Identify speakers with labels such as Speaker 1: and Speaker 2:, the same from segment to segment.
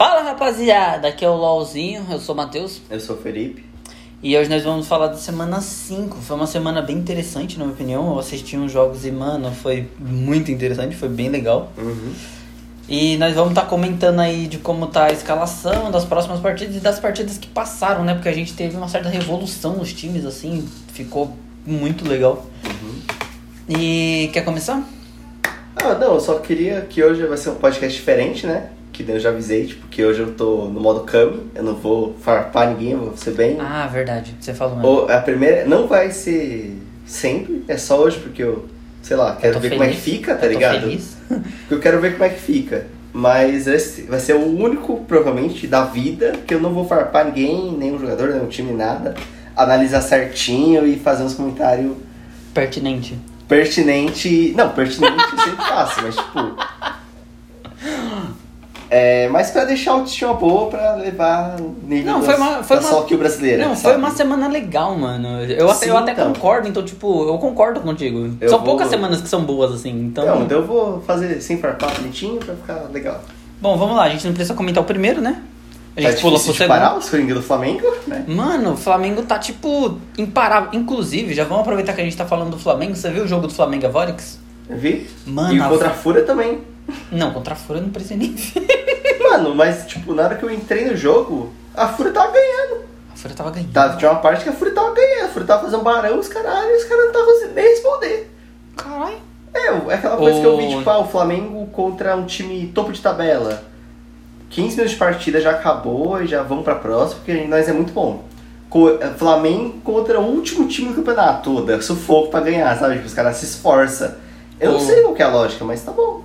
Speaker 1: Fala rapaziada, aqui é o LOLzinho, eu sou o Matheus
Speaker 2: Eu sou o Felipe.
Speaker 1: e hoje nós vamos falar da semana 5. Foi uma semana bem interessante, na minha opinião. Eu assisti uns jogos e, mano, foi muito interessante, foi bem legal.
Speaker 2: Uhum.
Speaker 1: E nós vamos estar comentando aí de como tá a escalação das próximas partidas e das partidas que passaram, né? Porque a gente teve uma certa revolução nos times, assim, ficou muito legal. E quer começar?
Speaker 2: Ah, não, eu só queria que hoje vai ser um podcast diferente, né? Que eu já avisei, tipo, que hoje eu tô no modo Kami, eu não vou farpar ninguém, eu vou ser bem.
Speaker 1: Ah, verdade, você falou mesmo.
Speaker 2: Ou, a primeira não vai ser sempre, é só hoje porque eu, sei lá, quero ver como é que
Speaker 1: feliz,
Speaker 2: fica, tá
Speaker 1: eu
Speaker 2: ligado?
Speaker 1: feliz.
Speaker 2: Porque eu quero ver como é que fica. Mas esse vai ser o único, provavelmente, da vida que eu não vou farpar ninguém, nenhum jogador, nenhum time, nada. Analisar certinho e fazer uns comentários
Speaker 1: Pertinente.
Speaker 2: pertinente. Não, pertinente sempre faço, mas tipo. É, mas pra deixar a autoestima boa pra levar o nível
Speaker 1: Não,
Speaker 2: das-
Speaker 1: foi uma- foi uma-
Speaker 2: só que o brasileiro.
Speaker 1: Não,
Speaker 2: sabe?
Speaker 1: foi uma semana legal, mano. Eu, até-
Speaker 2: Sim,
Speaker 1: eu até
Speaker 2: então.
Speaker 1: concordo, então, tipo, eu concordo contigo.
Speaker 2: Eu
Speaker 1: São
Speaker 2: vou-
Speaker 1: poucas semanas que são boas, assim, então...
Speaker 2: Então, então eu vou fazer sem farpar bonitinho pra ficar legal.
Speaker 1: Bom, vamos lá, a gente não precisa comentar o primeiro, né? A gente
Speaker 2: tá
Speaker 1: pula pro segundo.
Speaker 2: parar os Coringa do Flamengo, né?
Speaker 1: Mano, o Flamengo tá, tipo, imparável. Inclusive, já vamos aproveitar que a gente tá falando do Flamengo. Você viu o jogo do Flamengo Vorix?
Speaker 2: Vi?
Speaker 1: Mano,
Speaker 2: e o contra a Fúria também.
Speaker 1: Não, contra a Fúria eu não precisa nem ver.
Speaker 2: Mano, mas tipo, na hora que eu entrei no jogo, a Fúria tava ganhando.
Speaker 1: A Fúria tava ganhando.
Speaker 2: Tá, tinha uma parte que a Fúria tava ganhando. A Fúria tava fazendo barão, os caralho, e os caras não estavam nem responder.
Speaker 1: Caralho.
Speaker 2: É, é aquela coisa que eu vi, tipo, ah, o Flamengo contra um time topo de tabela. 15 minutos de partida já acabou e já vamos pra próxima, porque nós é muito bom. É, Flamengo contra o último time do campeonato, toda, sufoco pra ganhar, sabe? Tipo, os caras se esforçam. Eu não sei qual que é a lógica, mas tá bom.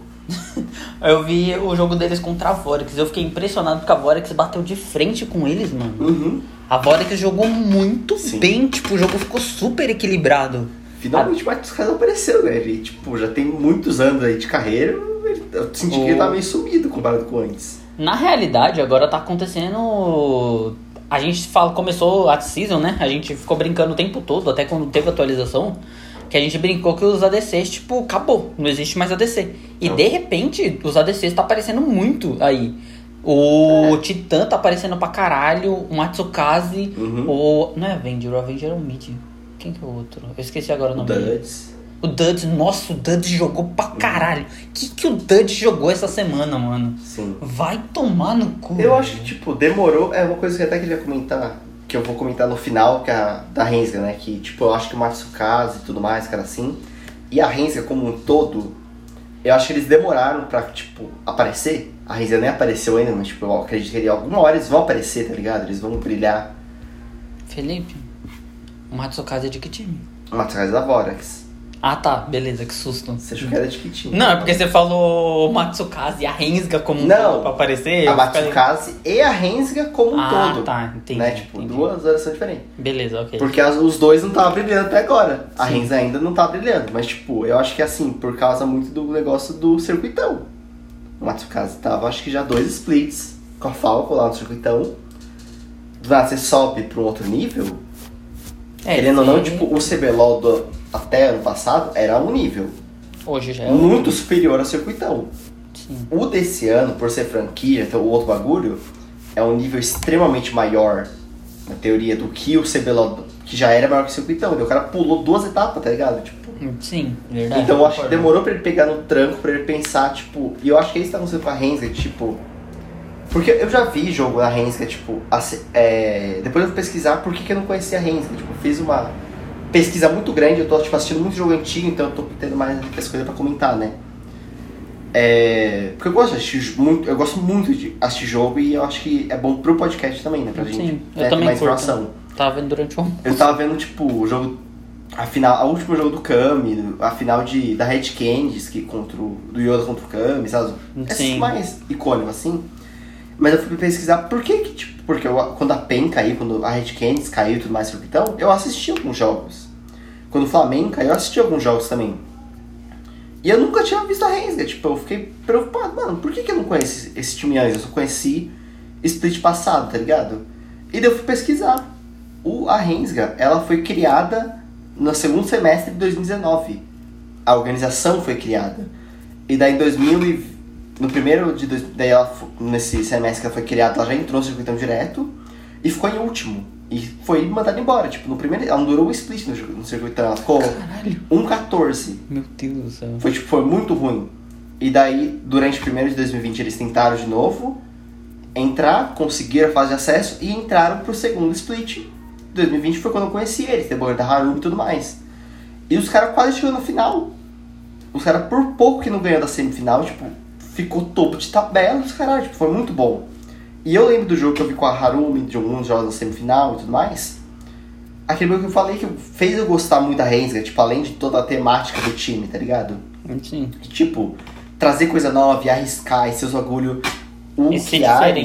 Speaker 1: Eu vi o jogo deles contra a Vorix. Eu fiquei impressionado porque a Vorix bateu de frente com eles, mano.
Speaker 2: Uhum.
Speaker 1: A Vorix jogou muito
Speaker 2: Sim.
Speaker 1: bem, tipo, o jogo ficou super equilibrado.
Speaker 2: Finalmente o Marcos Caso apareceu, né? Ele, tipo, já tem muitos anos aí de carreira, eu senti que ele tá meio sumido comparado com antes.
Speaker 1: Na realidade, agora tá acontecendo. A gente fala, começou a season, né? A gente ficou brincando o tempo todo, até quando teve atualização, que a gente brincou que os ADCs, tipo, acabou. Não existe mais ADC. E
Speaker 2: Não.
Speaker 1: de repente, os ADCs tá aparecendo muito aí. O
Speaker 2: É.
Speaker 1: Titã tá aparecendo pra caralho, o Matsukaze,
Speaker 2: Uhum.
Speaker 1: o. Não é Avenger, o Avenger é o mid. Quem que é o outro? Eu esqueci agora o
Speaker 2: O
Speaker 1: nome dele.
Speaker 2: Duds.
Speaker 1: O Duds, nossa, o Duds jogou pra caralho. Que que o Duds jogou essa semana, mano?
Speaker 2: Sim.
Speaker 1: Vai tomar no cu.
Speaker 2: Eu acho que, tipo, demorou. É uma coisa que até que ele ia comentar, que eu vou comentar no final, que é a da Rensga, né? Que, tipo, eu acho que o Matsukaze e tudo mais, cara, assim. E a Rensga como um todo, eu acho que eles demoraram pra, tipo, aparecer. A Rensga nem apareceu ainda, mas, tipo, eu acredito que ele, alguma hora eles vão aparecer, tá ligado? Eles vão brilhar.
Speaker 1: Felipe, o Matsukaze é de que time?
Speaker 2: O Matsukaze da Vorax.
Speaker 1: Ah tá, beleza, que susto.
Speaker 2: Você achou que era de time?
Speaker 1: Não, é porque você falou Matsukaze e a Rensga como um
Speaker 2: Não.
Speaker 1: todo pra aparecer.
Speaker 2: A Matsukaze e a Rensga como um
Speaker 1: Ah,
Speaker 2: todo.
Speaker 1: tá, entendi.
Speaker 2: né? Tipo,
Speaker 1: entendi.
Speaker 2: duas orações diferentes.
Speaker 1: Beleza, ok.
Speaker 2: Porque as- os dois não estavam brilhando até agora. A
Speaker 1: Sim.
Speaker 2: Renza ainda não tá brilhando. Mas, tipo, eu acho que assim, por causa muito do negócio do circuitão. O Matsukaze tava, acho que já dois splits com a Falco lá no circuitão. Do nada você sobe pra um outro nível.
Speaker 1: É,
Speaker 2: querendo ou não, tipo, o CBLOL do, até ano passado era um nível
Speaker 1: Hoje já é
Speaker 2: muito superior ao circuitão.
Speaker 1: Sim.
Speaker 2: O desse ano, por ser franquia, então o outro bagulho, é um nível extremamente maior, na teoria, do que o CBLOL, que já era maior que o circuitão. O cara pulou duas etapas, tá ligado? Tipo,
Speaker 1: Sim, verdade.
Speaker 2: então eu acho que demorou pra ele pegar no tranco, pra ele pensar, tipo... E eu acho que é isso que tá acontecendo com a Rensga, tipo... Porque eu já vi jogo da Rensga, tipo... assim, é, Depois eu fui pesquisar por que, que eu não conhecia a Rensga. Tipo, fiz uma pesquisa muito grande, eu tô tipo, assistindo muito jogo antigo, então eu tô tendo mais as coisas pra comentar, né? É, porque eu gosto de assistir muito, eu gosto muito de assistir jogo e eu acho que é bom pro podcast também, né? Pra gente
Speaker 1: Sim, eu
Speaker 2: né, ter
Speaker 1: também
Speaker 2: mais
Speaker 1: curto.
Speaker 2: informação.
Speaker 1: Tava vendo durante almoço.
Speaker 2: Eu tava vendo, tipo, o jogo. A final, a último jogo do Kami, a final de, da Red Candies, que contra o, do Yoda contra o Kami, sabe? Esses
Speaker 1: Sim.
Speaker 2: mais icônico assim. Mas eu fui pesquisar por que que, tipo, porque eu, quando a PEN caiu, quando a Red Candies caiu e tudo mais, então, eu assisti alguns jogos. Quando o Flamengo eu assisti alguns jogos também. E eu nunca tinha visto a Rensga, tipo, eu fiquei preocupado, mano, por que, que eu não conheço esse, time antes? Eu só conheci split passado, tá ligado? E daí eu fui pesquisar. O, a Rensga, ela foi criada no segundo semestre de 2019. A organização foi criada. E daí em 2000 e no primeiro de daí ela, nesse semestre que ela foi criada, ela já entrou no circuitão direto e ficou em último. E foi mandada embora. Tipo, no primeiro. Ela não durou um split no, no circuitão, ela ficou
Speaker 1: Caralho.
Speaker 2: 1,14.
Speaker 1: Meu Deus do céu.
Speaker 2: Foi, tipo, foi muito ruim. E daí, durante o primeiro de 2020, eles tentaram de novo entrar, conseguiram a fase de acesso e entraram pro segundo split. 2020 foi quando eu conheci eles, depois da Harume e tudo mais. E os caras quase chegou no final. Os caras, por pouco que não ganhou da semifinal, tipo, ficou topo de tabela, os caras, tipo, foi muito bom. E eu lembro do jogo que eu vi com a Harumi, de alguns jogos da semifinal e tudo mais. Aquele jogo que eu falei que fez eu gostar muito da Rensga, tipo, além de toda a temática do time, tá ligado?
Speaker 1: Sim.
Speaker 2: E, tipo, trazer coisa nova e arriscar e seus bagulho. O
Speaker 1: E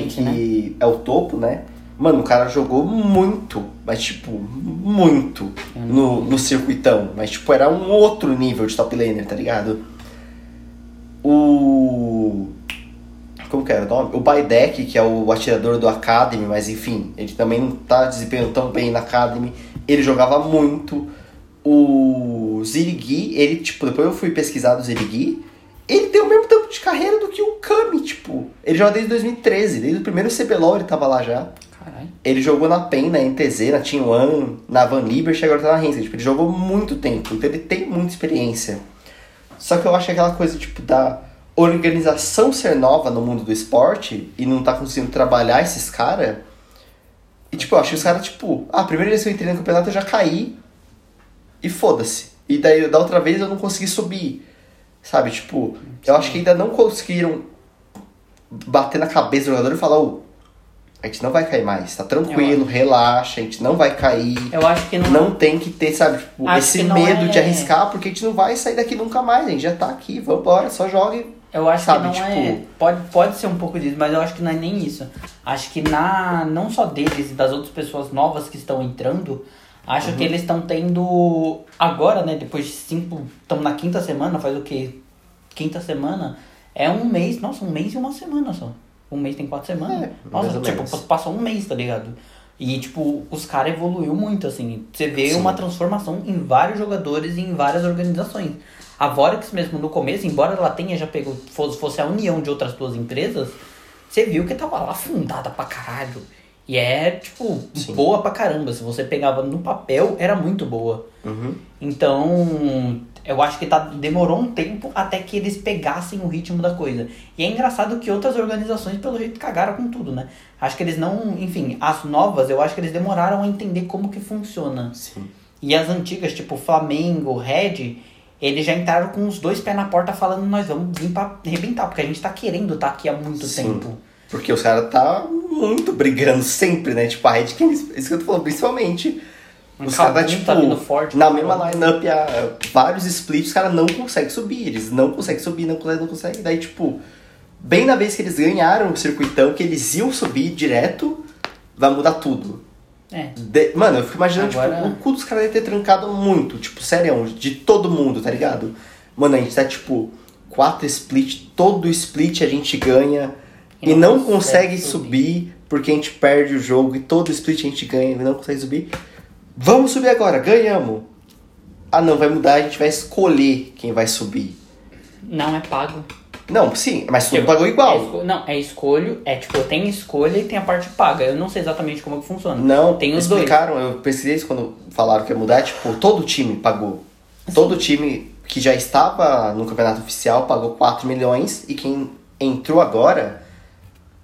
Speaker 2: que é o topo, né? Mano, o cara jogou muito, mas tipo, muito no, no circuitão. Mas tipo, era um outro nível de top laner, tá ligado? O. Como que era o nome? O Baidek, que é o atirador do Academy, mas enfim, ele também não tá desempenhando tão bem na Academy. Ele jogava muito. O Zirigui, ele, tipo, depois eu fui pesquisar do Zirigui, ele tem o mesmo tempo de carreira do que o Kami, tipo. Ele joga desde 2013, desde o primeiro CBLOL ele tava lá já.
Speaker 1: Caralho.
Speaker 2: Ele jogou na PEN, na NTZ, na Team One, na Van Liberty, agora tá na Rensga. Tipo, ele jogou muito tempo, então ele tem muita experiência. Só que eu acho que aquela coisa, tipo, da organização ser nova no mundo do esporte e não tá conseguindo trabalhar esses caras. E, tipo, eu acho que os caras, tipo, ah, a primeira vez que eu entrei no campeonato eu já caí e foda-se. E daí, da outra vez eu não consegui subir. Sabe, tipo, eu acho que ainda não conseguiram bater na cabeça do jogador e falar, ô, a gente não vai cair mais, tá tranquilo, relaxa, a gente não vai cair.
Speaker 1: Eu acho que não.
Speaker 2: Não tem que ter, sabe, tipo, esse medo
Speaker 1: é-
Speaker 2: de arriscar, porque a gente não vai sair daqui nunca mais, a gente já tá aqui, vambora, só jogue.
Speaker 1: Eu acho
Speaker 2: Sabe,
Speaker 1: que não
Speaker 2: tipo-
Speaker 1: é. Pode, pode ser um pouco disso, mas eu acho que não é nem isso. Acho que na não só deles e das outras pessoas novas que estão entrando, acho
Speaker 2: Uhum.
Speaker 1: que eles estão tendo. Agora, né? Depois de cinco. Estamos na quinta semana, faz o quê? Quinta semana. É um mês, nossa, um mês e uma semana só. Um mês tem quatro semanas.
Speaker 2: É,
Speaker 1: nossa, tipo,
Speaker 2: menos.
Speaker 1: passou um mês, tá ligado? E, tipo, os caras evoluiu muito, assim. Você vê
Speaker 2: Sim.
Speaker 1: uma transformação em vários jogadores e em várias organizações. A Vorex mesmo no começo, embora ela tenha já pegou, fosse, a união de outras duas empresas, você viu que tava lá fundada pra caralho. E é, tipo,
Speaker 2: Sim.
Speaker 1: boa pra caramba. Se você pegava no papel, era muito boa.
Speaker 2: Uhum.
Speaker 1: Então, eu acho que tá, demorou um tempo até que eles pegassem o ritmo da coisa. E é engraçado que outras organizações, pelo jeito, cagaram com tudo, né? Acho que eles não. Enfim, as novas, eu acho que eles demoraram a entender como que funciona.
Speaker 2: Sim.
Speaker 1: E as antigas, tipo Flamengo, Red, eles já entraram com os dois pés na porta falando: nós vamos vir pra arrebentar, porque a gente tá querendo estar aqui há muito
Speaker 2: Sim.
Speaker 1: tempo.
Speaker 2: Porque os caras tá muito brigando sempre, né? Tipo, a Red Kings, isso que eu tô falando, principalmente.
Speaker 1: Um
Speaker 2: Os caras tá, tipo,
Speaker 1: tá forte,
Speaker 2: na
Speaker 1: tá
Speaker 2: mesma lineup há vários splits, os caras não conseguem subir. Eles não conseguem subir, não conseguem, não conseguem. Daí, tipo, bem na vez que eles ganharam o circuitão, que eles iam subir direto, vai mudar tudo.
Speaker 1: É.
Speaker 2: De- Mano, eu fico imaginando,
Speaker 1: Agora-
Speaker 2: tipo, o cu dos caras deve ter trancado muito, tipo, sério, de todo mundo, tá ligado? Mano, a gente tá, tipo, quatro split, todo split a gente ganha e,
Speaker 1: E
Speaker 2: não,
Speaker 1: não
Speaker 2: consegue
Speaker 1: consegue
Speaker 2: subir. porque a gente perde o jogo e todo split a gente ganha e não consegue subir. Vamos subir agora, ganhamos. Ah, não, vai mudar, a gente vai escolher quem vai subir.
Speaker 1: Não é pago.
Speaker 2: Não, sim, mas tu
Speaker 1: Tipo,
Speaker 2: pagou
Speaker 1: é
Speaker 2: igual.
Speaker 1: esco- não, é escolho, é tipo, tem escolha e tem a parte paga. Eu não sei exatamente como que funciona.
Speaker 2: Não,
Speaker 1: tem os dois.
Speaker 2: explicaram, eu pesquisei isso quando falaram que ia mudar, tipo, todo time pagou. Todo time que já estava no campeonato oficial pagou 4 milhões e quem entrou agora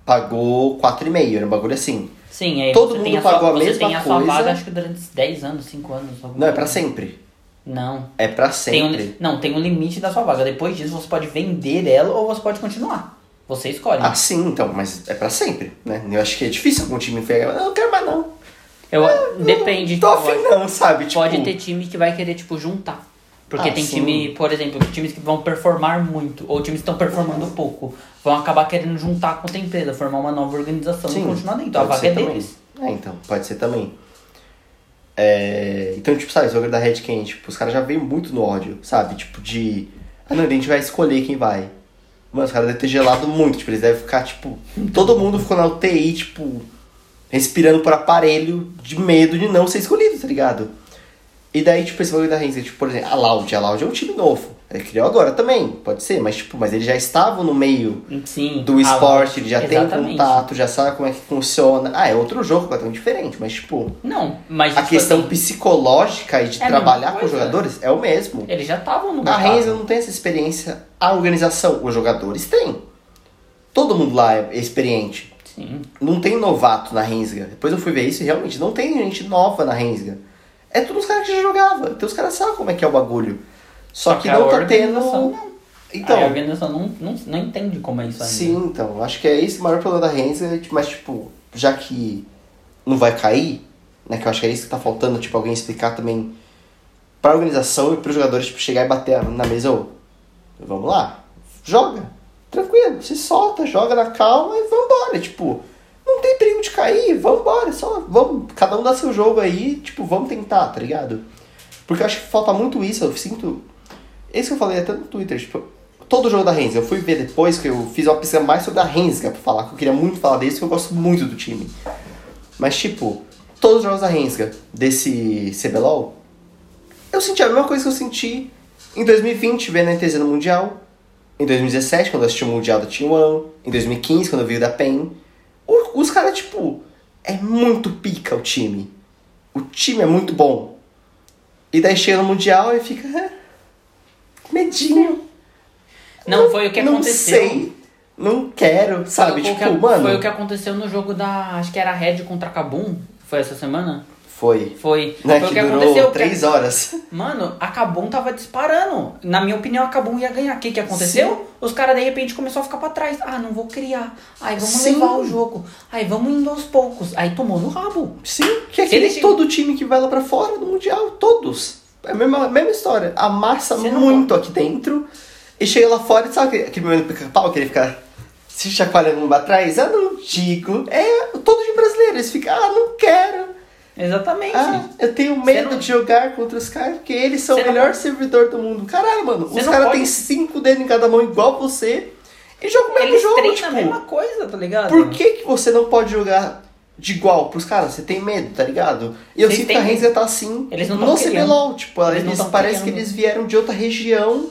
Speaker 2: pagou 4,5, era um bagulho assim.
Speaker 1: Sim, aí
Speaker 2: Todo
Speaker 1: você
Speaker 2: mundo
Speaker 1: a
Speaker 2: pagou
Speaker 1: sua,
Speaker 2: a
Speaker 1: você
Speaker 2: mesma
Speaker 1: tem a sua
Speaker 2: coisa.
Speaker 1: vaga, acho que durante 10 anos, 5 anos.
Speaker 2: Não, é pra
Speaker 1: coisa.
Speaker 2: sempre.
Speaker 1: Não.
Speaker 2: É pra
Speaker 1: Tem um,
Speaker 2: sempre.
Speaker 1: não, tem um limite da sua vaga. Depois disso, você pode vender ela ou você pode continuar. Você escolhe.
Speaker 2: Ah, sim, então, mas é pra sempre, né? Eu acho que é difícil algum time pegar, não, não quero mais não.
Speaker 1: Eu, depende.
Speaker 2: Não tô
Speaker 1: eu
Speaker 2: afim não, sabe? Tipo,
Speaker 1: Pode ter time que vai querer, tipo, juntar. Porque
Speaker 2: Ah,
Speaker 1: tem
Speaker 2: sim.
Speaker 1: time, por exemplo, times que vão performar muito, ou times que estão performando pouco, vão acabar querendo juntar com outra empresa, formar uma nova organização
Speaker 2: Sim,
Speaker 1: e continuar dentro. A vaga é
Speaker 2: também.
Speaker 1: deles.
Speaker 2: É, então, pode ser também. É, então, tipo, sabe, o jogo da Red Ken, tipo, os caras já veio muito no ódio, sabe? Tipo, de. Ah, não, a gente vai escolher quem vai. Mano, os caras devem ter gelado muito, tipo, eles devem ficar, tipo. Todo mundo ficou na UTI, tipo, respirando por aparelho de medo de não ser escolhido, tá ligado? E daí, tipo, esse bagulho da Renzi, tipo, por exemplo, a Loud, a Loud é um time novo. Ele criou agora também, pode ser, mas tipo, mas eles já estavam no meio
Speaker 1: Sim.
Speaker 2: do
Speaker 1: a-
Speaker 2: esporte, ele já tem
Speaker 1: exatamente.
Speaker 2: contato, já sabe como é que funciona. Ah, é outro jogo completamente diferente, mas tipo,
Speaker 1: Não, mas
Speaker 2: a questão
Speaker 1: assim,
Speaker 2: psicológica e de
Speaker 1: É a
Speaker 2: trabalhar com os jogadores é o mesmo.
Speaker 1: eles já estavam no
Speaker 2: A
Speaker 1: mercado.
Speaker 2: Renzo não tem essa experiência, a organização, os jogadores têm. Todo mundo lá é experiente.
Speaker 1: Sim.
Speaker 2: Não tem novato na Rensga. Depois eu fui ver isso e realmente não tem gente nova na Rensga. É todos os caras que já jogavam. Então os caras sabem como é que é o bagulho. Só,
Speaker 1: Só
Speaker 2: que,
Speaker 1: que
Speaker 2: não tá tendo.
Speaker 1: não.
Speaker 2: Então,
Speaker 1: a organização não, não, não entende como é isso ainda.
Speaker 2: sim, então. Acho que é esse o maior problema da Rensga. Mas, tipo, já que não vai cair, né? Que eu acho que é isso que tá faltando, tipo, alguém explicar também pra organização e pros jogadores, tipo, chegar e bater na mesa, ô, vamos lá, joga, tranquilo, se solta, joga na calma e vambora, tipo, não tem perigo de cair, vambora, só vamos, cada um dá seu jogo aí, tipo, vamos tentar, tá ligado? Porque eu acho que falta muito isso, eu sinto, isso que eu falei até no Twitter, tipo, todo jogo da Rensga, eu fui ver depois que eu fiz uma pesquisa mais sobre a Rensga pra falar, que eu queria muito falar desse, porque eu gosto muito do time. Mas, tipo, todos os jogos da Rensga desse CBLOL, eu senti a mesma coisa que eu senti em 2020, vendo a NTZ no Mundial. Em 2017, quando eu assisti o Mundial da Team One. Em 2015, quando eu vi o da PEN. O- Os caras, tipo, é muito pica o time. O time é muito bom. E daí chega no Mundial e fica. "Ah, Medinho.
Speaker 1: Não, foi o que
Speaker 2: não
Speaker 1: aconteceu.
Speaker 2: sei. Não quero, sabe?
Speaker 1: Foi
Speaker 2: tipo,
Speaker 1: que-
Speaker 2: mano.
Speaker 1: Foi o que aconteceu no jogo da. Acho que era Red contra Kabum. Foi essa semana?
Speaker 2: Foi.
Speaker 1: Foi.
Speaker 2: Né,
Speaker 1: foi
Speaker 2: que
Speaker 1: o que
Speaker 2: durou
Speaker 1: aconteceu.
Speaker 2: três horas.
Speaker 1: Mano, a Kabum tava disparando. Na minha opinião, a Kabum ia ganhar. O que que aconteceu? Os caras, de repente, começaram a ficar pra trás. Ah, não vou criar. Aí vamos
Speaker 2: Sim.
Speaker 1: levar o jogo. Aí vamos indo aos poucos. Aí tomou no rabo.
Speaker 2: Sim, que é
Speaker 1: Se
Speaker 2: que
Speaker 1: ele
Speaker 2: nem
Speaker 1: che-
Speaker 2: todo time que vai lá pra fora do Mundial, todos. É a mesma, mesma história. Amassa muito aqui dentro e chega lá fora e sabe aquele- momento do pica-pau que ele fica se chacoalhando pra trás? Ah, não digo. É todo time brasileiro. Eles ficam, ah, não quero.
Speaker 1: Exatamente.
Speaker 2: Ah, eu tenho medo
Speaker 1: não-
Speaker 2: de jogar contra os caras porque eles são o
Speaker 1: Você não
Speaker 2: melhor
Speaker 1: pode-
Speaker 2: servidor do mundo. Caralho, mano,
Speaker 1: Você
Speaker 2: os caras
Speaker 1: pode-
Speaker 2: têm cinco dedos em cada mão igual você e jogam o mesmo
Speaker 1: Eles
Speaker 2: jogo,
Speaker 1: treinam
Speaker 2: tipo.
Speaker 1: a mesma coisa, tá ligado?
Speaker 2: Por que, que você não pode jogar de igual pros caras? Você tem medo, tá ligado? E eu sinto que a tá assim
Speaker 1: Eles não
Speaker 2: no. CBLOL. Tipo,
Speaker 1: Eles
Speaker 2: eles, parece
Speaker 1: criando.
Speaker 2: que eles vieram de outra região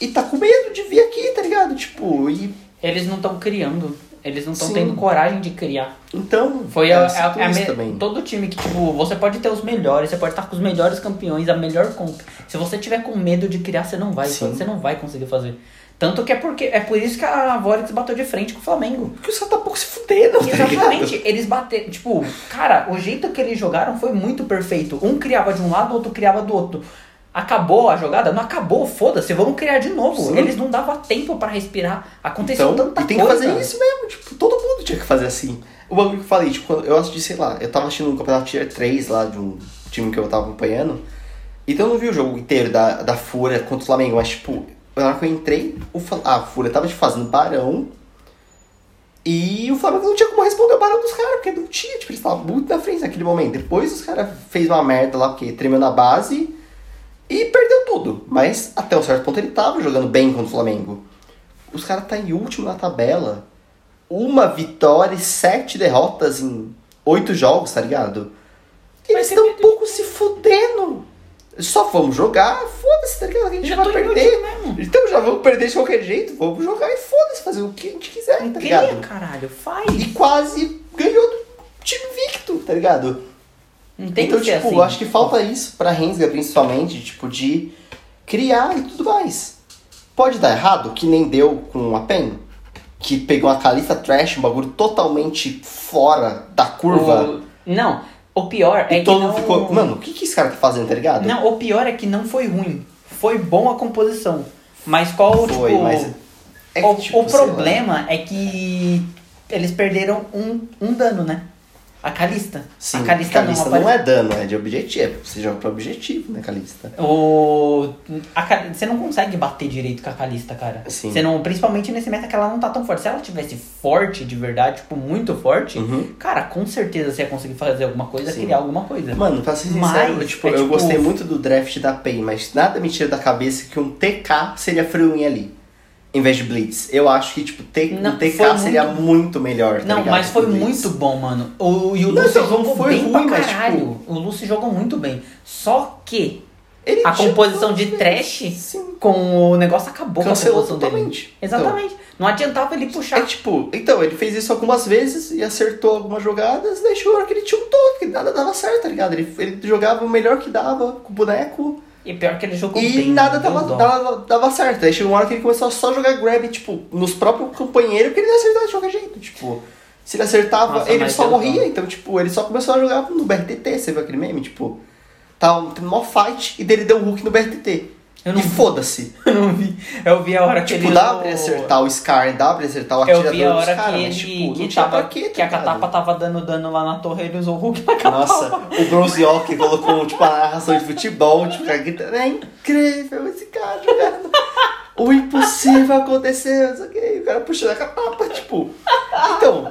Speaker 2: e tá com medo de vir aqui, tá ligado? Tipo, e
Speaker 1: Eles não estão criando. Eles não estão tendo coragem de criar.
Speaker 2: então.
Speaker 1: Foi a, a- a me-
Speaker 2: também.
Speaker 1: todo time que, tipo, você pode ter os melhores, você pode estar com os melhores campeões, a melhor comp. Se você tiver com medo de criar, você não vai,
Speaker 2: Sim.
Speaker 1: você não vai conseguir fazer. Tanto que é porque é por isso que a Vorex bateu de frente com o Flamengo.
Speaker 2: Porque os caras tá pouco se fudendo, tá?
Speaker 1: Exatamente, eles bateram. Tipo, cara, o jeito que eles jogaram foi muito perfeito. Um criava de um lado, o outro criava do outro. Acabou a jogada? Não acabou, foda-se, vamos criar de novo.
Speaker 2: Sim.
Speaker 1: Eles não davam tempo pra respirar. Aconteceu
Speaker 2: Então,
Speaker 1: tanta
Speaker 2: e tem que
Speaker 1: coisa.
Speaker 2: fazer isso mesmo, tipo, todo mundo tinha que fazer assim. O bagulho que eu falei, tipo, eu assisti, sei lá, eu tava assistindo um campeonato Tier 3 lá de um time que eu tava acompanhando. Então eu não vi o jogo inteiro da, da Fúria contra o Flamengo, mas tipo, na hora que eu entrei, a Fúria tava tipo, fazendo barão. E o Flamengo não tinha como responder o barão dos caras, porque não tinha, tipo, eles estavam muito na frente naquele momento. Depois os caras fez uma merda lá, porque tremeu na base e perdeu tudo. Mas até um certo ponto ele tava jogando bem contra o Flamengo. Os caras tá em último na tabela. Uma vitória e sete derrotas em oito jogos, tá ligado? Eles estão um pouco se fudendo. Só vamos jogar, foda-se, tá ligado? A gente
Speaker 1: Já
Speaker 2: vai perder.
Speaker 1: mesmo.
Speaker 2: Então já vamos perder de qualquer jeito, vamos jogar e foda-se, fazer o que a gente quiser, tá
Speaker 1: Cria,
Speaker 2: ligado?
Speaker 1: caralho, faz.
Speaker 2: E quase ganhou do time invicto, tá ligado?
Speaker 1: Não tem
Speaker 2: então,
Speaker 1: que
Speaker 2: tipo,
Speaker 1: assim.
Speaker 2: acho que falta isso pra Rensga, principalmente, tipo, de criar e tudo mais. Pode dar errado, que nem deu com a PEN, que pegou a Califa Trash, um bagulho totalmente fora da curva.
Speaker 1: O- Não, o pior é
Speaker 2: e
Speaker 1: que
Speaker 2: todo
Speaker 1: não...
Speaker 2: ficou, mano, o que, que esse cara tá fazendo, tá ligado?
Speaker 1: Não, o pior é que não foi ruim. Foi bom a composição. Mas qual,
Speaker 2: Foi,
Speaker 1: tipo...
Speaker 2: mas é que,
Speaker 1: o,
Speaker 2: tipo,
Speaker 1: o problema é que eles perderam um, um dano, né? A Calista.
Speaker 2: Sim,
Speaker 1: a Calista,
Speaker 2: Calista
Speaker 1: não,
Speaker 2: não, é dano, é de objetivo. Você joga pra objetivo, né, Calista?
Speaker 1: O... Cal- Você não consegue bater direito com a Calista, cara.
Speaker 2: Sim.
Speaker 1: Você não, principalmente nesse meta que ela não tá tão forte. Se ela tivesse forte de verdade, tipo, muito forte,
Speaker 2: Uhum.
Speaker 1: cara, com certeza você ia conseguir fazer alguma coisa,
Speaker 2: Sim.
Speaker 1: criar alguma coisa.
Speaker 2: Mano, pra ser sincero,
Speaker 1: Mas,
Speaker 2: eu, tipo,
Speaker 1: é
Speaker 2: eu
Speaker 1: tipo-
Speaker 2: gostei muito do draft da PEN, mas nada me tira da cabeça que um TK seria Freewin ali. Em vez de Blitz. Eu acho que, tipo, T,
Speaker 1: Não,
Speaker 2: um TK seria
Speaker 1: muito-
Speaker 2: melhor. tá
Speaker 1: Não,
Speaker 2: ligado,
Speaker 1: mas foi
Speaker 2: o
Speaker 1: muito bom, mano. O, e o
Speaker 2: Não,
Speaker 1: Lúcio
Speaker 2: então,
Speaker 1: jogou
Speaker 2: foi
Speaker 1: bem
Speaker 2: ruim,
Speaker 1: pra
Speaker 2: mas,
Speaker 1: caralho.
Speaker 2: tipo-
Speaker 1: O Lúcio jogou muito bem. Só que
Speaker 2: Ele
Speaker 1: a
Speaker 2: tinha
Speaker 1: composição de trash
Speaker 2: Sim.
Speaker 1: com o negócio acabou
Speaker 2: Cancelou
Speaker 1: com a composição dele.
Speaker 2: totalmente.
Speaker 1: Exatamente. Não adiantava ele
Speaker 2: É
Speaker 1: puxar.
Speaker 2: tipo, então, ele fez isso algumas vezes e acertou algumas jogadas, chegou a hora que ele tiltou, que nada dava certo, tá ligado? Ele, ele jogava o melhor que dava com o boneco
Speaker 1: E pior que ele jogou
Speaker 2: e
Speaker 1: bem.
Speaker 2: nada
Speaker 1: deu
Speaker 2: dava,
Speaker 1: dó.
Speaker 2: dava, dava certo. Aí chegou uma hora que ele começou a só jogar grab, tipo, nos próprios companheiros, porque ele não acertava de qualquer jeito. Tipo, se ele acertava,
Speaker 1: Nossa,
Speaker 2: ele só morria, então, tipo, ele só começou a jogar no BRTT, você viu aquele meme? Tipo, tava tendo mó fight e dele deu um hook no BRTT.
Speaker 1: Eu
Speaker 2: e foda-se.
Speaker 1: Eu não vi. Eu vi a hora que
Speaker 2: Tipo,
Speaker 1: ele.
Speaker 2: dá pra acertar o Scar, dá pra acertar o
Speaker 1: Eu
Speaker 2: atirador
Speaker 1: vi a hora que
Speaker 2: mas,
Speaker 1: ele.
Speaker 2: tipo,
Speaker 1: que, tava, que a catapa tava dando dano lá na torre, ele usou o Hulk na catapa.
Speaker 2: Nossa, o Bronze York colocou, tipo, a narração de futebol, tipo, guitarra. É incrível esse cara jogando. O impossível aconteceu, não sei o que. O cara puxando a catapa, tipo. Então,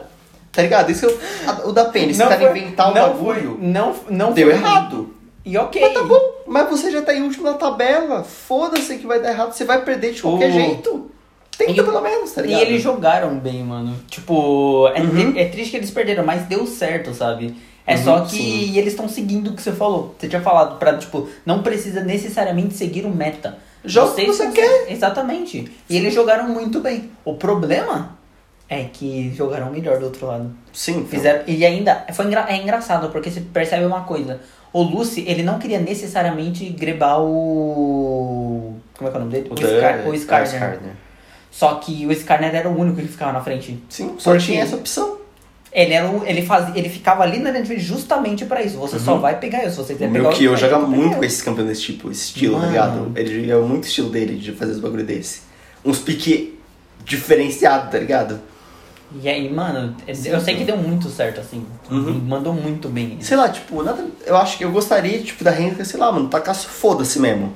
Speaker 2: tá ligado? Isso que eu, o da pena, esse cara inventar um
Speaker 1: não
Speaker 2: bagulho,
Speaker 1: Foi, não, não
Speaker 2: deu
Speaker 1: foi.
Speaker 2: errado.
Speaker 1: E ok.
Speaker 2: Mas tá bom, mas você já tá em último na tabela. Foda-se que vai dar errado, você vai perder de qualquer
Speaker 1: O-
Speaker 2: jeito. Tenta
Speaker 1: E-
Speaker 2: pelo menos, tá
Speaker 1: E
Speaker 2: ligado?
Speaker 1: eles jogaram bem, mano. Tipo, é,
Speaker 2: Uhum.
Speaker 1: é triste que eles perderam, mas deu certo, sabe? É
Speaker 2: Uhum,
Speaker 1: só que
Speaker 2: sim.
Speaker 1: eles estão seguindo o que você falou. Você tinha falado pra, tipo, não precisa necessariamente seguir o meta.
Speaker 2: Joga o que você
Speaker 1: conseguem- Exatamente. E eles jogaram muito bem. O problema é que jogaram melhor do outro lado.
Speaker 2: Sim, então.
Speaker 1: Fizeram, e ainda, foi engra, é engraçado, porque você percebe uma coisa. O Lucy, ele não queria necessariamente grebar o... Como é que é o nome dele? O, Scar, o
Speaker 2: Ah,
Speaker 1: Skarner.
Speaker 2: Skarner.
Speaker 1: Só que o Skarner era o único que ficava na frente.
Speaker 2: Sim, só tinha essa opção.
Speaker 1: Ele, era o, ele, fazia, ele ficava ali na frente justamente pra isso. Você só
Speaker 2: Uhum.
Speaker 1: vai pegar. Se você quiser
Speaker 2: O
Speaker 1: pegar
Speaker 2: meu que eu joga muito
Speaker 1: eu.
Speaker 2: com esses campeões desse tipo, esse estilo,
Speaker 1: Mano.
Speaker 2: tá ligado? Ele é muito estilo dele de fazer os bagulho desse. Uns pique diferenciado, tá ligado?
Speaker 1: E aí, mano, eu sei que deu muito certo, assim.
Speaker 2: Uhum.
Speaker 1: Mandou muito bem.
Speaker 2: Sei lá, tipo, nada. Eu acho que eu gostaria, tipo, da Henrique, sei lá, mano, tacar foda-se mesmo.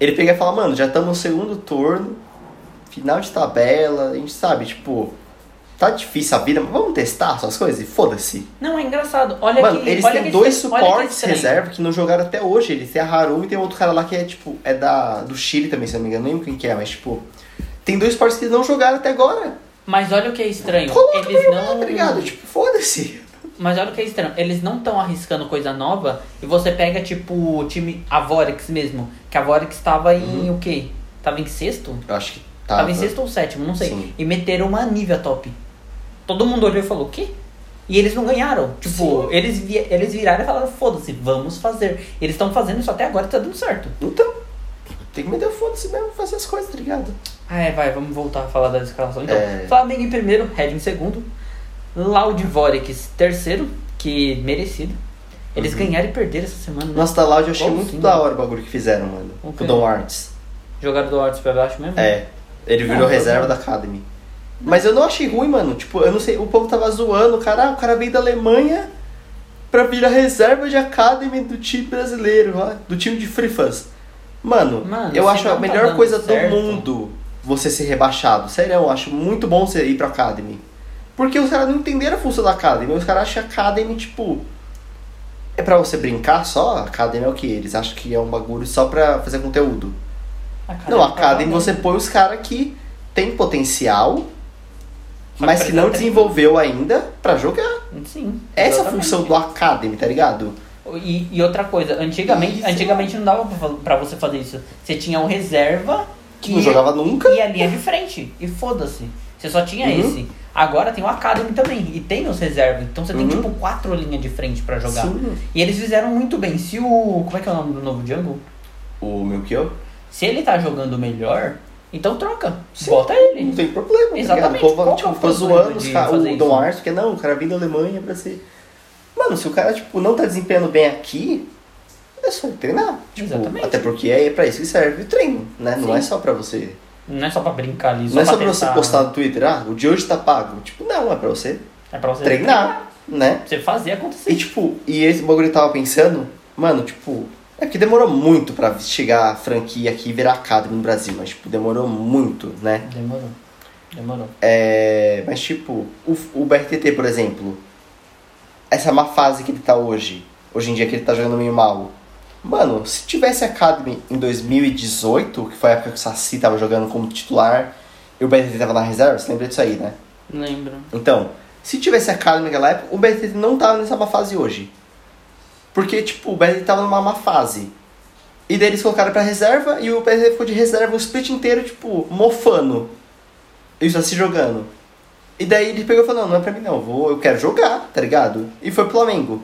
Speaker 2: Ele pegar e falar, mano, já estamos no segundo turno, final de tabela, a gente sabe, tipo, tá difícil a vida, mas vamos testar essas coisas e foda-se.
Speaker 1: Não, é engraçado. Olha
Speaker 2: Mano,
Speaker 1: que,
Speaker 2: eles
Speaker 1: olha
Speaker 2: têm
Speaker 1: que
Speaker 2: dois
Speaker 1: que
Speaker 2: suportes
Speaker 1: estranho.
Speaker 2: reserva que não jogaram até hoje. Eles têm a Haru e tem outro cara lá que é, tipo, é da, do Chile também, se não me engano. Não lembro quem que é, mas, tipo, tem dois suportes que não jogaram até agora.
Speaker 1: Mas olha o que é estranho.
Speaker 2: Coloca
Speaker 1: Eles não.
Speaker 2: tá ligado? Tipo, foda-se.
Speaker 1: Mas olha o que é estranho. Eles não estão arriscando coisa nova. E você pega, tipo, o time. A Vorex mesmo. Que a Vorex tava em
Speaker 2: Uhum.
Speaker 1: o quê? Tava em sexto?
Speaker 2: Eu acho que
Speaker 1: Tava,
Speaker 2: tava.
Speaker 1: em sexto ou sétimo, não sei.
Speaker 2: Sim.
Speaker 1: E meteram uma Nivea top. Todo mundo olhou e falou, o quê? E eles não ganharam. Tipo,
Speaker 2: Sim.
Speaker 1: eles, vi eles viraram e falaram, foda-se, vamos fazer. Eles estão fazendo isso até agora e tá dando certo.
Speaker 2: Então, tem que meter o foda-se mesmo fazer as coisas, tá ligado?
Speaker 1: Ah, é, vai, vamos voltar a falar da escalação. Então,
Speaker 2: É.
Speaker 1: Flamengo em primeiro, Red em segundo. Loud Vorex terceiro, que merecido. Eles
Speaker 2: Uhum.
Speaker 1: ganharam e perderam essa semana. né?
Speaker 2: Nossa, da Loud eu achei
Speaker 1: Como
Speaker 2: muito
Speaker 1: assim,
Speaker 2: da
Speaker 1: mano?
Speaker 2: hora o bagulho que fizeram, mano.
Speaker 1: O
Speaker 2: Com
Speaker 1: quê?
Speaker 2: o Dom Arts.
Speaker 1: Jogaram do Arts pra baixo mesmo?
Speaker 2: É. Ele virou
Speaker 1: Ah,
Speaker 2: reserva da Academy. Mas eu não achei ruim, mano. Tipo, eu não sei, o povo tava zoando, cara, ah, o cara veio da Alemanha pra virar reserva de Academy do time brasileiro, ó, do time de Free Fuzz. Mano,
Speaker 1: Mano,
Speaker 2: eu acho a
Speaker 1: tá
Speaker 2: melhor coisa
Speaker 1: certo-
Speaker 2: do mundo você ser rebaixado. Sério, eu acho muito bom você ir pra Academy. Porque os caras não entenderam a função da Academy. Os caras acham a Academy, tipo. É pra você brincar só? A Academy é o que? Eles acham que é um bagulho só pra fazer conteúdo. Não, a Academy você põe os caras que tem potencial,
Speaker 1: Só
Speaker 2: mas
Speaker 1: que
Speaker 2: que não desenvolveu ainda pra jogar.
Speaker 1: Sim.
Speaker 2: Essa é a função do Academy, tá ligado?
Speaker 1: E, e outra coisa, antigamente,
Speaker 2: Isso.
Speaker 1: antigamente não dava pra você fazer isso. Você tinha o reserva
Speaker 2: Que não jogava nunca.
Speaker 1: e a linha de frente. E foda-se. Você só tinha
Speaker 2: Uhum.
Speaker 1: esse. Agora tem o Academy também. E tem os reservas. Então você tem
Speaker 2: Uhum.
Speaker 1: tipo quatro linhas de frente pra jogar.
Speaker 2: Sim.
Speaker 1: E eles fizeram muito bem. Se o. Como é que é o nome do novo Jungle?
Speaker 2: O Melchior?
Speaker 1: Se ele tá jogando melhor, então troca.
Speaker 2: Sim.
Speaker 1: Bota ele.
Speaker 2: Não tem problema, tá
Speaker 1: Exatamente.
Speaker 2: ligado? O povo
Speaker 1: Qual
Speaker 2: tipo,
Speaker 1: é o
Speaker 2: zoando os
Speaker 1: de
Speaker 2: ca-
Speaker 1: fazer
Speaker 2: o Dom? Arthur, que não, o cara vem da Alemanha pra ser. Mano, se o cara tipo, não tá desempenhando bem aqui, é só ele treinar. Tipo,
Speaker 1: Exatamente.
Speaker 2: Até porque é pra isso que serve o treino, né? Não
Speaker 1: Sim.
Speaker 2: é só pra você.
Speaker 1: Não é só pra brincar ali.
Speaker 2: não é só pra
Speaker 1: testar.
Speaker 2: você postar no Twitter, ah, o de hoje tá pago. Tipo, não, é pra você
Speaker 1: É pra você
Speaker 2: treinar, né?
Speaker 1: Pra você fazer acontecer.
Speaker 2: E tipo, e esse bagulho tava pensando, mano, tipo, é que demorou muito pra chegar a franquia aqui e virar Academy no Brasil, mas tipo, demorou muito, né?
Speaker 1: Demorou. Demorou.
Speaker 2: É, mas tipo, o, o BRTT, por exemplo, essa má fase que ele tá hoje, hoje em dia que ele tá jogando meio mal. Mano, se tivesse Academy em 2018, que foi a época que o Saci tava jogando como titular e o BRTT tava na reserva, você lembra disso aí, né?
Speaker 1: Lembro.
Speaker 2: Então, se tivesse Academy naquela época, o BRTT não tava nessa má fase hoje. Porque, tipo, o BRTT tava numa má fase. E daí eles colocaram pra reserva e o PSG ficou de reserva o split inteiro, tipo, mofando. E só se jogando. E daí ele pegou e falou, não, não é pra mim não, vou, eu quero jogar, tá ligado? E foi pro Flamengo.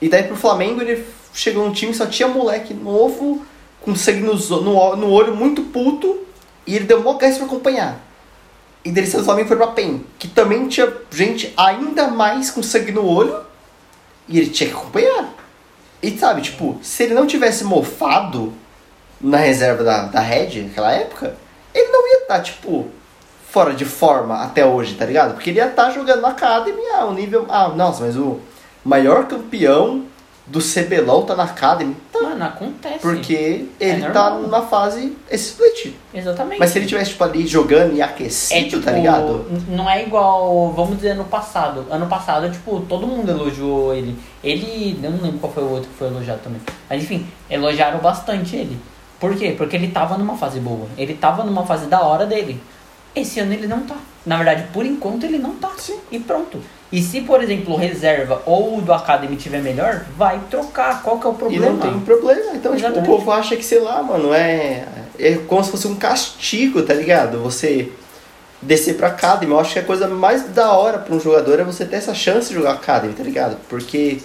Speaker 2: E daí pro Flamengo ele chegou num time só tinha moleque novo, com sangue no, no, no olho, muito puto, e ele deu mó gás pra acompanhar. E daí do Flamengo foi pra PEN, que também tinha gente ainda mais com sangue no olho, e ele tinha que acompanhar. E sabe, tipo, se ele não tivesse mofado na reserva da, da Red naquela época, ele não ia estar, tipo, fora de forma até hoje, tá ligado? Porque ele ia estar jogando na Academy, ah, o nível. Ah, nossa, mas o maior campeão do CBLOL tá na Academy. Tá,
Speaker 1: Mano, acontece.
Speaker 2: porque
Speaker 1: É
Speaker 2: ele tá
Speaker 1: normal.
Speaker 2: numa fase esse split.
Speaker 1: Exatamente.
Speaker 2: Mas se ele tivesse, tipo, ali jogando e aquecido,
Speaker 1: É tipo,
Speaker 2: tá ligado?
Speaker 1: não é igual, vamos dizer, ano passado. Ano passado, tipo, todo mundo elogiou ele. Ele, eu não lembro qual foi o outro que foi elogiado também. Mas enfim, elogiaram bastante ele. Por quê? Porque ele tava numa fase boa. Ele tava numa fase da hora dele. Esse ano ele não tá. Na verdade, por enquanto ele não tá.
Speaker 2: Sim.
Speaker 1: E pronto. E se, por exemplo, o reserva ou o do Academy tiver melhor, vai trocar. Qual que é o
Speaker 2: E
Speaker 1: problema?
Speaker 2: não tem problema. Então, tipo, o povo acha que, sei lá, mano, é. É como se fosse um castigo, tá ligado? Você descer pra Academy. Eu acho que a coisa mais da hora pra um jogador é você ter essa chance de jogar Academy, tá ligado? Porque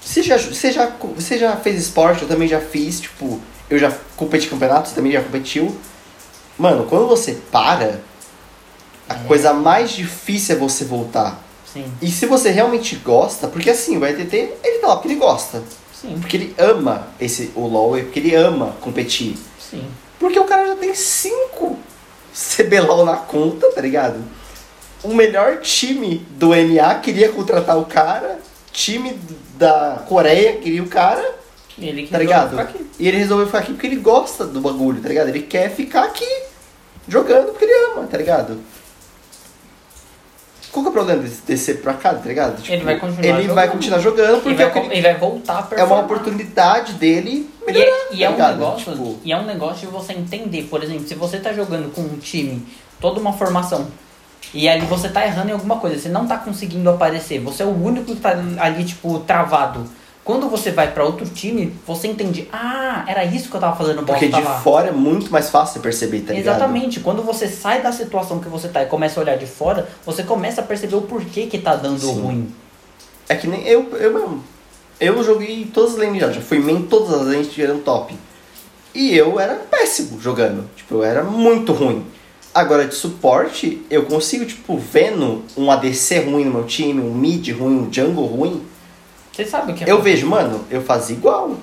Speaker 2: você já, você já, você já fez esporte, eu também já fiz, tipo, eu já competi campeonatos, você também já competiu. Mano, quando você para, a
Speaker 1: É.
Speaker 2: coisa mais difícil é você voltar.
Speaker 1: Sim,
Speaker 2: E se você realmente gosta, porque assim, o ETT, ele tá lá porque ele gosta.
Speaker 1: sim,
Speaker 2: Porque ele ama esse, o LoL, e porque ele ama competir.
Speaker 1: sim.
Speaker 2: Porque o cara já tem cinco CBLOL na conta, tá ligado? O melhor time do NA queria contratar o cara, time da Coreia queria o cara,
Speaker 1: Ele
Speaker 2: tá ligado?
Speaker 1: ficar aqui.
Speaker 2: E ele resolveu ficar aqui porque ele gosta do bagulho, tá ligado? Ele quer ficar aqui jogando porque ele ama, tá ligado? Qual que é o problema de descer pra cá, tá ligado?
Speaker 1: Ele vai continuar
Speaker 2: Ele vai
Speaker 1: jogando.
Speaker 2: continuar jogando
Speaker 1: Ele
Speaker 2: porque
Speaker 1: vai,
Speaker 2: é que
Speaker 1: com-
Speaker 2: ele-
Speaker 1: ele vai voltar a
Speaker 2: é uma oportunidade dele
Speaker 1: E
Speaker 2: melhorar,
Speaker 1: é, e é
Speaker 2: tá
Speaker 1: um
Speaker 2: ligado?
Speaker 1: negócio,
Speaker 2: Tipo,
Speaker 1: e é um negócio de você entender, por exemplo, se você tá jogando com um time, toda uma formação, e ali você tá errando em alguma coisa, você não tá conseguindo aparecer, você é o único que tá ali, tipo, travado. Quando você vai pra outro time, você entende, ah, era isso que eu tava fazendo bosta
Speaker 2: Porque de fora é muito mais fácil você perceber, tá ligado?
Speaker 1: Exatamente. Quando você sai da situação que você tá e começa a olhar de fora, você começa a perceber o porquê que tá dando
Speaker 2: Sim.
Speaker 1: ruim.
Speaker 2: É que nem eu, eu mesmo. Eu joguei todas as lanes já, já fui main todas as lanes tirando top. E eu era péssimo jogando. Tipo, eu era muito ruim. Agora de suporte, eu consigo, tipo, vendo um ADC ruim no meu time, um mid ruim, um jungle ruim,
Speaker 1: Você sabe o que é
Speaker 2: eu vejo, mano, eu fazia igual.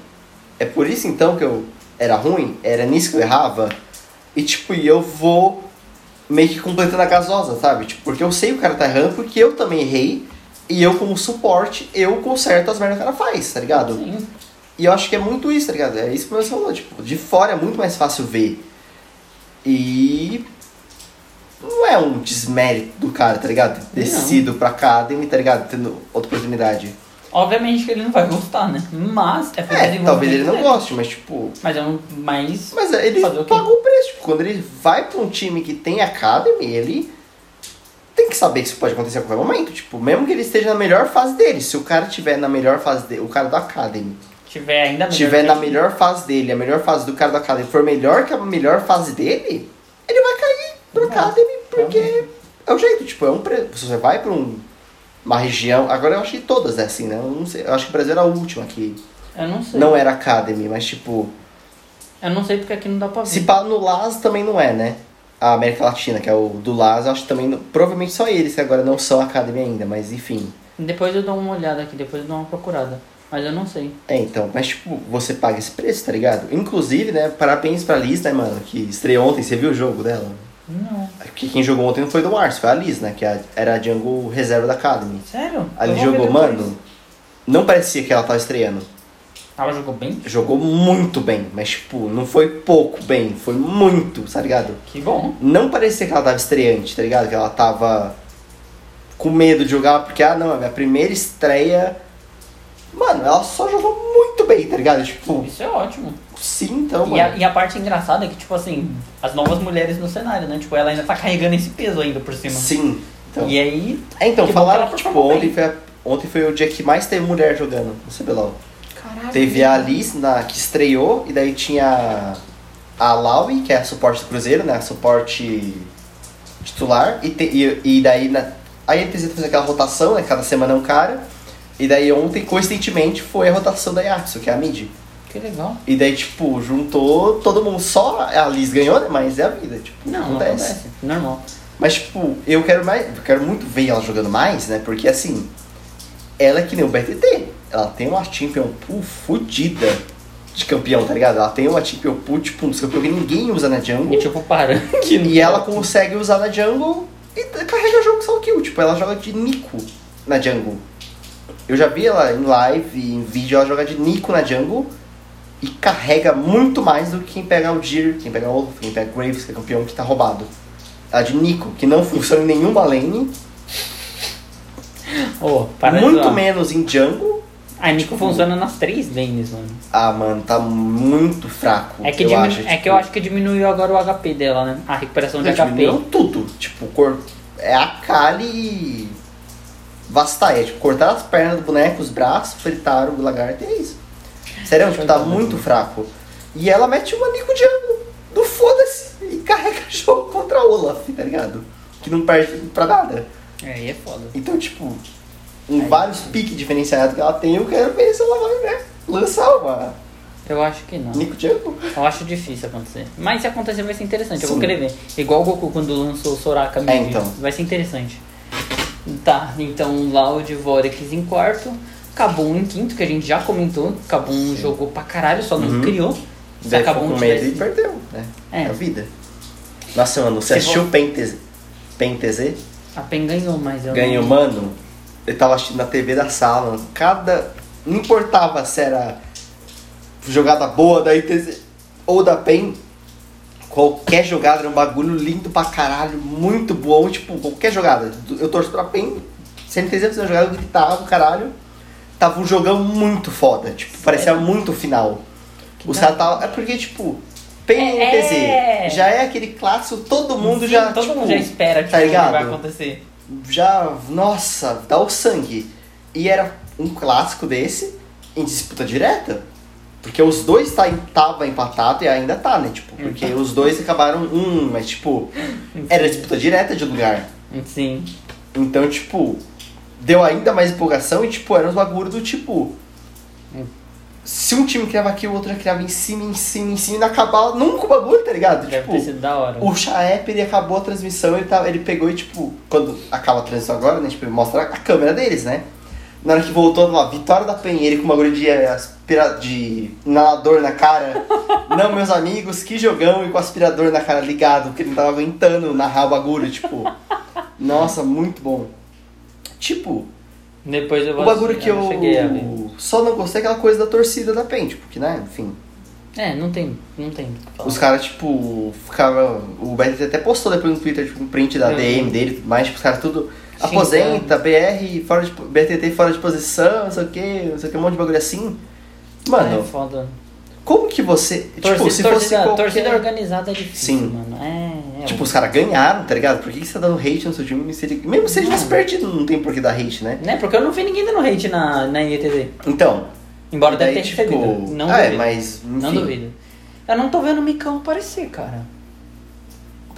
Speaker 2: É por isso então que eu era ruim, era nisso que eu errava. E tipo, eu vou meio que completando a gasosa, sabe? Tipo, porque eu sei que o cara tá errando, porque eu também errei. E eu, como suporte, eu conserto as merdas que o cara faz, tá ligado?
Speaker 1: Sim.
Speaker 2: E eu acho que é muito isso, tá ligado? É isso que você falou, tipo, de fora é muito mais fácil ver. E. Não é um desmérito do cara, tá ligado? Ter Descido pra Academy, tá ligado? Tendo outra oportunidade.
Speaker 1: Obviamente que ele não vai gostar, né? Mas é
Speaker 2: É, talvez ele não
Speaker 1: dele.
Speaker 2: goste, mas tipo.
Speaker 1: Mas eu não. Mas.
Speaker 2: Mas ele
Speaker 1: o quê?
Speaker 2: pagou o preço. Tipo, quando ele vai pra um time que tem Academy, ele tem que saber que isso pode acontecer a qualquer momento. Tipo, mesmo que ele esteja na melhor fase dele. Se o cara tiver na melhor fase dele, o cara da Academy
Speaker 1: Tiver ainda melhor.
Speaker 2: tiver na
Speaker 1: ele.
Speaker 2: melhor fase dele, a melhor fase do cara da Academy for melhor que a melhor fase dele, ele vai cair pro. Academy, porque é o jeito, tipo, é um pre... Se você vai pra um- uma região. Agora eu acho que todas é assim, né? Eu não sei. Eu acho que o Brasil era a última que
Speaker 1: Eu não sei.
Speaker 2: não era Academy, mas tipo.
Speaker 1: Eu não sei porque aqui não dá pra ver.
Speaker 2: Se pá no LAS também não é, né? A América Latina, que é o do LAS, eu acho que também. não- Provavelmente só eles que agora não são Academy ainda, mas enfim.
Speaker 1: Depois eu dou uma olhada aqui, depois eu dou uma procurada. Mas eu não sei.
Speaker 2: É, então, mas tipo, você paga esse preço, tá ligado? Inclusive, né, parabéns pra Liz, né, mano, que estreou ontem, você viu o jogo dela?
Speaker 1: Não.
Speaker 2: Que quem jogou ontem não foi do Márcio, foi a Liz, né, que a- era a jungle reserva da Academy.
Speaker 1: Sério?
Speaker 2: A Liz jogou, mano, não parecia que ela tava estreando.
Speaker 1: Ela jogou bem?
Speaker 2: Jogou muito bem, mas tipo, não foi pouco bem, foi muito, tá ligado?
Speaker 1: Que bom.
Speaker 2: Não parecia que ela tava estreante, tá ligado? Que ela tava com medo de jogar, porque, ah, não, é a minha primeira estreia. Mano, ela só jogou muito bem, tá ligado? Tipo,
Speaker 1: Isso é ótimo.
Speaker 2: Sim, então,
Speaker 1: E a,
Speaker 2: mano.
Speaker 1: e a parte engraçada é que, tipo assim, as novas mulheres no cenário, né? Tipo, ela ainda tá carregando esse peso ainda por cima.
Speaker 2: Sim. Então,
Speaker 1: E aí,
Speaker 2: é, então
Speaker 1: que
Speaker 2: falaram
Speaker 1: que
Speaker 2: tipo, ontem
Speaker 1: bem.
Speaker 2: foi, a- ontem foi o dia que mais teve mulher jogando no CBLOL.
Speaker 1: Caralho.
Speaker 2: Teve a Alice na, que estreou, e daí tinha a Laui, que é a suporte do Cruzeiro, né? A suporte titular. E, te- e, e daí na, aí ele precisa fazer aquela rotação, né? Cada semana é um cara. E daí ontem, coincidentemente, foi a rotação da Yatsu, que é a mid.
Speaker 1: Que legal.
Speaker 2: E daí, tipo, juntou todo mundo. Só a Liz ganhou, né? Mas é a vida, tipo,
Speaker 1: Não, não acontece. Normal.
Speaker 2: Mas, tipo, eu quero mais. Eu quero muito ver ela jogando mais, né? Porque assim, ela é que nem o BTT. Ela tem uma Champion Pool fodida de campeão, tá ligado? Ela tem uma Champion Pool, tipo, um campeão que ninguém usa na jungle.
Speaker 1: E tipo, para. Que
Speaker 2: E ela consegue usar na jungle e carrega o jogo só kill. Tipo, ela joga de Nico na jungle. Eu já vi ela em live e em vídeo, ela joga de Nico na jungle e carrega muito mais do que quem pega o Jir, quem pega o quem pega o Graves, que é campeão que tá roubado. Ela de Nico, que não funciona em nenhuma lane,
Speaker 1: de
Speaker 2: muito menos em jungle.
Speaker 1: A Nico funciona nas três lanes, mano.
Speaker 2: Ah, mano, tá muito fraco.
Speaker 1: É que,
Speaker 2: eu
Speaker 1: diminu-
Speaker 2: acho,
Speaker 1: é
Speaker 2: tipo,
Speaker 1: que eu acho que diminuiu agora o HP dela, né? A recuperação de HP.
Speaker 2: tudo. Tipo, cor... é a Kali Vastai. É tipo, cortaram as pernas do boneco, os braços, fritaram o lagarto e é isso. Sério, tipo, tá muito fraco. E ela mete uma Nico Django do foda-se e carrega jogo contra a Olaf, tá ligado? Que não perde pra nada.
Speaker 1: É, aí é foda.
Speaker 2: Então, tipo, em vários piques diferenciados que ela tem, eu quero ver se ela vai, né? Lançar uma
Speaker 1: Eu acho que não.
Speaker 2: Nico Django.
Speaker 1: Eu acho difícil acontecer. Mas se acontecer vai ser interessante, eu vou
Speaker 2: Sim.
Speaker 1: querer ver. Igual o Goku quando lançou o Soraka
Speaker 2: É,
Speaker 1: Mid.
Speaker 2: então.
Speaker 1: Vai ser interessante. Tá, então Loud, Vorex em quarto. Cabum em quinto, que a gente já comentou. Cabum jogou pra caralho, só não
Speaker 2: Uhum.
Speaker 1: criou. Se
Speaker 2: Daí
Speaker 1: Cabum
Speaker 2: com medo e perdeu, né?
Speaker 1: É.
Speaker 2: É a vida. Nossa, mano, você
Speaker 1: Se
Speaker 2: assistiu o PEN-TZ? PEN-TZ?
Speaker 1: A PEN ganhou, mas eu
Speaker 2: Ganhou,
Speaker 1: não...
Speaker 2: mano. Eu tava assistindo na TV da sala. Cada. Não importava se era jogada boa da ITZ ou da PEN. Qualquer jogada era um bagulho lindo pra caralho, muito bom. Tipo, qualquer jogada. Eu torço pra PEN. Se a ITZ fizesse uma jogada, eu gritava, caralho. Tava um jogão muito foda. Tipo, parecia muito final. Os caras tava. É porque, tipo. E
Speaker 1: É.
Speaker 2: ITZ já é aquele clássico, todo mundo
Speaker 1: Sim,
Speaker 2: já.
Speaker 1: Todo
Speaker 2: tipo,
Speaker 1: mundo já espera
Speaker 2: tá
Speaker 1: que
Speaker 2: ligado?
Speaker 1: vai acontecer.
Speaker 2: já, nossa, dá o sangue. E era um clássico desse em disputa direta. Porque os dois tá, tava empatado e ainda tá, né? Tipo, porque os dois acabaram um, mas tipo, era disputa direta de lugar.
Speaker 1: Sim.
Speaker 2: Então, tipo, deu ainda mais empolgação e, tipo, era uns bagulho do tipo.
Speaker 1: Hum.
Speaker 2: Se um time criava aqui, o outro já criava em cima, em cima, em cima, e não acabava nunca o bagulho, tá ligado?
Speaker 1: Deve
Speaker 2: tipo,
Speaker 1: ter sido da hora.
Speaker 2: o Chaep, ele acabou a transmissão, ele, tava, ele pegou e, tipo, quando acaba a transmissão agora, né, tipo, ele mostra a câmera deles, né? Na hora que voltou lá, vitória da Penheira com uma bagulho de, eh, aspira, de inalador na cara. Não, meus amigos, que jogão, e com o aspirador na cara ligado, porque ele não tava aguentando narrar o bagulho, tipo... Nossa, muito bom. Tipo,
Speaker 1: Depois eu vou
Speaker 2: o bagulho que eu
Speaker 1: ver.
Speaker 2: só não gostei é aquela coisa da torcida da PEN, tipo, que, né, enfim...
Speaker 1: É, não tem, não tem.
Speaker 2: Os caras, tipo, ficavam. O BRT até postou depois no Twitter, tipo, um print da
Speaker 1: Eu
Speaker 2: DM
Speaker 1: vi.
Speaker 2: dele mais, tipo, os caras tudo.
Speaker 1: Xingando.
Speaker 2: Aposenta, BR fora de. BRTT fora de posição, não sei o que, não sei o que, um monte de bagulho assim. Mano,
Speaker 1: É foda.
Speaker 2: Como que você. tipo,
Speaker 1: Torcida,
Speaker 2: se fosse
Speaker 1: torcida,
Speaker 2: qualquer...
Speaker 1: torcida organizada é difícil,
Speaker 2: Sim.
Speaker 1: mano. É, é
Speaker 2: Tipo, os caras ganharam, tá ligado? Por que, que você tá dando hate no seu time? Se ele... Mesmo se ele tivesse
Speaker 1: Não.
Speaker 2: perdido, não tem por que dar hate, né?
Speaker 1: Né? Porque eu não vi ninguém dando hate na, na IETZ.
Speaker 2: Então.
Speaker 1: Embora
Speaker 2: e daí,
Speaker 1: deve ter recebido. Não
Speaker 2: ah, é,
Speaker 1: duvido.
Speaker 2: mas. Enfim,
Speaker 1: Não duvido. Eu não tô vendo o Micão aparecer, cara.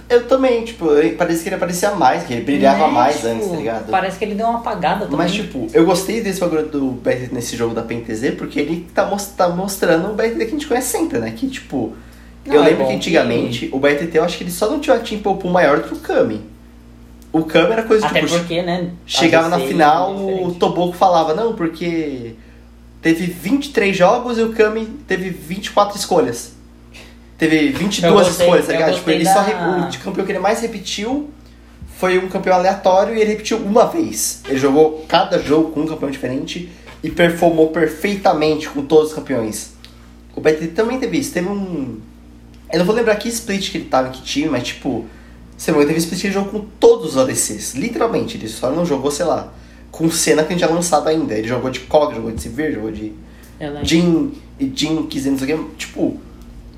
Speaker 2: Eu também, tipo, parece que ele aparecia mais, que ele brilhava
Speaker 1: Né?
Speaker 2: mais
Speaker 1: Tipo,
Speaker 2: antes, tá ligado?
Speaker 1: Parece que ele deu uma apagada também.
Speaker 2: Mas, tipo, eu gostei desse bagulho do BRTT nesse jogo da PNTZ porque ele tá, mos- tá mostrando o BRTT que a gente conhece sempre, né? Que, tipo,
Speaker 1: Não,
Speaker 2: eu
Speaker 1: é
Speaker 2: lembro
Speaker 1: bom
Speaker 2: que antigamente o BRTT eu acho que ele só não tinha team pool maior do que o Kami. O Kami era coisa
Speaker 1: Até
Speaker 2: tipo.
Speaker 1: porque, né?
Speaker 2: Chegava na final,
Speaker 1: é
Speaker 2: o. Toboco falava, não, porque teve 23 jogos e o Kami teve 24 escolhas. Teve 22
Speaker 1: Eu gostei-
Speaker 2: escolhas, tá ligado? Tipo, ele só.
Speaker 1: da-
Speaker 2: re- O de campeão que ele mais repetiu foi um campeão aleatório e ele repetiu uma vez. Ele jogou cada jogo com um campeão diferente e performou perfeitamente com todos os campeões. O BT também teve isso. Teve um. Eu não vou lembrar que split que ele tava, em que time, mas tipo. Você não teve split que ele jogou com todos os ADCs. Literalmente. Ele só não jogou, sei lá, com cena que a gente tinha lançado ainda. Ele jogou de Kog, jogou de Sivir, jogou de. Jin e Jin, quiser não sei o que. Tipo,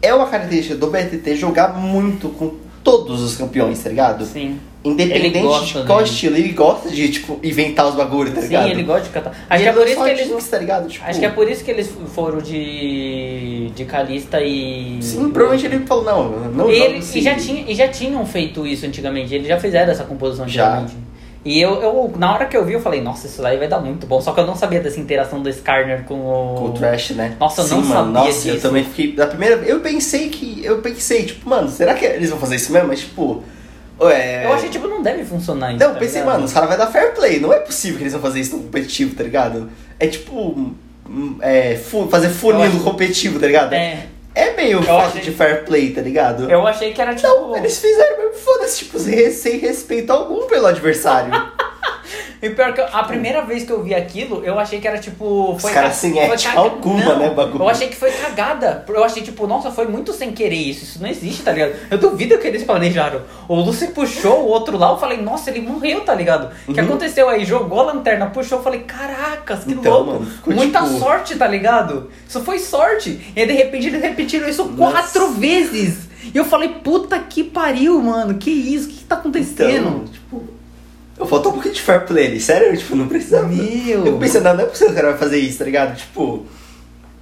Speaker 2: é uma característica do BRTT jogar muito com todos os campeões, tá ligado?
Speaker 1: Sim.
Speaker 2: Independente
Speaker 1: gosta
Speaker 2: de qual estilo, ele gosta de, tipo, inventar os bagulhos, tá ligado?
Speaker 1: Sim, ele gosta de catar.
Speaker 2: E
Speaker 1: Acho que é por
Speaker 2: não
Speaker 1: isso que eles.
Speaker 2: Jinx, tá ligado? Tipo,
Speaker 1: Acho que é por isso que eles foram de. de Calista e.
Speaker 2: Sim, provavelmente ele falou, não, não
Speaker 1: Ele,
Speaker 2: assim.
Speaker 1: e, já tinha, e já tinham feito isso antigamente, eles já fizeram essa composição
Speaker 2: Já.
Speaker 1: E eu, eu, na hora que eu vi, eu falei, nossa, isso daí vai dar muito bom. Só que eu não sabia dessa interação do Skarner com o.
Speaker 2: Com o Trash, né?
Speaker 1: Nossa, eu
Speaker 2: Sim,
Speaker 1: não
Speaker 2: mano,
Speaker 1: sabia
Speaker 2: Nossa, eu
Speaker 1: disso.
Speaker 2: também fiquei. Da primeira eu pensei que. Eu pensei, tipo, mano, será que eles vão fazer isso mesmo? Mas, tipo. Ué.
Speaker 1: Eu achei, tipo, não deve funcionar isso.
Speaker 2: Não,
Speaker 1: tá
Speaker 2: pensei,
Speaker 1: ligado?
Speaker 2: mano, os caras vão dar fair play. Não é possível que eles vão fazer isso no competitivo, tá ligado? É tipo. hum, É, fu- fazer funil
Speaker 1: Eu acho-
Speaker 2: no competitivo, tá ligado?
Speaker 1: É,
Speaker 2: É meio falta
Speaker 1: achei-
Speaker 2: de fair play, tá ligado?
Speaker 1: eu achei que era tipo.
Speaker 2: Não, eles fizeram mesmo, foda-se, tipo, sem sem respeito algum pelo adversário.
Speaker 1: E pior que eu- a primeira vez que eu vi aquilo, eu achei que era tipo.
Speaker 2: Os
Speaker 1: Foi
Speaker 2: caras
Speaker 1: ca-
Speaker 2: sem
Speaker 1: foi
Speaker 2: ética
Speaker 1: caga-
Speaker 2: alguma,
Speaker 1: Não,
Speaker 2: né, bagulho?
Speaker 1: Eu achei que foi cagada. Eu achei, tipo, nossa, foi muito sem querer isso. Isso não existe, tá ligado? Eu duvido que eles planejaram. O Lucy puxou o outro lá, eu falei, nossa, ele morreu, tá ligado? O que
Speaker 2: Uhum.
Speaker 1: aconteceu aí? Jogou a lanterna, puxou, eu falei, caracas, que
Speaker 2: Então,
Speaker 1: louco.
Speaker 2: mano,
Speaker 1: Muita
Speaker 2: tipo-
Speaker 1: sorte, tá ligado? Isso foi sorte. E aí, de repente, eles repetiram isso
Speaker 2: Nossa.
Speaker 1: quatro vezes. E eu falei, puta que pariu, mano. Que isso? O que, que tá acontecendo?
Speaker 2: Então, tipo. Eu faltou um pouquinho de fair play ali, sério? Tipo, não precisava.
Speaker 1: Meu.
Speaker 2: Eu pensando, não, não é possível que o cara vai fazer isso, tá ligado? Tipo.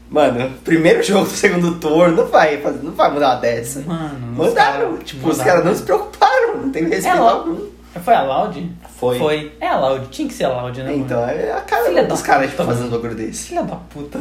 Speaker 2: Mano, primeiro jogo do segundo turno, não vai fazer, não vai mudar uma dessa.
Speaker 1: Mano, os
Speaker 2: Mandaram,
Speaker 1: cara-
Speaker 2: tipo, os
Speaker 1: mandaram.
Speaker 2: caras não se preocuparam, não tem respeito
Speaker 1: É,
Speaker 2: algum.
Speaker 1: Foi a Loud?
Speaker 2: Foi.
Speaker 1: Foi. É a Loud. Tinha que ser a Loud, né?
Speaker 2: Então,
Speaker 1: mano?
Speaker 2: é a cara
Speaker 1: Filha
Speaker 2: dos caras, tipo, fazendo um bagulho desse.
Speaker 1: Filha da puta.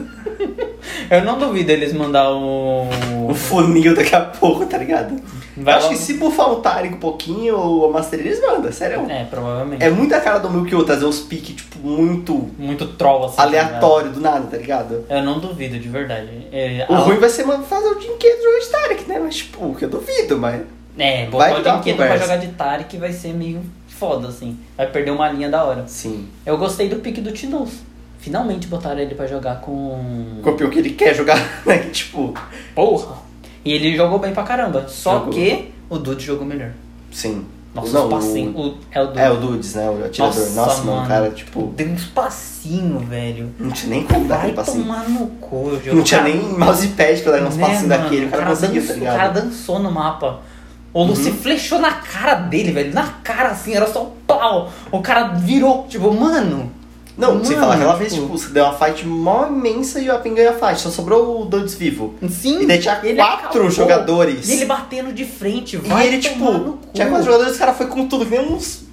Speaker 1: Eu não duvido eles mandar o.
Speaker 2: Um funil daqui a pouco, tá ligado?
Speaker 1: Vai
Speaker 2: Acho que se bufar o Tarek um pouquinho, o Master eles mandam, sério.
Speaker 1: É, provavelmente.
Speaker 2: É muita cara do Milk trazer uns piques, tipo, muito
Speaker 1: Muito troll assim. tá
Speaker 2: aleatório do nada, tá ligado?
Speaker 1: Eu não duvido, de verdade. É,
Speaker 2: O
Speaker 1: a-
Speaker 2: ruim vai ser fazer o dinheiro jogar de Tarek, né? Mas, tipo, que eu duvido, mas.
Speaker 1: É,
Speaker 2: vai
Speaker 1: botar o Dinquedo pra jogar de Tarek vai ser meio foda, assim. Vai perder uma linha da hora.
Speaker 2: Sim.
Speaker 1: Eu gostei do pique do Tinus. Finalmente botaram ele pra jogar com.
Speaker 2: O campeão que ele quer jogar, né? Tipo.
Speaker 1: Porra! E ele jogou bem pra caramba. Só
Speaker 2: Jogou.
Speaker 1: que o Dude jogou melhor.
Speaker 2: Sim.
Speaker 1: Nossa,
Speaker 2: Não,
Speaker 1: os passinhos.
Speaker 2: o-
Speaker 1: O... É o Dude.
Speaker 2: É, o Dudes, né? O atirador. Nossa, mano, o cara, tipo.
Speaker 1: Deu uns passinhos, velho.
Speaker 2: Não tinha nem como dar aquele passinho.
Speaker 1: tomar no cu, jogo.
Speaker 2: Não tinha
Speaker 1: Cara,
Speaker 2: nem mousepad pra dar uns
Speaker 1: né,
Speaker 2: passinhos
Speaker 1: mano?
Speaker 2: daquele. O cara conseguiu, tá
Speaker 1: dançou,
Speaker 2: ligado?
Speaker 1: O cara dançou no mapa. O Lucy
Speaker 2: Uhum.
Speaker 1: flechou na cara dele, velho. Na cara, assim, era só pau. O cara virou, tipo, mano.
Speaker 2: Não, sem
Speaker 1: Mano,
Speaker 2: falar que ela fez,
Speaker 1: tipo-
Speaker 2: tipo, você deu uma fight mó imensa e o Apen ganha a fight. Só sobrou o Dudes vivo.
Speaker 1: Sim.
Speaker 2: E daí tinha
Speaker 1: ele
Speaker 2: quatro
Speaker 1: acabou.
Speaker 2: jogadores.
Speaker 1: E ele batendo de frente.
Speaker 2: E
Speaker 1: Vai
Speaker 2: ele,
Speaker 1: tomar no
Speaker 2: tipo, tinha quatro jogadores e os caras foi com tudo, que nem uns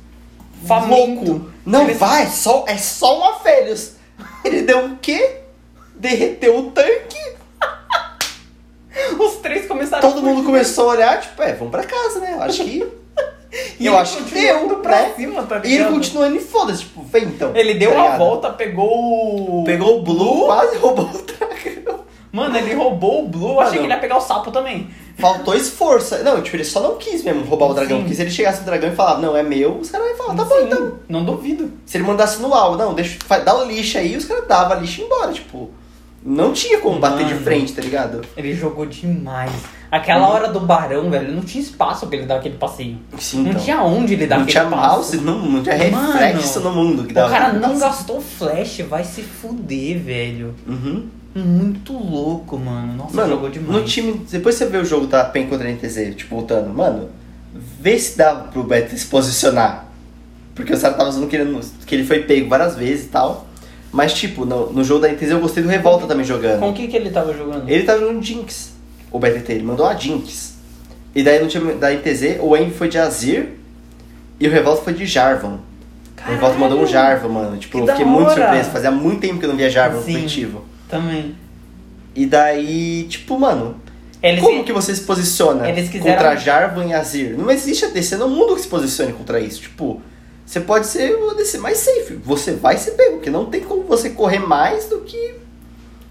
Speaker 1: Faminto.
Speaker 2: louco. Não,
Speaker 1: Ele-
Speaker 2: vai, só, é só uma Férias. Ele deu o quê? Derreteu o tanque.
Speaker 1: Os três começaram
Speaker 2: Todo
Speaker 1: a
Speaker 2: mundo começou a olhar, tipo, é, vamos pra casa, né? Eu acho que.
Speaker 1: E
Speaker 2: eu acho que deu,
Speaker 1: pra
Speaker 2: né?
Speaker 1: cima, tá
Speaker 2: E ele
Speaker 1: ligado?
Speaker 2: continuando e foda-se, tipo, vem então.
Speaker 1: Ele deu
Speaker 2: tá
Speaker 1: a
Speaker 2: ligado?
Speaker 1: volta, pegou o.
Speaker 2: Pegou o Blue, quase roubou o dragão.
Speaker 1: Mano, ele roubou o Blue. Eu achei que ele ia pegar o sapo também.
Speaker 2: Faltou esforço. Não, tipo, ele só não quis mesmo roubar o dragão.
Speaker 1: Sim.
Speaker 2: Porque se ele chegasse no dragão e falava, não, é meu, os caras iam falar, tá bom
Speaker 1: Sim,
Speaker 2: então.
Speaker 1: Não duvido.
Speaker 2: Se ele mandasse no UAU, não, deixa, dá o lixo aí, os caras davam lixo embora, tipo. Não tinha como bater de frente, tá ligado?
Speaker 1: Ele jogou demais. Aquela
Speaker 2: Uhum.
Speaker 1: hora do barão, velho, não tinha espaço pra ele dar aquele passeio.
Speaker 2: Sim,
Speaker 1: não
Speaker 2: então.
Speaker 1: tinha onde ele dar
Speaker 2: Não
Speaker 1: aquele
Speaker 2: tinha
Speaker 1: passo.
Speaker 2: mouse, não, não tinha
Speaker 1: Mano,
Speaker 2: reflexo no mundo que
Speaker 1: O
Speaker 2: dava.
Speaker 1: cara
Speaker 2: aquele
Speaker 1: não gastou flash, vai se fuder, velho.
Speaker 2: Uhum.
Speaker 1: Muito louco, mano. Nossa,
Speaker 2: Mano,
Speaker 1: jogou demais.
Speaker 2: no time, depois você vê o jogo da PEN contra a NTZ, tipo, voltando, mano, vê se dá pro Beto se posicionar. Porque o cara tava usando que ele, que ele foi pego várias vezes e tal. Mas, tipo, no, no jogo da NTZ eu gostei do Revolta também jogando.
Speaker 1: Com o que, que ele tava jogando?
Speaker 2: Ele tá jogando Jinx, o BTT, ele mandou a Jinx. E daí no time da NTZ, o Envy foi de Azir e o Revolta foi de Jarvan. O Revolta mandou um Jarvan, mano. Tipo, eu fiquei muito surpreso. Fazia muito tempo que eu não via Jarvan
Speaker 1: Sim.
Speaker 2: competitivo.
Speaker 1: Também.
Speaker 2: E daí, tipo, mano,
Speaker 1: Eles
Speaker 2: como que você se posiciona
Speaker 1: quiseram-
Speaker 2: contra Jarvan e Azir? Não existe ADC no mundo que se posicione contra isso. Tipo, você pode ser o ADC mais safe. Você vai ser pego, porque não tem como você correr mais do que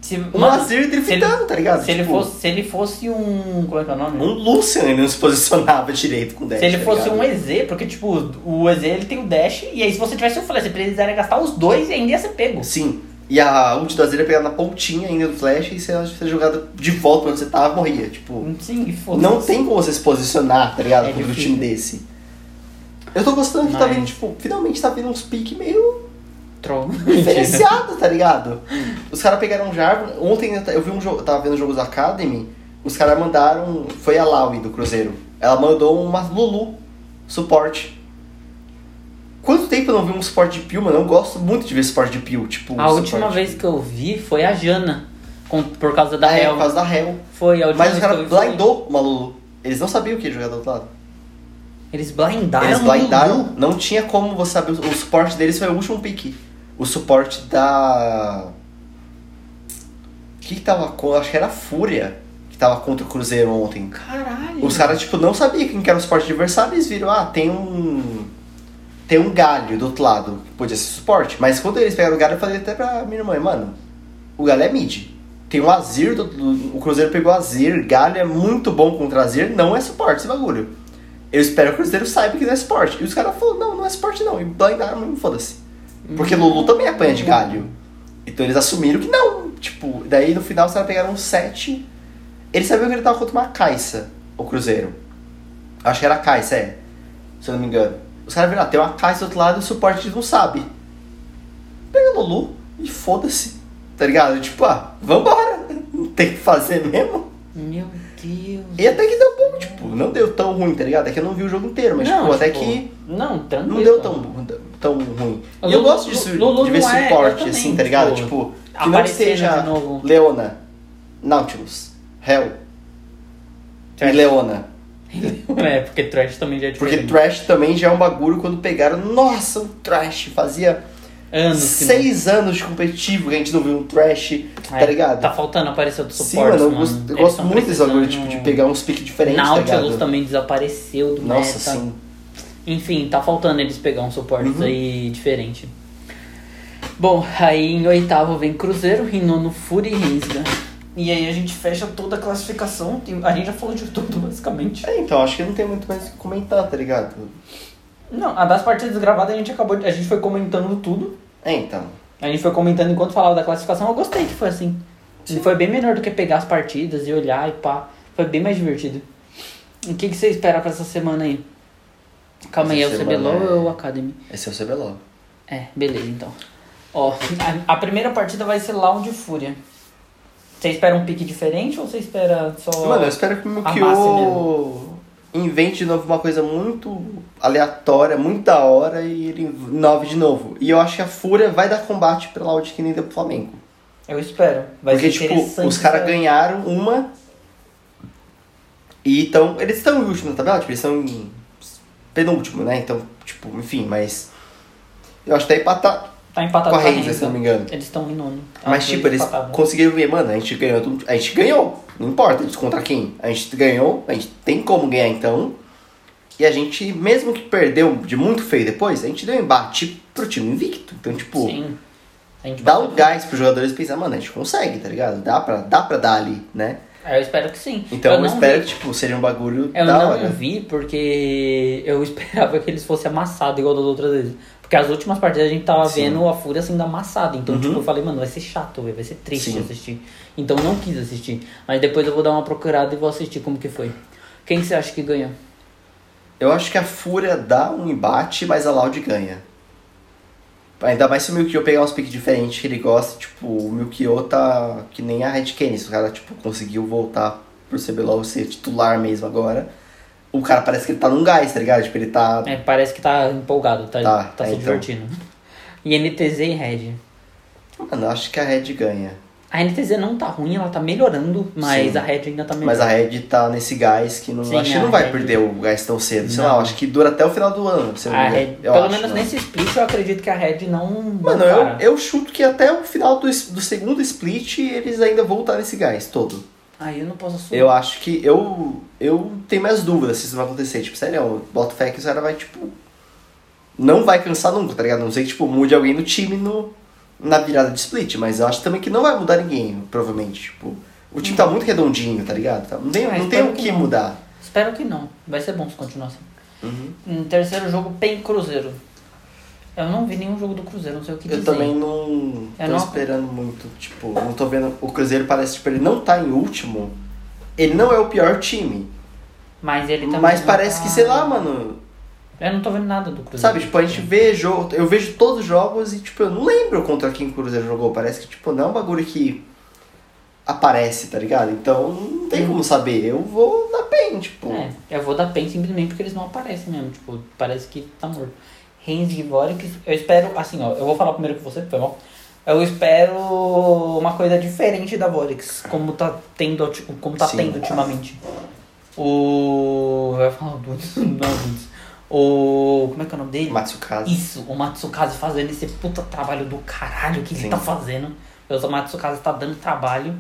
Speaker 1: se,
Speaker 2: um
Speaker 1: mano,
Speaker 2: Azir
Speaker 1: ele,
Speaker 2: driftando, tá ligado?
Speaker 1: se ele
Speaker 2: Tipo,
Speaker 1: fosse, se ele fosse um. Como é que é o nome?
Speaker 2: Um Lucian ele não se posicionava direito com o dash.
Speaker 1: Se ele
Speaker 2: tá
Speaker 1: fosse
Speaker 2: ligado?
Speaker 1: um EZ, porque, tipo, o EZ ele tem o dash, e aí se você tivesse o flash, você precisaria gastar os dois e ainda ia ser pego.
Speaker 2: Sim. E a ult do Azir ia pegar na pontinha ainda do flash e se ela ser jogada de volta pra onde você tava, morria. Tipo,
Speaker 1: Sim, e foda-se.
Speaker 2: não tem como você se posicionar, tá ligado?
Speaker 1: É
Speaker 2: contra um time desse. Eu tô gostando que tá
Speaker 1: Mas-
Speaker 2: vindo, tipo, finalmente tá vindo uns piques meio
Speaker 1: Troll.
Speaker 2: diferenciados, tá ligado? Os caras pegaram um Jarvan. Ontem eu vi um jogo, tava vendo jogos Academy, os caras mandaram. Foi a Laui do Cruzeiro. ela mandou uma Lulu suporte. Quanto tempo eu não vi um suporte de Pio, mano? Eu gosto muito de ver suporte de Pio. Tipo,
Speaker 1: A última vez que eu vi foi a Jana, com- por causa da
Speaker 2: é, por causa da Hell.
Speaker 1: Foi a última
Speaker 2: Mas os
Speaker 1: vez
Speaker 2: caras
Speaker 1: vi.
Speaker 2: blindou uma Lulu. Eles não sabiam o que ia jogar do outro lado.
Speaker 1: Eles blindaram.
Speaker 2: Eles
Speaker 1: o
Speaker 2: blindaram. Não tinha como você saber. O suporte deles foi o último pick. O suporte da. O que, que tava com. Acho que era a Fúria que tava contra o Cruzeiro ontem.
Speaker 1: Caralho.
Speaker 2: Os caras, tipo, não sabiam quem que era o suporte adversário, eles viram, ah, tem um. Tem um galho do outro lado, que podia ser suporte. Mas quando eles pegaram o galho, eu falei até pra minha irmã, mano, o galho é mid. Tem um Azir, do, do- o Cruzeiro pegou Azir, galho é muito bom contra Azir, não é suporte esse bagulho. Eu espero que o Cruzeiro saiba que não é suporte. E os caras falaram, não, não é suporte não. E blindaram, e foda-se. Porque Lulu também apanha de galho. Então eles assumiram que não. Tipo, daí no final os caras pegaram um 7. Eles sabiam que ele tava contra uma Caixa, o Cruzeiro. Acho que era a Caixa, é. Se eu não me engano. Os caras viram, ah, tem uma Caixa do outro lado e o suporte não sabe. Pega o Lulu e foda-se. Tá ligado? Tipo, ah, vambora. Não tem o que fazer mesmo. E até que deu bom, tipo, não deu tão ruim, tá ligado? É que eu não vi o jogo inteiro, mas
Speaker 1: Não,
Speaker 2: tipo, até
Speaker 1: tipo,
Speaker 2: que
Speaker 1: Não, tranquilo.
Speaker 2: não deu tão, tão ruim. E eu gosto disso, de ver
Speaker 1: é-
Speaker 2: suporte,
Speaker 1: também,
Speaker 2: assim, tá ligado?
Speaker 1: tipo,
Speaker 2: Tipo, que não seja. Leona, Nautilus, Hell e
Speaker 1: Trash.
Speaker 2: Leona.
Speaker 1: É, porque trash também já é
Speaker 2: Porque
Speaker 1: diferente.
Speaker 2: Trash também já é um bagulho quando pegaram. Nossa, o Trash fazia
Speaker 1: Anos
Speaker 2: seis anos de competitivo que a gente não viu um Trash,
Speaker 1: não-
Speaker 2: tá ligado?
Speaker 1: Tá faltando aparecer
Speaker 2: Sim,
Speaker 1: suporte,
Speaker 2: mano, eu
Speaker 1: mano.
Speaker 2: gosto, eu gosto muito desse bagulho, tipo, de pegar uns piques diferentes, tá
Speaker 1: Nautilus
Speaker 2: ligado?
Speaker 1: também desapareceu do
Speaker 2: Nossa,
Speaker 1: meta.
Speaker 2: sim.
Speaker 1: Enfim, tá faltando eles pegar um suporte
Speaker 2: Uhum.
Speaker 1: aí diferente. Bom, aí em oitavo vem Cruzeiro, em nono Fúria e Rinsga. E aí a gente fecha toda a classificação. A gente já falou de tudo, basicamente.
Speaker 2: É, então, acho que não tem muito mais o que comentar, tá ligado?
Speaker 1: Não, a das partidas gravadas a gente acabou de, A gente foi comentando tudo.
Speaker 2: É, então.
Speaker 1: A gente foi comentando enquanto falava da classificação. Eu gostei que foi assim.
Speaker 2: Sim.
Speaker 1: Foi bem melhor do que pegar as partidas e olhar e pá. Foi bem mais divertido. O que, que você espera pra essa semana aí? Calma aí, é
Speaker 2: Essa
Speaker 1: o CBLOL
Speaker 2: é-
Speaker 1: ou o Academy?
Speaker 2: Esse é o CBLOL.
Speaker 1: É, beleza então. Ó, a, a primeira partida vai ser Lounge Fúria. Você espera um pique diferente ou você espera só.
Speaker 2: Mano, eu espero que o Mukio invente de novo uma coisa muito aleatória, muito da hora e ele inove de novo. E eu acho que a Fúria vai dar combate pra Loud que nem deu pro Flamengo.
Speaker 1: Eu espero. Vai
Speaker 2: Porque, tipo, os caras ganharam uma e então eles estão em último na tabela, tipo, eles estão em penúltimo, né? Então, tipo, enfim, mas eu acho que tá empatado
Speaker 1: Tá empatado
Speaker 2: com a Renza, se não me engano.
Speaker 1: Eles estão em nono.
Speaker 2: Mas, tipo, eles
Speaker 1: empatavam.
Speaker 2: conseguiram ver, mano, a gente ganhou, a gente ganhou, não importa eles contra quem, a gente ganhou, a gente tem como ganhar então, e a gente, mesmo que perdeu de muito feio depois, a gente deu embate pro time invicto, então, tipo,
Speaker 1: Sim. A gente
Speaker 2: dá o gás pros jogadores pensar, mano, a gente consegue, tá ligado? Dá pra, dá pra dar ali, né?
Speaker 1: É, Eu espero que sim.
Speaker 2: Então eu,
Speaker 1: não
Speaker 2: espero
Speaker 1: vi-
Speaker 2: que, tipo, seja um bagulho
Speaker 1: Eu não
Speaker 2: hora.
Speaker 1: vi porque eu esperava que eles fossem amassados igual das outras vezes. Porque as últimas partidas a gente tava
Speaker 2: Sim.
Speaker 1: vendo a Fúria sendo amassada. Então,
Speaker 2: Uhum.
Speaker 1: tipo, eu falei, mano, vai ser chato, vai ser triste
Speaker 2: Sim.
Speaker 1: assistir. Então eu não quis assistir. Mas depois eu vou dar uma procurada e vou assistir como que foi. Quem que você acha que ganhou?
Speaker 2: Eu acho que a Fúria dá um embate, mas a Loud ganha. Ainda mais se o Milkyo pegar uns piques diferentes que ele gosta, tipo, o Milkyo tá que nem a Red Canids, o cara, tipo, conseguiu voltar pro CBLOL ser titular mesmo agora. O cara parece que ele tá num gás, tá ligado? Tipo, ele tá...
Speaker 1: É, parece que tá empolgado, tá,
Speaker 2: Tá,
Speaker 1: tá
Speaker 2: é,
Speaker 1: se
Speaker 2: então.
Speaker 1: divertindo. E NTZ e Red.
Speaker 2: Mano, eu acho que a Red ganha.
Speaker 1: A NTZ não tá ruim, ela tá melhorando, mas
Speaker 2: Sim.
Speaker 1: a Red ainda tá melhor.
Speaker 2: Mas a Red tá nesse gás que não...
Speaker 1: Sim,
Speaker 2: acho que não vai
Speaker 1: Red-
Speaker 2: perder o gás tão cedo. Sei
Speaker 1: Não.
Speaker 2: lá, acho que dura até o final do ano, se não
Speaker 1: A Red, pelo
Speaker 2: acho,
Speaker 1: menos
Speaker 2: né?
Speaker 1: nesse split eu acredito que a Red não.
Speaker 2: Mano,
Speaker 1: não
Speaker 2: eu, eu chuto que até o final do, do segundo split eles ainda vão estar nesse gás todo.
Speaker 1: Aí eu não posso assumir.
Speaker 2: Eu acho que eu eu tenho minhas dúvidas se isso vai acontecer. Tipo, sério, eu boto fé que o cara vai, tipo. Não vai cansar nunca, tá ligado? A Não sei que, tipo, mude alguém no time no, na virada de split, mas eu acho também que não vai mudar ninguém, provavelmente. Tipo, o time tá muito redondinho, tá ligado? Tá- Não tem,
Speaker 1: Ah,
Speaker 2: não tem o
Speaker 1: que
Speaker 2: que mudar.
Speaker 1: Espero que não. Vai ser bom se continuar assim.
Speaker 2: Uhum.
Speaker 1: Em terceiro jogo, PEN Cruzeiro. Eu não vi nenhum jogo do Cruzeiro, não sei o que
Speaker 2: Eu
Speaker 1: dizer.
Speaker 2: também não tô
Speaker 1: Eu não-
Speaker 2: esperando muito. Tipo, não tô vendo. O Cruzeiro parece, tipo, ele não tá em último. Ele não é o pior time.
Speaker 1: Mas ele também.
Speaker 2: Mas parece
Speaker 1: tá-
Speaker 2: que, sei lá, mano,
Speaker 1: Eu não tô vendo nada do Cruzeiro.
Speaker 2: Sabe, tipo, a gente vê jogo. Eu vejo todos os jogos e, tipo, eu não lembro contra quem o Cruzeiro jogou. Parece que, tipo, não é um bagulho que aparece, tá ligado? Então não tem como saber. Eu vou na PEN, tipo.
Speaker 1: É, eu vou dar PEN simplesmente porque eles não aparecem mesmo. Tipo, parece que tá morto. Reigns e Vorix, eu espero, assim, ó, eu vou falar primeiro com você, foi bom? Eu espero uma coisa diferente da Vorix, como tá tendo, tipo, como tá
Speaker 2: Sim.
Speaker 1: tendo ultimamente. O. Ia falar o Dudes, não, Dudes. O. Como é que é o nome dele?
Speaker 2: Matsukaze.
Speaker 1: Isso, o Matsukaze fazendo esse puta trabalho do caralho que ele
Speaker 2: Sim.
Speaker 1: tá fazendo. O Matsukaze tá dando trabalho.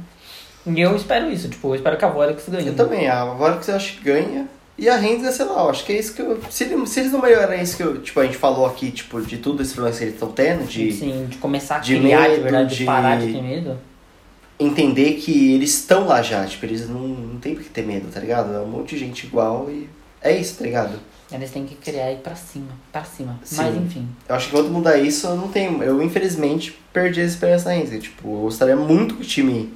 Speaker 1: E eu espero isso, tipo, eu espero que a Vorix ganhe.
Speaker 2: Eu também, a Vortex eu acho que ganha. E a Renda, sei lá, eu acho que é isso que eu. Se, se eles não melhorarem isso que eu, tipo, a gente falou aqui, tipo, de tudo esse problema que eles estão tendo, de
Speaker 1: Sim, de começar a
Speaker 2: de
Speaker 1: criar de
Speaker 2: medo,
Speaker 1: verdade, de
Speaker 2: de-
Speaker 1: parar de ter medo.
Speaker 2: entender que eles estão lá já, tipo, eles não, não tem por que ter medo, tá ligado? É um monte de gente igual e. É isso, tá ligado?
Speaker 1: Eles têm que criar e ir pra cima, pra cima.
Speaker 2: Sim.
Speaker 1: Mas enfim.
Speaker 2: Eu acho que enquanto mudar isso, eu não tenho. Eu, infelizmente, perdi a esperança na Renda. Tipo, eu gostaria muito que o time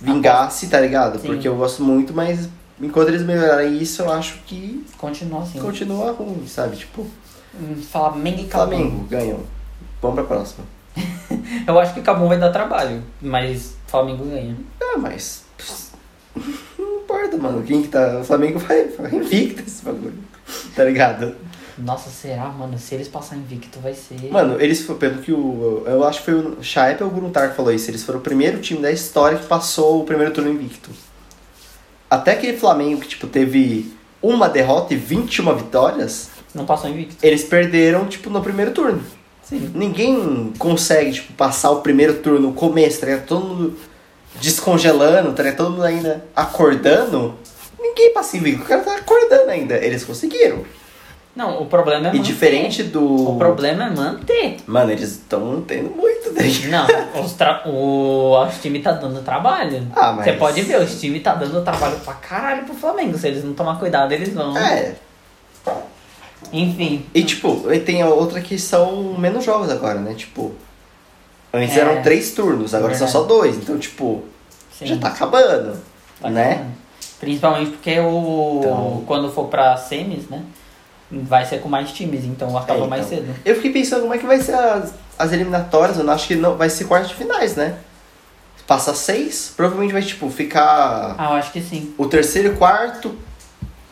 Speaker 2: vingasse, tá ligado?
Speaker 1: Sim.
Speaker 2: Porque eu gosto muito, mas enquanto eles melhorarem isso, eu acho que
Speaker 1: Continua assim.
Speaker 2: continua ruim, sabe? Tipo,
Speaker 1: Hum, Flamengo e Cabum.
Speaker 2: Flamengo ganham. Vamos pra próxima.
Speaker 1: Eu acho que Cabum vai dar trabalho, mas Flamengo ganha.
Speaker 2: Ah, mas. pss, Não importa, mano. Quem que tá. O Flamengo vai, vai invicto esse bagulho. Tá ligado?
Speaker 1: Nossa, será, mano? Se eles passarem invicto, vai ser.
Speaker 2: Mano, eles foram, pelo que o. Eu acho que foi o Chaep ou o Gruntar que falou isso. Eles foram o primeiro time da história que passou o primeiro turno invicto. Até aquele Flamengo que, tipo, teve uma derrota e 21 vitórias,
Speaker 1: Não passou invicto.
Speaker 2: eles perderam, tipo, no primeiro turno.
Speaker 1: Sim.
Speaker 2: Ninguém consegue, tipo, passar o primeiro turno, o começo, tá ligado? Todo mundo descongelando, tá ligado? Todo mundo ainda acordando. Ninguém passa invicto. O cara tá acordando ainda. Eles conseguiram.
Speaker 1: Não, o problema é
Speaker 2: E
Speaker 1: manter.
Speaker 2: diferente do.
Speaker 1: O problema é manter.
Speaker 2: Mano, eles estão tendo muito, tá ligado?
Speaker 1: Não, os, tra... o... os time tá dando trabalho.
Speaker 2: Ah, mas-
Speaker 1: Você pode ver, os time tá dando trabalho pra caralho pro Flamengo. Se eles não tomar cuidado, eles vão.
Speaker 2: É.
Speaker 1: Enfim.
Speaker 2: E tipo, tem a outra que são menos jogos agora, né? Tipo. Antes
Speaker 1: É.
Speaker 2: eram três turnos, agora são só dois. Então, tipo,
Speaker 1: Sim.
Speaker 2: já tá acabando.
Speaker 1: Tá
Speaker 2: né?
Speaker 1: acabando. Principalmente porque o.
Speaker 2: Então-
Speaker 1: Quando for pra semis, né? Vai ser com mais times, então acaba
Speaker 2: É,
Speaker 1: mais
Speaker 2: então.
Speaker 1: cedo.
Speaker 2: Eu fiquei pensando como é que vai ser as, as eliminatórias, eu não acho que não vai ser quartas de finais, né? Passa seis, provavelmente vai, tipo, ficar
Speaker 1: Ah, eu acho que sim.
Speaker 2: o terceiro e quarto,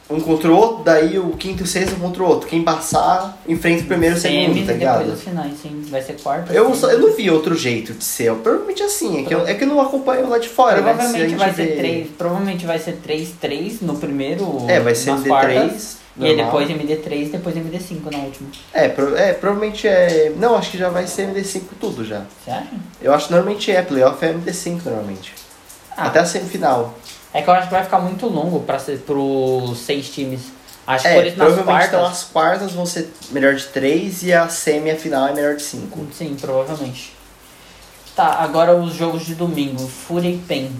Speaker 2: um contra o outro, daí o quinto e o sexto um contra o outro. Quem passar, enfrenta o primeiro e o segundo, tá
Speaker 1: e depois
Speaker 2: ligado?
Speaker 1: os finais, sim. Vai ser quarta.
Speaker 2: Eu, só- eu não vi outro jeito de ser, provavelmente assim, é que eu, é que eu não acompanho lá de fora, né?
Speaker 1: Provavelmente vai ser
Speaker 2: vê-
Speaker 1: três. Provavelmente vai ser 3-3 no primeiro.
Speaker 2: É, vai ser
Speaker 1: nas
Speaker 2: MD3,
Speaker 1: quartas, E
Speaker 2: normal.
Speaker 1: depois MD3 depois MD5 na última.
Speaker 2: É, pro- é, provavelmente é... Não, acho que já vai ser MD5 tudo já.
Speaker 1: Acha?
Speaker 2: Eu acho que normalmente é, playoff é MD5 normalmente.
Speaker 1: Ah,
Speaker 2: Até a semifinal.
Speaker 1: É que eu acho que vai ficar muito longo pra ser pros seis times. Acho que
Speaker 2: É,
Speaker 1: por isso nas
Speaker 2: provavelmente então
Speaker 1: quartas.
Speaker 2: as quartas vão ser melhor de 3 e a semi e a final é melhor de 5.
Speaker 1: Sim, provavelmente. Tá, agora os jogos de domingo. Fúria e Pen.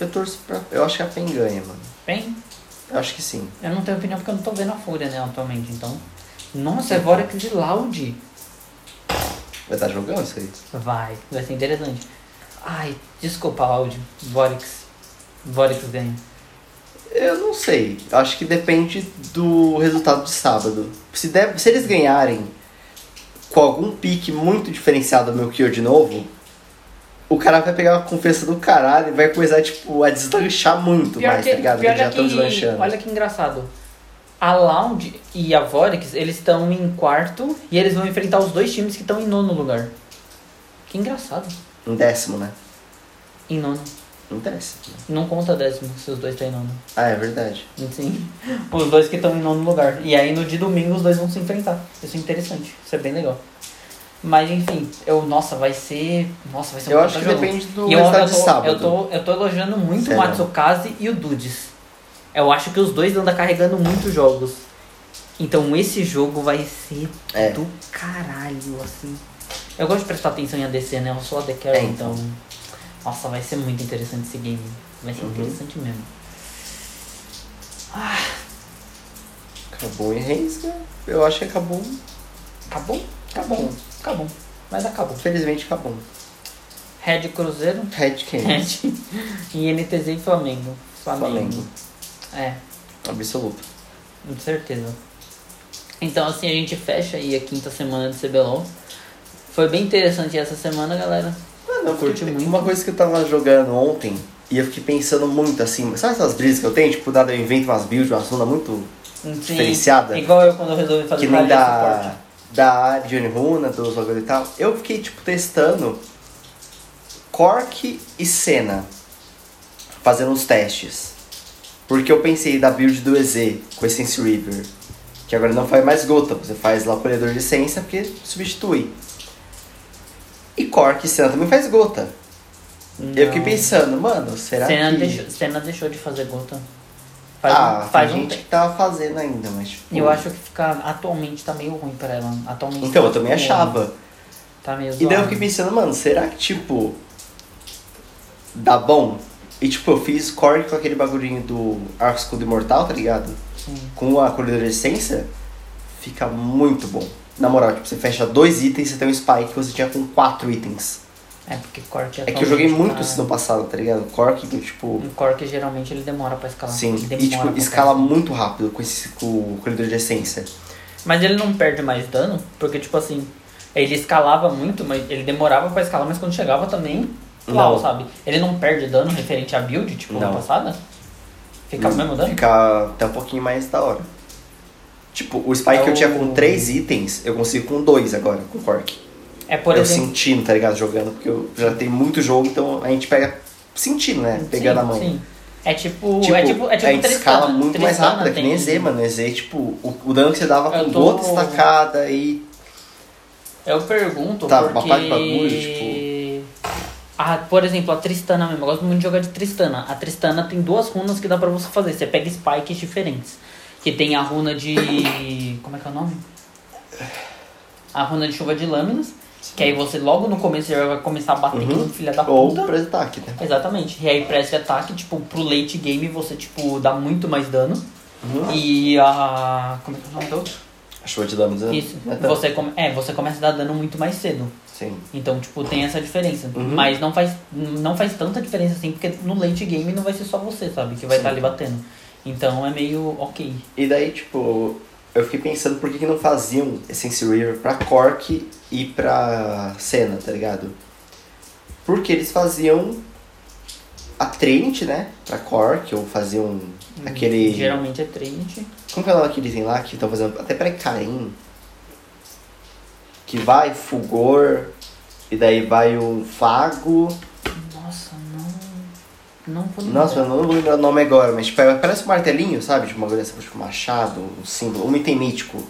Speaker 2: Eu torço pra. Eu acho que a PEN ganha, mano.
Speaker 1: Pen?
Speaker 2: Eu acho que sim.
Speaker 1: Eu não tenho opinião porque eu não tô vendo a Fúria, né, atualmente. Então. Nossa, é Vorex e Loud.
Speaker 2: Vai estar jogando isso aí?
Speaker 1: Vai, vai ser interessante. Ai, desculpa, Loud. Vorex. Vorex ganha.
Speaker 2: Eu não sei. Eu acho que depende do resultado de sábado. Se, der, se eles ganharem com algum pique muito diferenciado do Melchior de novo, o cara vai pegar uma confiança do caralho e vai começar, tipo, a deslanchar muito mais, tá ligado?
Speaker 1: pior
Speaker 2: já estão
Speaker 1: que,
Speaker 2: deslanchando.
Speaker 1: olha que engraçado. A Loud e a Vorex, eles estão em quarto e eles vão enfrentar os dois times que estão em nono lugar. Que engraçado.
Speaker 2: Um décimo, né?
Speaker 1: Em nono.
Speaker 2: Um décimo.
Speaker 1: Não conta décimo se os dois estão em nono.
Speaker 2: Ah, é verdade.
Speaker 1: Sim. Os dois que estão em nono lugar. E aí no de domingo os dois vão se enfrentar. Isso é interessante. Isso é bem legal. Mas enfim, eu, nossa, vai ser. Nossa, vai ser
Speaker 2: Eu
Speaker 1: um
Speaker 2: acho que
Speaker 1: jogo.
Speaker 2: depende do
Speaker 1: eu, eu,
Speaker 2: de
Speaker 1: tô,
Speaker 2: sábado.
Speaker 1: eu, tô, eu tô elogiando muito
Speaker 2: Sério?
Speaker 1: o Matsukaze e o Dudes. Eu acho que os dois andam carregando muitos jogos. Então esse jogo vai ser
Speaker 2: É.
Speaker 1: do caralho, assim. Eu gosto de prestar atenção em ADC, né? Eu sou AD Carry,
Speaker 2: É,
Speaker 1: então.
Speaker 2: então.
Speaker 1: Nossa, vai ser muito interessante esse game. Vai ser
Speaker 2: Uhum.
Speaker 1: interessante mesmo.
Speaker 2: Acabou em Reis, né? Eu acho que acabou.
Speaker 1: Acabou? Acabou. Acabou. Mas acabou.
Speaker 2: Felizmente acabou.
Speaker 1: Red Cruzeiro,
Speaker 2: Red Kane.
Speaker 1: Red e NTZ e Flamengo. Flamengo.
Speaker 2: Flamengo.
Speaker 1: É,
Speaker 2: Absoluto.
Speaker 1: com certeza. Então assim a gente fecha aí a quinta semana de CBLOL. Foi bem interessante essa semana, galera.
Speaker 2: Ah, não,
Speaker 1: Curti muito.
Speaker 2: Uma coisa que eu tava jogando ontem, E eu fiquei pensando muito assim, sabe essas brisas que eu tenho? Tipo, dado eu invento umas builds, uma zona muito
Speaker 1: Sim,
Speaker 2: diferenciada.
Speaker 1: Igual eu quando eu resolvi fazer
Speaker 2: que nem
Speaker 1: pra
Speaker 2: da, Johnny Runa, dos bagulho e tal. Eu fiquei, tipo, testando Cork e Senna, fazendo os testes. Porque eu pensei da build do EZ com Essence River, que agora não faz mais gota, você faz lá o colhedor de essência porque substitui. E Cork e Senna também faz gota. Eu fiquei
Speaker 1: Não.
Speaker 2: pensando, mano, será
Speaker 1: Senna
Speaker 2: que...
Speaker 1: deixou, Senna deixou de fazer gota. Faz,
Speaker 2: ah,
Speaker 1: um, faz
Speaker 2: tem
Speaker 1: um
Speaker 2: gente
Speaker 1: tempo.
Speaker 2: que tava fazendo ainda, mas tipo...
Speaker 1: Eu acho que fica, atualmente tá meio ruim pra ela. Atualmente
Speaker 2: Então,
Speaker 1: tá
Speaker 2: eu também
Speaker 1: tipo,
Speaker 2: achava.
Speaker 1: Tá meio
Speaker 2: E daí eu
Speaker 1: zoado.
Speaker 2: fiquei pensando, mano, será que, tipo, dá bom? E, tipo, eu fiz core com aquele bagulhinho do Arco Escudo Imortal, tá ligado?
Speaker 1: Sim.
Speaker 2: Com a colhedora de essência, fica muito bom. Na moral, tipo, você fecha dois itens, você tem um spike que você tinha com quatro itens.
Speaker 1: É porque Cork
Speaker 2: É que eu joguei muito isso no passado, tá ligado? Cork, tipo...
Speaker 1: Um Cork geralmente ele demora pra escalar.
Speaker 2: Sim, e, tipo, escala
Speaker 1: escalar.
Speaker 2: muito rápido com, esse, com o colhedor de essência.
Speaker 1: Mas ele não perde mais dano, porque tipo assim, ele escalava muito, mas ele demorava pra escalar, mas quando chegava também, uau,
Speaker 2: Não.
Speaker 1: sabe? Ele não perde dano referente à build, tipo, na
Speaker 2: Não.
Speaker 1: passada? Fica o mesmo dano?
Speaker 2: Fica até um pouquinho mais da hora. Tipo, o spike que eu tinha com
Speaker 1: É o-
Speaker 2: três itens, eu consigo com dois agora, com Cork.
Speaker 1: É, por
Speaker 2: eu
Speaker 1: exemplo...
Speaker 2: sentindo, tá ligado? Jogando, porque eu já tenho muito jogo, então a gente pega sentindo, né? Pegando
Speaker 1: sim,
Speaker 2: a mão.
Speaker 1: Sim. É tipo,
Speaker 2: Tipo,
Speaker 1: é tipo, é tipo
Speaker 2: a gente
Speaker 1: Tristana.
Speaker 2: escala muito mais
Speaker 1: Tristana
Speaker 2: rápido, é que nem Z, mano. EZ, tipo, o, o dano que você dava com
Speaker 1: tô-
Speaker 2: gota estacada e.
Speaker 1: Eu pergunto
Speaker 2: Tá,
Speaker 1: porque...
Speaker 2: uma de bagulho, tipo-
Speaker 1: Ah, por exemplo, a Tristana mesmo. Eu gosto muito de jogar de Tristana. A Tristana tem duas runas que dá pra você fazer. Você pega spikes diferentes. Que tem a runa de... Como é que é o nome? A runa de chuva de lâminas. Que aí você, logo no começo, já vai começar a bater
Speaker 2: Uhum.
Speaker 1: com filho da
Speaker 2: Ou
Speaker 1: puta.
Speaker 2: pra ataque, né?
Speaker 1: Exatamente. E aí press ataque, tipo, pro late game você, tipo, dá muito mais dano.
Speaker 2: Uhum.
Speaker 1: E a... Como é que é o nome do outro?
Speaker 2: A chuva de lâminas. né?
Speaker 1: Isso.
Speaker 2: É.
Speaker 1: Você, come... é, você começa a dar dano muito mais cedo.
Speaker 2: Sim.
Speaker 1: Então, tipo, tem essa diferença.
Speaker 2: Uhum.
Speaker 1: Mas não faz, não faz tanta diferença assim, porque no late game não vai ser só você, sabe? Que vai estar ali batendo. Então é meio ok.
Speaker 2: E daí, tipo, eu fiquei pensando por que, que não faziam Essence River pra Cork e pra Senna, tá ligado? Porque eles faziam a Trinity, né? Pra Cork, ou faziam aquele.
Speaker 1: Geralmente é Trinity.
Speaker 2: Como que é o nome daquele item lá que estão fazendo? Até pra Karim. Que vai Fulgor, e daí vai o Fago.
Speaker 1: Não. Vou lembrar.
Speaker 2: Nossa, eu não vou lembrar o nome agora, mas tipo, é- parece um martelinho, sabe? Tipo uma coisa tipo um machado, um símbolo, um item mítico.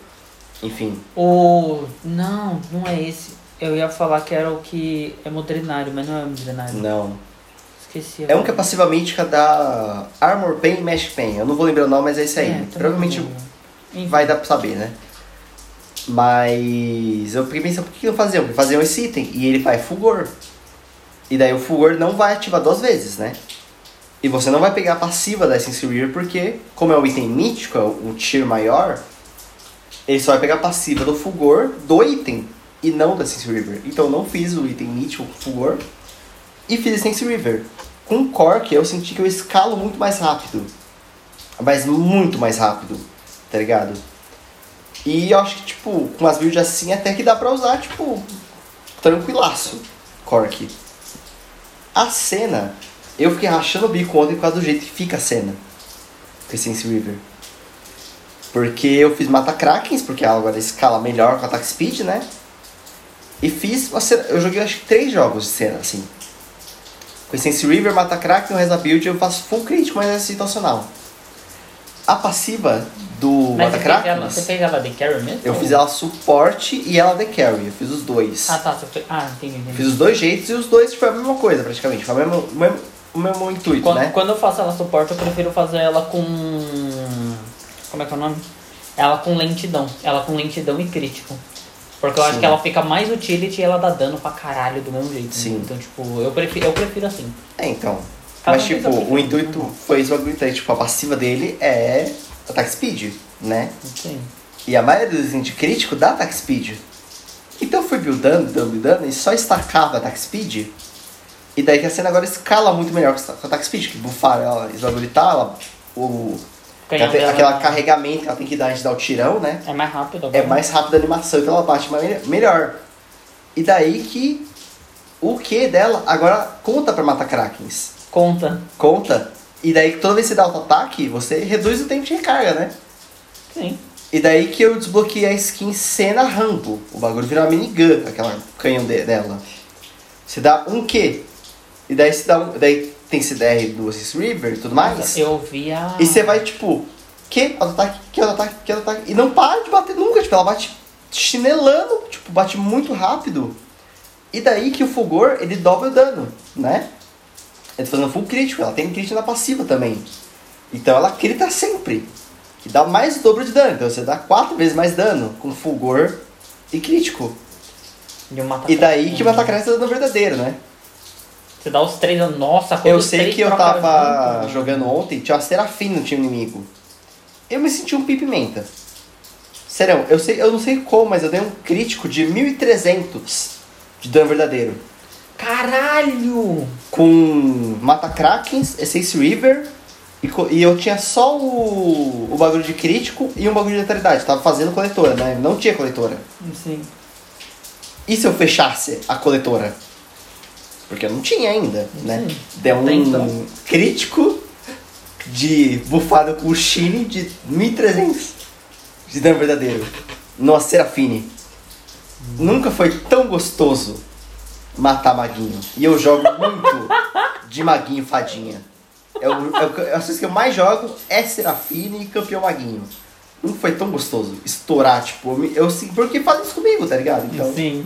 Speaker 2: Enfim.
Speaker 1: O. Não, não é esse. Eu ia falar que era o que é modernário, mas não é modernário.
Speaker 2: Não.
Speaker 1: Esqueci.
Speaker 2: É um que é passiva mítica da Armor Pain e Magic Pain. Eu não vou lembrar o nome, mas é esse aí.
Speaker 1: É,
Speaker 2: Provavelmente vai dar pra saber, né? Mas eu fiquei pensando, por que não faziam? Porque faziam esse item e ele vai Fulgor. E daí o Fulgor não vai ativar duas vezes, né? E você não vai pegar a passiva da Essence River porque, como é um item mítico, é um tier maior, ele só vai pegar a passiva do Fulgor do item e não da Essence River. Então eu não fiz o item mítico com Fulgor e fiz Essence River. Com Cork eu senti que eu escalo muito mais rápido. Mas muito mais rápido, tá ligado? E eu acho que, tipo, com umas builds assim até que dá pra usar, tipo, tranquilaço, Cork. A cena, eu fiquei rachando o bico ontem por causa do jeito que fica a cena. Com Essence River. Porque eu fiz Mata Krakens, porque ela agora escala melhor com Attack Speed, né? E fiz uma cena, eu joguei acho que três jogos de cena, assim. Com Essence River, Mata Kraken, o resto da build eu faço full crítico, mas é situacional. A passiva do
Speaker 1: Mas
Speaker 2: Mata
Speaker 1: você fez, ela,
Speaker 2: Krakens,
Speaker 1: você fez ela de carry mesmo?
Speaker 2: eu fiz ela suporte e ela de carry. Eu fiz os dois.
Speaker 1: Ah, tá. Você. Ah, entendi, entendi.
Speaker 2: Fiz os dois jeitos e os dois foi a mesma coisa, praticamente. Foi o mesmo, o mesmo, o mesmo intuito,
Speaker 1: Quando,
Speaker 2: né?
Speaker 1: quando eu faço ela suporte, eu prefiro fazer ela com. Como é que é o nome? Ela com lentidão. Ela com lentidão e crítico. Porque eu acho
Speaker 2: Sim.
Speaker 1: que ela fica mais utility e ela dá dano pra caralho do mesmo jeito. né?
Speaker 2: Sim.
Speaker 1: Então, tipo, eu prefiro, eu prefiro assim.
Speaker 2: É, então.
Speaker 1: Cada
Speaker 2: Mas, tipo, o intuito
Speaker 1: né?
Speaker 2: foi isso, o intuito. Tipo, a passiva dele é Attack Speed, né?
Speaker 1: Sim.
Speaker 2: E a maioria dos crítico dá Attack Speed. Então eu fui buildando, buildando, buildando, e só estacava Attack Speed. E daí que a cena agora escala muito melhor com o Attack Speed, que bufar ela, esbaguritar ela, o,
Speaker 1: dela
Speaker 2: aquela carregamento que ela tem que dar antes de dar o tirão, né?
Speaker 1: É mais rápido
Speaker 2: É mais rápida a animação, então ela bate melhor. E daí que o Q dela agora conta pra matar Krakens.
Speaker 1: Conta.
Speaker 2: Conta. E daí toda vez que você dá auto-ataque, você reduz o tempo de recarga, né?
Speaker 1: Sim.
Speaker 2: E daí que eu desbloqueei a skin Cena Rambo. O bagulho vira uma minigun, aquela canhão de- dela. Você dá um Q. E daí você dá um. Daí tem CDR do Assist River e tudo mais.
Speaker 1: Eu vi a.
Speaker 2: E você vai tipo, que auto-ataque, que auto-ataque, que auto-ataque. E não para de bater nunca, tipo, ela bate chinelando, tipo, bate muito rápido. E daí que o Fulgor, ele dobra o dano, né? Ele tá fazendo full crítico, ela tem crítico na passiva também. Então ela crita sempre. Que dá mais o dobro de dano. Então você dá quatro vezes mais dano com Fulgor e crítico.
Speaker 1: mata
Speaker 2: E daí que o Matacresta é dano verdadeiro, né?
Speaker 1: Você dá os três. Nossa, quando
Speaker 2: Eu sei que eu tava
Speaker 1: junto,
Speaker 2: jogando ontem, tinha uma Serafim no time inimigo. Eu me senti um pimenta. Sério, eu, sei, eu não sei como, mas eu dei um crítico de 1300 de dano verdadeiro.
Speaker 1: Caralho!
Speaker 2: Com Mata Krakens, Essence River, e, e eu tinha só o, o bagulho de crítico e um bagulho de letalidade. Tava fazendo coletora, né? Não tinha coletora.
Speaker 1: Sim.
Speaker 2: E se eu fechasse a coletora? Porque eu não tinha ainda, né?
Speaker 1: Sim.
Speaker 2: Deu um
Speaker 1: então.
Speaker 2: crítico de bufado com o Shine de 1300 de dano verdadeiro. Nossa, Serafine. Nunca foi tão gostoso matar maguinho. E eu jogo muito de maguinho fadinha. Eu, eu, as coisas que eu mais jogo é Serafine e campeão maguinho. Nunca foi tão gostoso estourar, tipo, eu, eu porque fazem isso comigo, tá ligado? Então,
Speaker 1: Sim.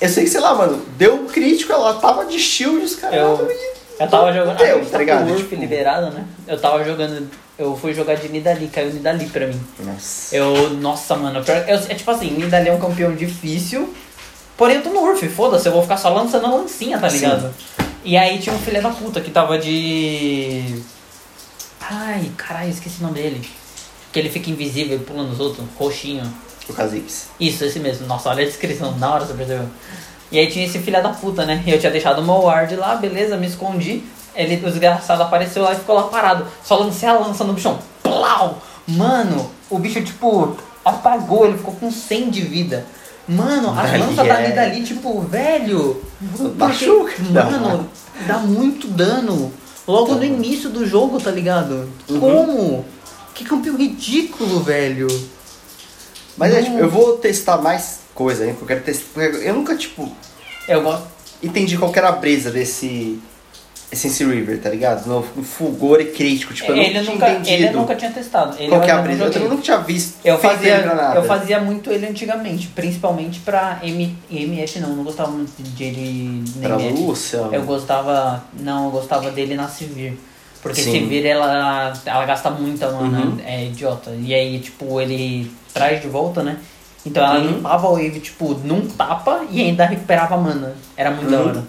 Speaker 2: Eu sei que, sei lá, mano, deu um crítico, ela tava de shield, os caras.
Speaker 1: Eu- Eu tava jogando.
Speaker 2: Deu,
Speaker 1: a gente
Speaker 2: tá ligado?
Speaker 1: Urf
Speaker 2: Tipo-
Speaker 1: liberado, né? Eu tava jogando. Eu fui jogar de Nidali, caiu Nidali pra mim.
Speaker 2: Nossa.
Speaker 1: Eu. Nossa, mano. eu- é tipo assim, Nidali é um campeão difícil. Porém, eu tô no Urf, foda-se, eu vou ficar só lançando a lancinha, tá
Speaker 2: Sim.
Speaker 1: ligado? E aí tinha um filho da puta que tava de. Ai, caralho, esqueci o nome dele. Que ele fica invisível pulando os outros, roxinho.
Speaker 2: O Kha'Zix.
Speaker 1: Isso, esse mesmo. Nossa, olha a descrição, na hora você percebeu. E aí tinha esse filho da puta, né? E eu tinha deixado o meu ward lá, beleza, me escondi. Ele, o desgraçado apareceu lá e ficou lá parado. Só lancei a lança no bichão. Plau! Mano, o bicho, tipo, apagou, ele ficou com 100 de vida. Mano, as
Speaker 2: Dali
Speaker 1: lanças
Speaker 2: é.
Speaker 1: da vida ali, tipo, velho.
Speaker 2: Machuca.
Speaker 1: Mano, dá muito dano. Logo no início do jogo, tá ligado?
Speaker 2: Uhum.
Speaker 1: Como? Que campeão ridículo, velho.
Speaker 2: Mas é, tipo, eu vou testar mais coisa, hein? Porque eu quero testar. Eu nunca, tipo,
Speaker 1: Eu gosto.
Speaker 2: entendi qual que era a brisa desse. Essence River, tá ligado? No fulgor e crítico. Tipo, eu
Speaker 1: ele,
Speaker 2: não tinha
Speaker 1: nunca,
Speaker 2: entendido
Speaker 1: ele nunca tinha testado. Ele
Speaker 2: qual que é a brisa. Eu também nunca tinha visto.
Speaker 1: Eu
Speaker 2: feito
Speaker 1: fazia,
Speaker 2: ele pra nada.
Speaker 1: eu fazia muito ele antigamente, principalmente pra M, MF não, eu não gostava muito dele nem
Speaker 2: Pra
Speaker 1: MF.
Speaker 2: Lúcia.
Speaker 1: Eu gostava, não, eu gostava dele na Sivir. Porque
Speaker 2: Sim.
Speaker 1: Sivir ela, ela gasta muita mana,
Speaker 2: Uhum.
Speaker 1: é idiota. E aí, tipo, ele traz de volta, né? Então ela
Speaker 2: Uhum.
Speaker 1: limpava a wave, tipo, num tapa e ainda recuperava mana. Era muito da
Speaker 2: Uhum.
Speaker 1: hora.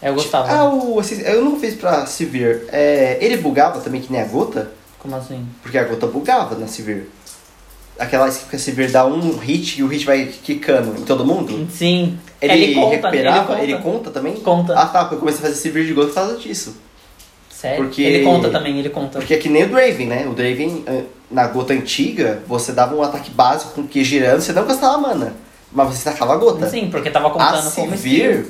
Speaker 1: Eu gostava.
Speaker 2: Ah, o, eu nunca fiz pra Sivir. É, ele bugava também que nem a gota?
Speaker 1: Como assim?
Speaker 2: Porque a gota bugava na Sivir. Aquela que a Sivir dá um hit e o hit vai quicando em todo mundo.
Speaker 1: Sim.
Speaker 2: Ele,
Speaker 1: conta,
Speaker 2: recuperava?
Speaker 1: ele
Speaker 2: Ele
Speaker 1: conta.
Speaker 2: conta, também?
Speaker 1: Conta.
Speaker 2: Ah tá, porque eu comecei a fazer Sivir de gota por causa disso.
Speaker 1: Sério?
Speaker 2: porque-
Speaker 1: Ele conta também, ele conta.
Speaker 2: Porque é que nem o Draven, né? O Draven, eh, na gota antiga, você dava um ataque básico com Q girando, você não gastava mana. Mas você tacava a gota.
Speaker 1: Sim, porque tava
Speaker 2: a
Speaker 1: contando como skill.
Speaker 2: Sivir,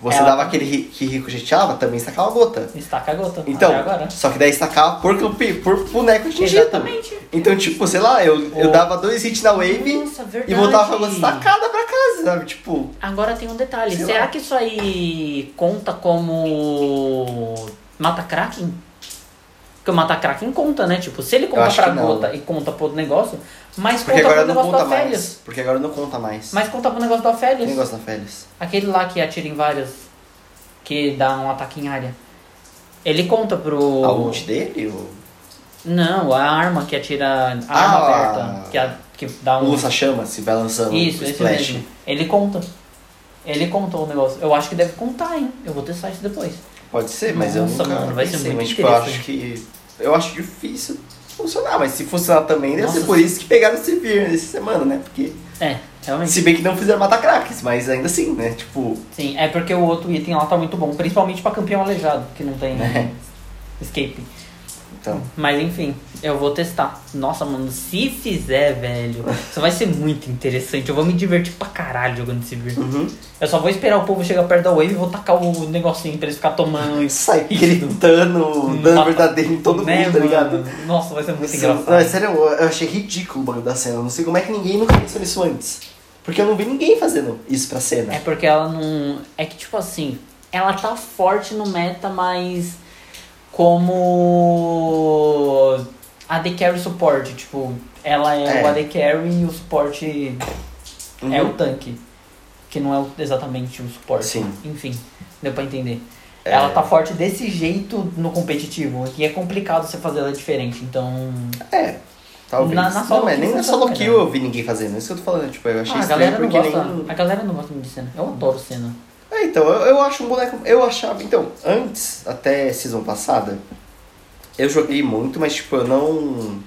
Speaker 2: você
Speaker 1: Ela-
Speaker 2: dava aquele que rico jeteava, também estacava a gota.
Speaker 1: Estaca a gota.
Speaker 2: Então, só que daí estacava por, por boneco atingido.
Speaker 1: Exatamente.
Speaker 2: Então, tipo, sei lá, eu, eu dava dois hits na wave
Speaker 1: Nossa,
Speaker 2: e voltava com a gota estacada pra casa, sabe? Tipo,
Speaker 1: Agora tem um detalhe. Será
Speaker 2: lá.
Speaker 1: que isso aí conta como mata Kraken? Porque o mata Kraken conta, né? Tipo, se ele conta pra
Speaker 2: não.
Speaker 1: gota e conta pro negócio, mas
Speaker 2: porque
Speaker 1: conta pro negócio
Speaker 2: conta
Speaker 1: do
Speaker 2: mais. Porque agora não conta mais.
Speaker 1: Mas conta pro negócio
Speaker 2: Quem
Speaker 1: Aphelios.
Speaker 2: gosta da Félix?
Speaker 1: Aquele lá que atira em vários, que dá um ataque em área. Ele conta pro...
Speaker 2: A ult dele? O,
Speaker 1: Não, a arma que atira... A
Speaker 2: Ah,
Speaker 1: arma
Speaker 2: a-
Speaker 1: aberta. Que, a- que dá um...
Speaker 2: lança-chama se vai lançando
Speaker 1: Isso, esse
Speaker 2: splash.
Speaker 1: mesmo. Ele conta. Ele contou o negócio. Eu acho que deve contar, hein? Eu vou testar isso depois.
Speaker 2: Pode ser, mas eu
Speaker 1: Nossa,
Speaker 2: nunca
Speaker 1: mano, vai ser
Speaker 2: pensei,
Speaker 1: muito
Speaker 2: mas tipo, eu acho que. Eu acho difícil funcionar, mas se funcionar também, deve
Speaker 1: Nossa,
Speaker 2: ser por isso que pegaram esse Sivir nessa semana, né? Porque.
Speaker 1: É, realmente.
Speaker 2: Se bem que não fizeram matar craques, mas ainda assim, né? Tipo.
Speaker 1: Sim, é porque o outro item lá tá muito bom. Principalmente pra campeão aleijado, que não tem
Speaker 2: É.
Speaker 1: escape.
Speaker 2: Então.
Speaker 1: Mas enfim, eu vou testar. Nossa, mano, se fizer, velho, isso vai ser muito interessante. Eu vou me divertir pra caralho jogando esse vídeo.
Speaker 2: Uhum.
Speaker 1: Eu só vou esperar o povo chegar perto da Wave e vou tacar o negocinho pra eles ficar tomando isso.
Speaker 2: Sai gritando,
Speaker 1: Mata-
Speaker 2: verdadeiro em todo
Speaker 1: Né,
Speaker 2: mundo, tá ligado?
Speaker 1: Nossa, vai ser muito
Speaker 2: Sim.
Speaker 1: engraçado.
Speaker 2: Não, é sério, eu eu achei ridículo o bagulho da cena. Eu não sei como é que ninguém nunca pensou nisso antes. Porque eu não vi ninguém fazendo isso pra cena.
Speaker 1: É porque ela não. É que, tipo assim, ela tá forte no meta, mas como AD Carry suporte. Tipo, ela é,
Speaker 2: É.
Speaker 1: o AD Carry e o suporte
Speaker 2: Uhum.
Speaker 1: é o tanque. Que não é exatamente o suporte.
Speaker 2: Sim.
Speaker 1: Enfim, deu pra entender.
Speaker 2: É.
Speaker 1: Ela tá forte desse jeito no competitivo, que é complicado você fazer ela diferente, então.
Speaker 2: É, talvez.
Speaker 1: Na- na
Speaker 2: não, é
Speaker 1: kill
Speaker 2: nem na solo kill eu vi ninguém fazendo. Isso que eu tô falando. Tipo, eu achei
Speaker 1: Ah, a galera não gosta.
Speaker 2: nem.
Speaker 1: A galera não gosta muito de cena. Eu adoro cena.
Speaker 2: É, então, eu, eu acho um boneco. Eu achava. Então, antes, até season passada, eu joguei muito, mas tipo, eu não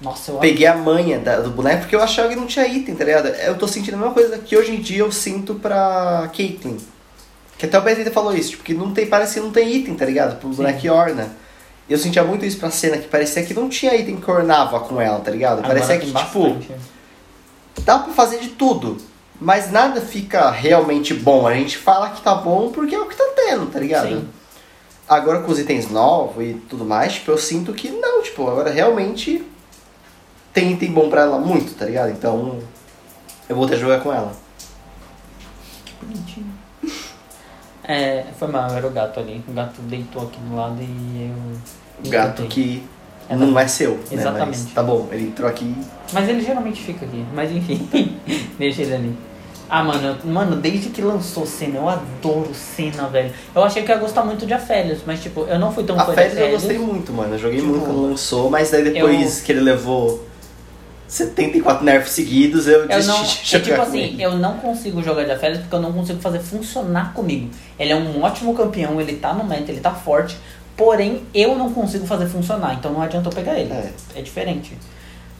Speaker 1: Nossa, eu
Speaker 2: peguei a manha da- do boneco porque eu achava que não tinha item, tá ligado? Eu tô sentindo a mesma coisa que hoje em dia eu sinto pra Caitlyn. Que até o Bethesda falou isso, tipo, que não tem, parece que não tem item, tá ligado? Pro
Speaker 1: Sim.
Speaker 2: boneco orna. Eu sentia muito isso pra cena, que parecia que não tinha item que ornava com ela, tá ligado?
Speaker 1: Agora
Speaker 2: parecia que, tipo,
Speaker 1: bastante.
Speaker 2: dá pra fazer de tudo. Mas nada fica realmente bom. A gente fala que tá bom porque é o que tá tendo, tá ligado?
Speaker 1: Sim.
Speaker 2: Agora com os itens novos e tudo mais, tipo, eu sinto que não, tipo, agora realmente tem item bom pra ela muito, tá ligado? Então eu vou ter que jogar com ela.
Speaker 1: Bonitinho. É, foi mal, era o gato ali. O gato deitou aqui do lado e eu.
Speaker 2: O gato que não é seu, né?
Speaker 1: Exatamente.
Speaker 2: Mas tá bom, ele entrou aqui.
Speaker 1: Mas ele geralmente fica aqui. Mas enfim, deixa ele ali. Ah, mano, eu- mano, desde que lançou Senna, eu adoro Senna, velho. Eu achei que eu ia gostar muito de Afélios, mas tipo, eu não fui tão fã de
Speaker 2: Férias eu gostei muito, mano. Eu joguei
Speaker 1: Tipo,
Speaker 2: muito quando lançou, mas daí depois que ele levou 74 nerfs seguidos, eu
Speaker 1: Eu
Speaker 2: desisti
Speaker 1: não,
Speaker 2: de
Speaker 1: é tipo assim,
Speaker 2: ele.
Speaker 1: eu não consigo jogar de Afélios porque eu não consigo fazer funcionar comigo. Ele é um ótimo campeão, ele tá no meta, ele tá forte, porém eu não consigo fazer funcionar, então não adianta eu pegar ele.
Speaker 2: É.
Speaker 1: É diferente.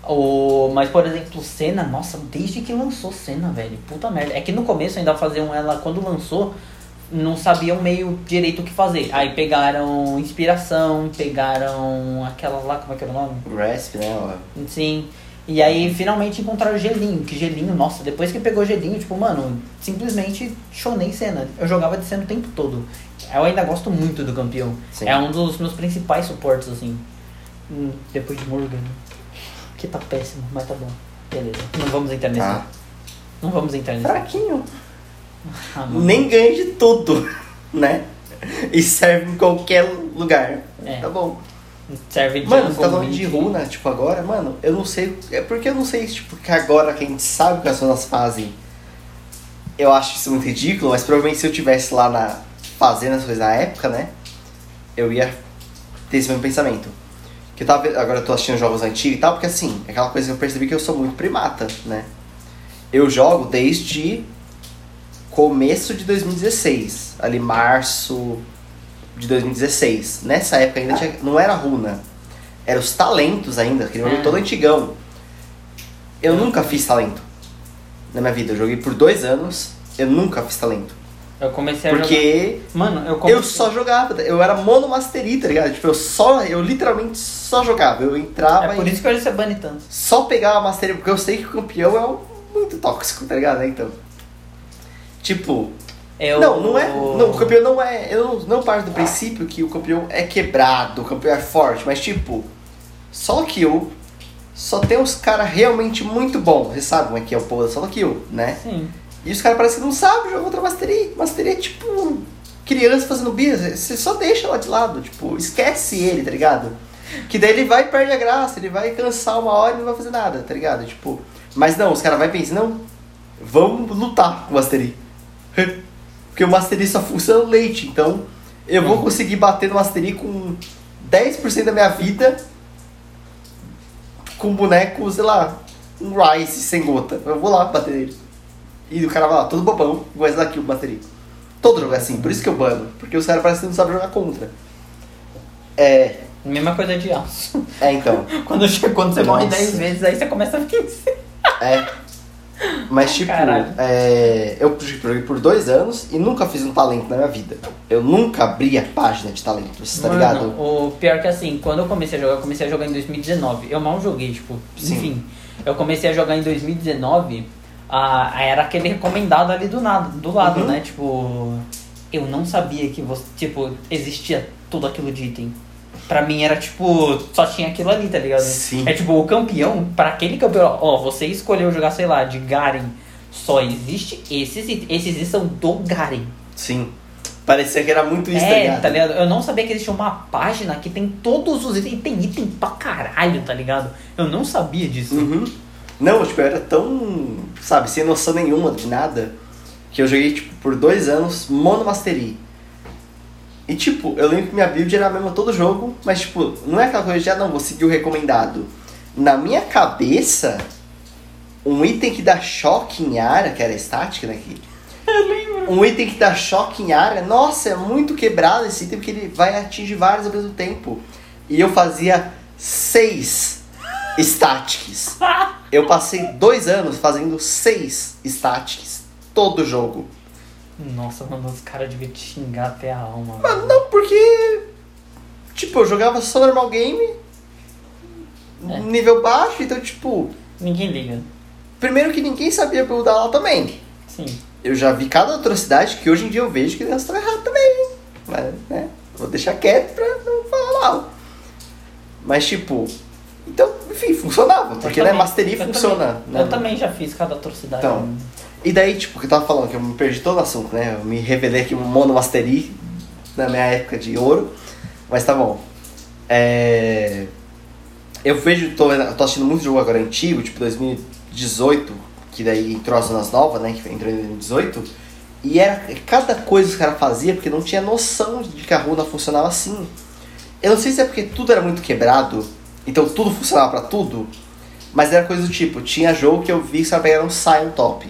Speaker 1: O, mas, por exemplo, Senna, nossa, desde que lançou Senna, velho, puta merda. É que no começo ainda faziam ela, quando lançou, não sabiam meio direito o que fazer. Aí pegaram inspiração, pegaram aquela lá, como é que era o nome?
Speaker 2: Grasp, né?
Speaker 1: Sim. E aí finalmente encontraram gelinho, que gelinho, nossa, depois que pegou gelinho, tipo, mano, simplesmente chonei cena. Eu jogava de cena o tempo todo. Eu ainda gosto muito do campeão.
Speaker 2: Sim.
Speaker 1: É um dos meus principais suportes, assim. Hum, depois de Morgan. Que tá péssimo, mas tá bom. Beleza. Não vamos entrar nesse.
Speaker 2: Tá.
Speaker 1: Não vamos entrar nesse.
Speaker 2: Fraquinho.
Speaker 1: Ah.
Speaker 2: Nem ganha de tudo, né? E serve em qualquer lugar.
Speaker 1: É.
Speaker 2: Tá bom.
Speaker 1: Serve de
Speaker 2: Mano, você tá falando de runa, tipo, agora, mano, eu não sei. É porque eu não sei, tipo, que agora que a gente sabe quais são as fases. Eu acho isso muito ridículo, mas provavelmente se eu tivesse lá na. Fazendo as coisas na época, né? Eu ia ter esse mesmo pensamento. Que eu tava. Agora eu tô assistindo jogos antigos e tal, porque assim, é aquela coisa que eu percebi que eu sou muito primata, né? Eu jogo desde começo de 2016, ali março de 2016. Nessa época ainda tinha, não era runa, era os talentos ainda, aquele jogo
Speaker 1: Ah.
Speaker 2: todo antigão. Eu nunca fiz talento na minha vida, eu joguei por dois anos, eu nunca fiz talento.
Speaker 1: Eu comecei a jogar.
Speaker 2: Porque
Speaker 1: Mano, eu comecei.
Speaker 2: eu só jogava, eu era mono mastery, tá ligado? Tipo, eu só, eu literalmente só jogava, eu entrava
Speaker 1: É por
Speaker 2: e
Speaker 1: isso que eu você bane tanto.
Speaker 2: só pegava a mastery, porque eu sei que o campeão é um muito tóxico, tá ligado? né? Então, tipo,
Speaker 1: Eu...
Speaker 2: não, não é. Não, o campeão não é. Eu não, não parto do princípio que o campeão é quebrado, o campeão é forte, mas tipo, solo kill só tem uns caras realmente muito bons. Você sabe como é que é o povo da solo kill, né?
Speaker 1: Sim.
Speaker 2: E os caras parecem que não sabem jogar contra Mastery. Mastery é tipo criança fazendo birra. Você só deixa lá de lado, tipo, esquece ele, tá ligado? Que daí ele vai e perde a graça, ele vai cansar uma hora e não vai fazer nada, tá ligado? Tipo, mas não, os caras vão pensar, não, vamos lutar com o Mastery. Porque o Mastery só funciona leite, então eu vou conseguir bater no Mastery com 10% da minha vida com boneco, sei lá, um Rice sem gota. Eu vou lá bater nele. E o cara vai lá, todo bobão, vai dar kill bateria. Todo jogo é assim, por isso que eu bano. Porque os caras parecem que não sabem jogar contra. É,
Speaker 1: Mesma coisa de aço.
Speaker 2: é então.
Speaker 1: Quando, che- quando você morre
Speaker 2: Nossa.
Speaker 1: 10 vezes, aí você começa a vencer.
Speaker 2: É. Mas, tipo, é, eu joguei por dois anos e nunca fiz um talento na minha vida. Eu nunca abri a página de talento, você tá
Speaker 1: Mano,
Speaker 2: ligado?
Speaker 1: O pior que assim, quando eu comecei a jogar, eu comecei a jogar em 2019. Eu mal joguei, tipo,
Speaker 2: Sim.
Speaker 1: enfim. Eu comecei a jogar em 2019, ah, era aquele recomendado ali do nada, do lado,
Speaker 2: Uhum.
Speaker 1: né? Tipo, eu não sabia que você, tipo, existia tudo aquilo de item. Pra mim era tipo, só tinha aquilo ali, tá ligado?
Speaker 2: Sim.
Speaker 1: É tipo, o campeão, pra aquele campeão, ó, você escolheu jogar, sei lá, de Garen, só existe esses itens. Esses itens são do Garen.
Speaker 2: Sim. Parecia que era muito isso, tá
Speaker 1: É,
Speaker 2: ligado?
Speaker 1: tá ligado? Eu não sabia que existia uma página que tem todos os itens. E tem item pra caralho, tá ligado? Eu não sabia disso.
Speaker 2: Uhum. Não, tipo, eu era tão, sabe, sem noção nenhuma de nada, que eu joguei, tipo, por dois anos Mono Mastery. E, tipo, eu lembro que minha build era a mesma todo jogo, mas, tipo, não é aquela coisa de, ah, não, vou seguir o recomendado. Na minha cabeça, um item que dá choque em área, que era estática, né, que...
Speaker 1: Eu lembro.
Speaker 2: Um item que dá choque em área, nossa, é muito quebrado esse item, porque ele vai atingir vários ao mesmo tempo. E eu fazia seis statics. Eu passei dois anos fazendo seis statics todo jogo.
Speaker 1: Nossa, mano, os caras deviam te xingar até a alma.
Speaker 2: Mas
Speaker 1: mano.
Speaker 2: não, porque. Tipo, eu jogava só normal game,
Speaker 1: É.
Speaker 2: nível baixo, então, tipo.
Speaker 1: Ninguém liga.
Speaker 2: Primeiro que ninguém sabia buildar lá também.
Speaker 1: Sim.
Speaker 2: Eu já vi cada atrocidade que hoje em dia eu vejo que elas estão erradas também. Mas, né? Vou deixar quieto pra não falar mal. Mas, tipo. Então, enfim, funcionava. Porque, né?
Speaker 1: também-
Speaker 2: Mastery
Speaker 1: eu
Speaker 2: funciona.
Speaker 1: também-
Speaker 2: né?
Speaker 1: Eu também já fiz cada atrocidade.
Speaker 2: Então, E daí, tipo, que eu tava falando, que eu me perdi todo o assunto, né? Eu me revelei aqui um mono mastery na minha época de ouro. Mas tá bom. É... Eu vejo, tô, tô assistindo muito jogo agora antigo, tipo 2018, que daí entrou as zonas novas, né? Que entrou em 2018. E era cada coisa que os caras faziam, porque não tinha noção de que a runa funcionava assim. Eu não sei se é porque tudo era muito quebrado, então tudo funcionava pra tudo. Mas era coisa do tipo, tinha jogo que eu vi que os caras pegaram Sion Top.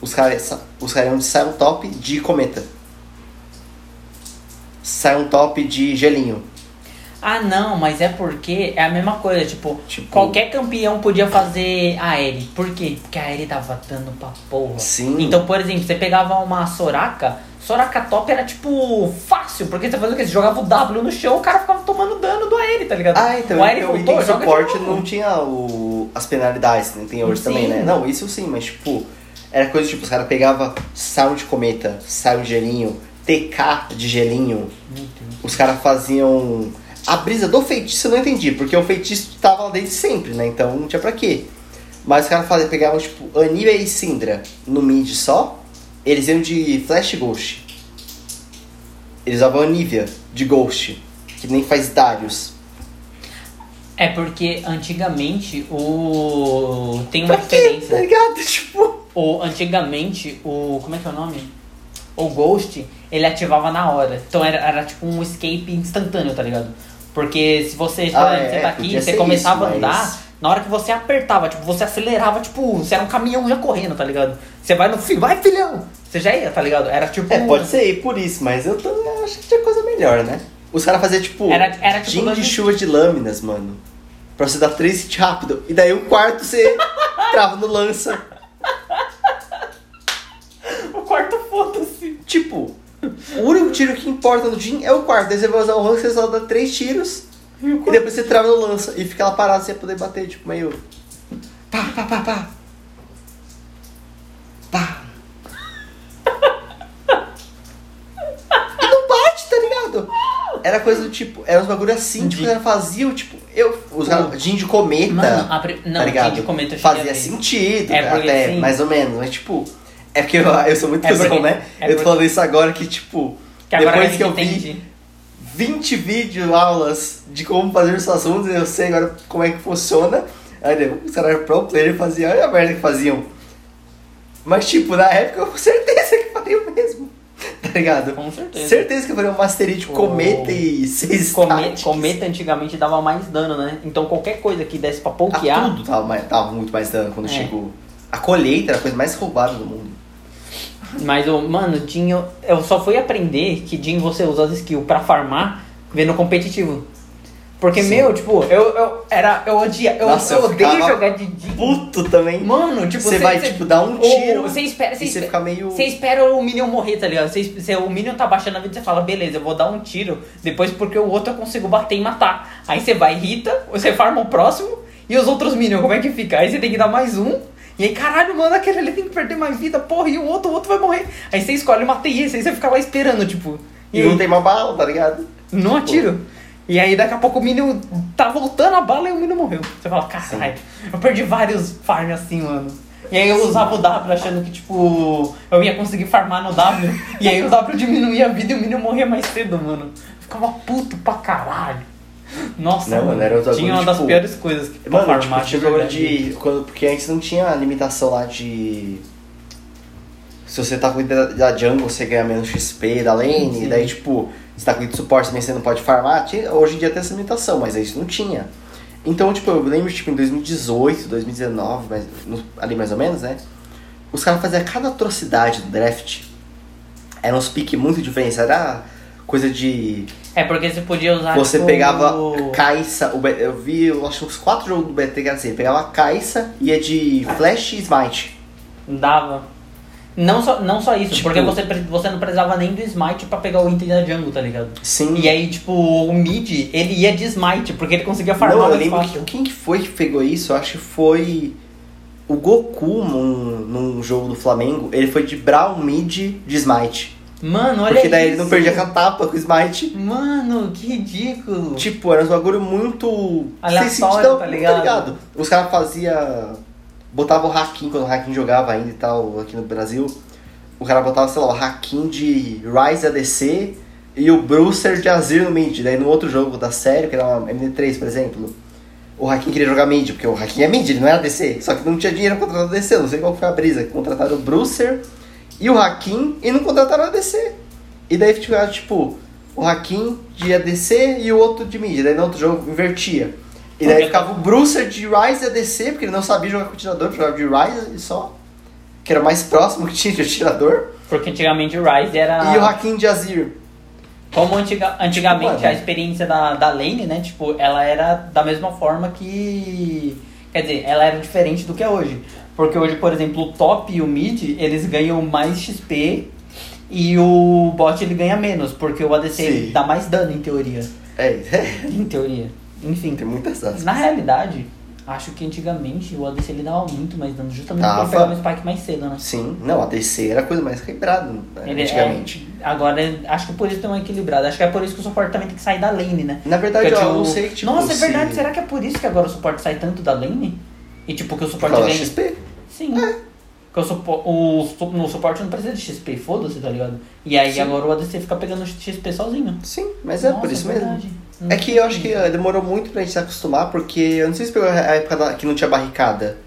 Speaker 2: Os caras os caras iam de Sion Top de cometa. Sion Top de gelinho.
Speaker 1: Ah, não, mas é porque é a mesma coisa, tipo,
Speaker 2: Tipo-
Speaker 1: qualquer campeão podia fazer a Eri. Por quê? Porque a Eri dava dano pra porra.
Speaker 2: Sim.
Speaker 1: Então, por exemplo, você pegava uma Soraka, Soraka top era tipo fácil, porque você fazia o quê? Você jogava o W no chão, o cara ficava tomando dano do Aeri, tá ligado?
Speaker 2: Ah, então
Speaker 1: o Aeri
Speaker 2: então o
Speaker 1: voltou, joga
Speaker 2: suporte não tinha o, as penalidades que tem hoje
Speaker 1: Sim.
Speaker 2: também, né? Não, isso sim, mas tipo, era coisa tipo, os caras pegavam Sion de cometa, Sion de gelinho, TK de gelinho. Os caras faziam. A brisa do feitiço eu não entendi, porque o feitiço tava lá desde sempre, né? Então não tinha pra quê. Mas os caras pegavam tipo Anivia e Syndra no mid só, eles iam de Flash Ghost. Eles usavam Anivia de Ghost, que nem faz Darius.
Speaker 1: É porque antigamente o. Tem uma
Speaker 2: Pra
Speaker 1: diferença.
Speaker 2: Tá ligado? Tipo.
Speaker 1: O, antigamente, o. Como é que é o nome? O Ghost, ele ativava na hora. Então era, era tipo um escape instantâneo, tá ligado? Porque se você,
Speaker 2: Ah, é,
Speaker 1: você tá aqui,
Speaker 2: podia
Speaker 1: você começava
Speaker 2: isso,
Speaker 1: a andar,
Speaker 2: mas-
Speaker 1: na hora que você apertava, tipo, você acelerava, tipo, você era um caminhão já correndo, tá ligado? Você vai no filho, vai filhão! Você já ia, tá ligado? Era tipo.
Speaker 2: É, pode ser por isso, mas eu tô, eu acho que tinha coisa melhor, né? Os caras faziam tipo.
Speaker 1: Era- era tipo
Speaker 2: gin de
Speaker 1: lâmina-
Speaker 2: chuva de lâminas, mano. Pra você dar três hits rápido. E daí o quarto você trava no lança.
Speaker 1: O quarto foda-se.
Speaker 2: Tipo, o único tiro que importa no Jin é o quarto. Daí você vai usar o rank, você só dá três tiros. E depois você trava no lança. E fica lá parado sem poder bater, tipo, meio. Pá, pá, pá, pá. Pá. E não bate, tá ligado? Era coisa do tipo, era uns bagulho assim, tipo, caras faziam, tipo, eu. Os caras. Jin de cometa.
Speaker 1: Mano, a pri- não,
Speaker 2: tá ligado?
Speaker 1: Jin de cometa eu
Speaker 2: Fazia sentido,
Speaker 1: É,
Speaker 2: até,
Speaker 1: assim-
Speaker 2: mais ou menos. Mas tipo, é porque eu, eu sou muito
Speaker 1: É
Speaker 2: cuzão, né?
Speaker 1: é
Speaker 2: eu tô
Speaker 1: porque-
Speaker 2: falando isso agora que, tipo,
Speaker 1: Que agora
Speaker 2: depois que eu
Speaker 1: gente
Speaker 2: vi
Speaker 1: entende.
Speaker 2: 20 vídeo aulas de como fazer os assuntos, eu sei agora como é que funciona. Aí os caras eram pro player e faziam, olha a merda que faziam. Mas tipo, na época eu com certeza que faria o mesmo. Tá ligado?
Speaker 1: Com certeza.
Speaker 2: Certeza que eu faria um Mastery de
Speaker 1: O-
Speaker 2: cometa e seis
Speaker 1: Cometa,
Speaker 2: statics.
Speaker 1: cometa antigamente dava mais dano, né? Então qualquer coisa que desse pra
Speaker 2: Ah,
Speaker 1: pokear.
Speaker 2: tudo tava, mais- tava muito mais dano quando
Speaker 1: É.
Speaker 2: chegou. A colheita era a coisa mais roubada do mundo.
Speaker 1: Mas, o mano, Jin, eu, só fui aprender que Jin você usa as skills pra farmar vendo competitivo. Porque,
Speaker 2: Sim.
Speaker 1: meu, tipo, eu, eu, era, eu odia, eu,
Speaker 2: Nossa,
Speaker 1: eu
Speaker 2: eu
Speaker 1: odeio jogar de Jin.
Speaker 2: Puto também.
Speaker 1: Mano, tipo,
Speaker 2: você vai, tipo, dar um tiro
Speaker 1: Você espera, você
Speaker 2: fica meio...
Speaker 1: você espera o Minion morrer, tá ligado? Você, você, o Minion tá baixando a vida, você fala, beleza, eu vou dar um tiro, depois porque o outro eu consigo bater e matar. Aí você vai, irrita, você farma o próximo, e os outros Minion, como é que fica? Aí você tem que dar mais um, e aí, caralho, mano, aquele ali tem que perder mais vida, porra, e o outro, o outro vai morrer. Aí você escolhe, matei esse, aí você fica lá esperando, tipo...
Speaker 2: E
Speaker 1: aí,
Speaker 2: não tem uma bala, tá ligado?
Speaker 1: não atiro. E aí daqui a pouco o Minion tá voltando a bala e o Minion morreu. Você fala, caralho, eu perdi vários farms assim, mano. E aí eu usava o W achando que, tipo, eu ia conseguir farmar no W. e aí o W diminuía a vida e o Minion morria mais cedo, mano. Eu ficava puto pra caralho. Nossa,
Speaker 2: Não, mano, era
Speaker 1: tinha uma
Speaker 2: bagulho,
Speaker 1: das
Speaker 2: tipo,
Speaker 1: piores coisas que pra
Speaker 2: Mano,
Speaker 1: farmar.
Speaker 2: tipo, tinha
Speaker 1: de.
Speaker 2: Quando, porque antes não tinha a limitação lá de. Se você tá com da, da jungle, você ganha menos XP da lane,
Speaker 1: Sim.
Speaker 2: e daí, tipo, você tá com de suporte também, você não pode farmar. Tinha- hoje em dia tem essa limitação, mas isso não tinha. Então, tipo, eu lembro, tipo, em 2018, 2019, mas, no- ali mais ou menos, né? Os caras faziam cada atrocidade do draft. Era uns piques muito diferentes. Era coisa de
Speaker 1: É porque você podia usar.
Speaker 2: você
Speaker 1: tipo,
Speaker 2: pegava Caixa, eu vi, eu acho que uns quatro jogos do BT que era assim, pegava Caixa e é de Flash e Smite.
Speaker 1: Dava. Não só, não só isso,
Speaker 2: Tipo-
Speaker 1: porque você, você não precisava nem do smite pra pegar o item da jungle, tá ligado?
Speaker 2: Sim.
Speaker 1: E aí, tipo, o mid, ele ia de smite, porque ele conseguia farmar
Speaker 2: Não, eu lembro
Speaker 1: fácil.
Speaker 2: que, quem que foi que pegou isso? Eu acho que foi o Goku num, num jogo do Flamengo. Ele foi de Brown Mid de Smite.
Speaker 1: Mano, olha
Speaker 2: porque daí
Speaker 1: isso.
Speaker 2: ele não perdia com a tapa com o Smite.
Speaker 1: Mano, que ridículo.
Speaker 2: Tipo, era um bagulho muito.
Speaker 1: Aleatório,
Speaker 2: sem sentido,
Speaker 1: tá ligado?
Speaker 2: Os caras faziam. Botava o Hakim quando o Hakim jogava ainda e tal, aqui no Brasil. O cara botava, sei lá, o Hakim de Rise ADC e o Brucer de Azir no mid. Daí no outro jogo da série, que era uma MD3, por exemplo, o Hakim queria jogar mid, porque o Hakim é mid, ele não era ADC. Só que não tinha dinheiro pra contratar ADC, não sei qual foi a brisa. Contrataram o Brucer e o Hakim e não contrataram o ADC. E daí ficava tipo, o Hakim de ADC e o outro de mid. Daí no outro jogo invertia. E daí ficava o Brucer de Rise ADC, porque ele não sabia jogar com o tirador, jogava de Rise e só. Que era o mais próximo que tinha de atirador.
Speaker 1: Porque antigamente o Ryze era.
Speaker 2: E o Hakim de Azir.
Speaker 1: Como antiga, antigamente a
Speaker 2: mano.
Speaker 1: experiência da, da lane, né? Tipo, ela era da mesma forma que. Quer dizer, ela era diferente do que é hoje. Porque hoje, por exemplo, o top e o mid, eles ganham mais XP e o bot ele ganha menos, porque o ADC dá mais dano em teoria.
Speaker 2: É,
Speaker 1: Em teoria. Enfim.
Speaker 2: tem muitas aspas.
Speaker 1: Na realidade, acho que antigamente o ADC ele dava muito mais dano, justamente
Speaker 2: Dava.
Speaker 1: porque ele pegava o spike mais cedo, né?
Speaker 2: Sim, não, a DC era a coisa mais quebrada né,
Speaker 1: Ele
Speaker 2: antigamente.
Speaker 1: É, agora, acho que por isso tem uma equilibrada. Acho que é por isso que o suporte também tem que sair da lane, né?
Speaker 2: Na verdade,
Speaker 1: Porque,
Speaker 2: eu
Speaker 1: tipo,
Speaker 2: não sei que tipo.
Speaker 1: Nossa, é
Speaker 2: se-
Speaker 1: verdade. Será que é por isso que agora o suporte sai tanto da lane? E tipo, que o
Speaker 2: Por
Speaker 1: suporte ganha.
Speaker 2: XP?
Speaker 1: Sim. Porque o, supo... o, no suporte não precisa de XP, foda-se, tá ligado? E aí
Speaker 2: Sim.
Speaker 1: agora o ADC fica pegando XP sozinho.
Speaker 2: Sim, mas é
Speaker 1: Nossa,
Speaker 2: por isso mesmo.
Speaker 1: verdade. Não
Speaker 2: É que eu acho que eh, demorou muito pra gente se acostumar, porque eu não sei se pegou a época da- que não tinha barricada.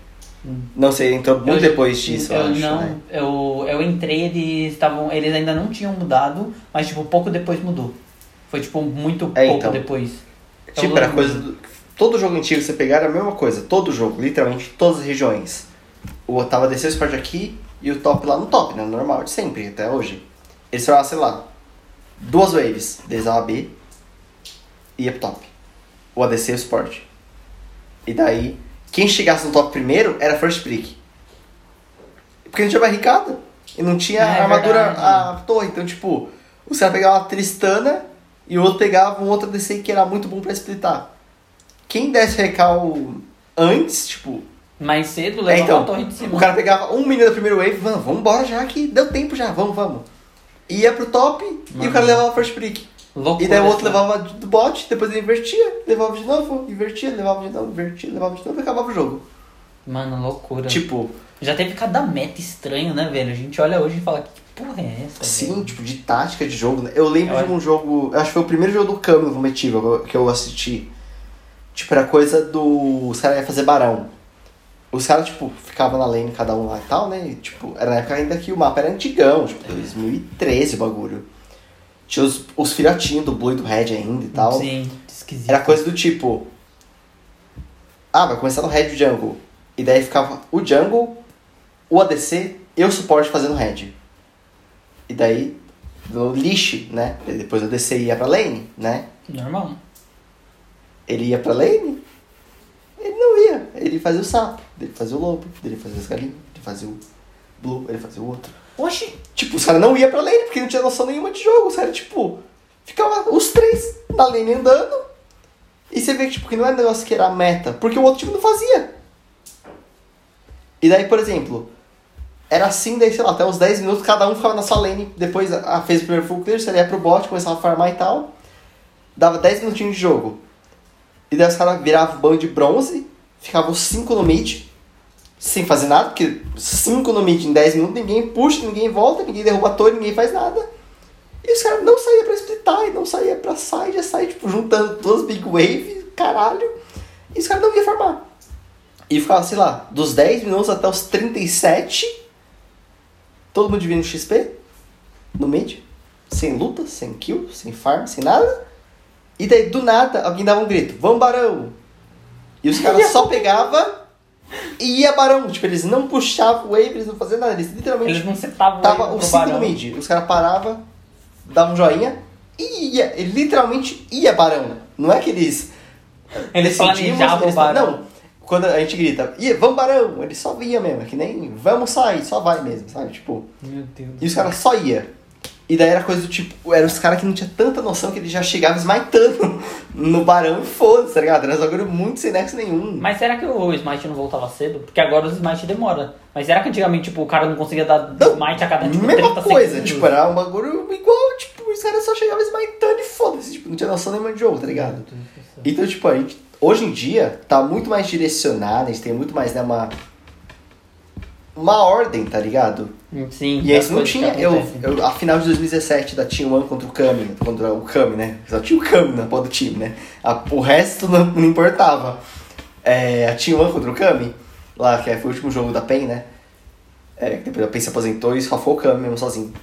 Speaker 1: Hum.
Speaker 2: Não sei, entrou muito
Speaker 1: Eu-
Speaker 2: depois disso, eu,
Speaker 1: eu
Speaker 2: acho,
Speaker 1: não,
Speaker 2: né?
Speaker 1: eu, eu entrei, eles estavam. Eles ainda não tinham mudado, mas tipo, pouco depois mudou. Foi tipo muito
Speaker 2: É,
Speaker 1: pouco
Speaker 2: então.
Speaker 1: depois.
Speaker 2: Tipo,
Speaker 1: Eu
Speaker 2: era coisa. Do... Todo jogo antigo que você pegar era a mesma coisa. Todo jogo, literalmente, todas as regiões. O tava descer o Sport aqui e o top lá no top, né? Normal, de sempre, até hoje. Eles falavam, sei lá, duas waves, desde a B e ia pro top. O ADC e o Sport. E daí, quem chegasse no top primeiro era first pick. Porque não tinha barricada. E não tinha
Speaker 1: Ah, é
Speaker 2: armadura
Speaker 1: verdade.
Speaker 2: a torre. Então, tipo, o cara pegava uma Tristana e o outro pegava um outro ADC que era muito bom pra splitar. Quem desse recal antes, tipo,
Speaker 1: Mais cedo
Speaker 2: é,
Speaker 1: levava
Speaker 2: então,
Speaker 1: a torre de cima.
Speaker 2: o cara pegava um minuto da primeira wave, vamos, vamos embora já que deu tempo já, vamos, vamos. Ia pro top e
Speaker 1: Mano.
Speaker 2: o cara levava first pick.
Speaker 1: Loucura
Speaker 2: E daí o outro
Speaker 1: essa-
Speaker 2: levava do bot, depois ele invertia, levava de novo, invertia, levava de novo, invertia, levava de novo e acabava o jogo.
Speaker 1: Mano, loucura.
Speaker 2: Tipo,
Speaker 1: Já teve cada meta estranho, né, velho? A gente olha hoje e fala, que porra é essa?
Speaker 2: sim,
Speaker 1: velho?
Speaker 2: tipo, de tática de jogo. né? Eu lembro
Speaker 1: Olha.
Speaker 2: de um jogo, acho que foi o primeiro jogo do que eu- que eu assisti. Tipo, era coisa do. Os caras iam fazer barão. Os caras, tipo, ficavam na lane cada um lá e tal, né? E, tipo, era na época ainda que o mapa era antigão, tipo, 2013 o bagulho. Tinha os, os filhotinhos do Blue e do Red ainda e tal.
Speaker 1: Sim, esquisito.
Speaker 2: Era coisa do tipo. Ah, vai começar no Red Jungle. E daí ficava o Jungle, o ADC e o suporte fazendo Red. E daí, no lixo, né? E depois o ADC ia pra lane, né?
Speaker 1: Normal.
Speaker 2: ele ia pra lane? Ele não ia. Ele fazia o sapo, ele fazia o lobo, ele fazia as galinhas, ele fazia o blue, ele fazia o outro.
Speaker 1: Oxi!
Speaker 2: Tipo, os caras não iam pra lane porque não tinha noção nenhuma de jogo. Os caras, tipo, ficavam os três na lane andando. E você vê que, tipo, que não é um negócio que era meta, porque o outro time não fazia. E daí, por exemplo, era assim, daí, sei lá, até uns 10 minutos, cada um ficava na sua lane. Depois a, fez o primeiro full clear, você ia pro bot, começava a farmar e tal. Dava 10 minutinhos de jogo. E daí os caras viravam banho de bronze, ficavam 5 no mid, sem fazer nada, porque 5 no mid em 10 minutos, ninguém puxa, ninguém volta, ninguém derruba a torre, ninguém faz nada. E os caras não saíam pra splitar, e não saíam pra side, ia sair, tipo, juntando todas as big wave, caralho. E os caras não iam farmar. E ficava, sei lá, dos 10 minutos até os 37, todo mundo dividindo XP, no mid, sem luta, sem kill, sem farm, sem nada. E daí, do nada, alguém dava um grito, vamos barão! E os caras só pegavam e ia barão. Tipo, eles não puxavam wave, eles não faziam nada. Eles literalmente
Speaker 1: Eles não setavam
Speaker 2: tava o
Speaker 1: pro
Speaker 2: 5
Speaker 1: barão.
Speaker 2: no mid. Os caras paravam, davam um joinha e ia. Ele literalmente ia barão. Não é que eles.
Speaker 1: Eles planejavam o barão.
Speaker 2: Não. Quando a gente grita, ia, vamos barão, ele só vinha mesmo, é que nem vamos sair, só vai mesmo, sabe? Tipo,
Speaker 1: Meu Deus.
Speaker 2: e os caras só ia. E daí era coisa do tipo, eram os caras que não tinha tanta noção que ele já chegava esmaitando no barão e foda-se, tá ligado? Era um bagulho muito sem nexo nenhum.
Speaker 1: Mas será que o Smite não voltava cedo? Porque agora o Smite demora. Mas será que antigamente, tipo, o cara não conseguia dar
Speaker 2: Não,
Speaker 1: Smite a cada tipo,
Speaker 2: Mesma
Speaker 1: 30
Speaker 2: coisa,
Speaker 1: segundos?
Speaker 2: tipo, era um bagulho igual, tipo, os caras só chegavam esmaitando e foda-se, tipo, não tinha noção nenhuma de jogo, tá ligado? Então, tipo, a gente, hoje em dia, tá muito mais direcionado, a gente tem muito mais, né, uma... Uma ordem, tá ligado?
Speaker 1: Sim,
Speaker 2: E antes não tinha, eu, eu, a final de 2017 da Team One contra o Kami, contra o Kami, né? Só tinha o Kami na do time, né? A- o resto não, não importava. É, a Team One contra o Kami, lá, que foi o último jogo da PEN, né? É, depois a PEN se aposentou e só foi o Kami mesmo sozinho.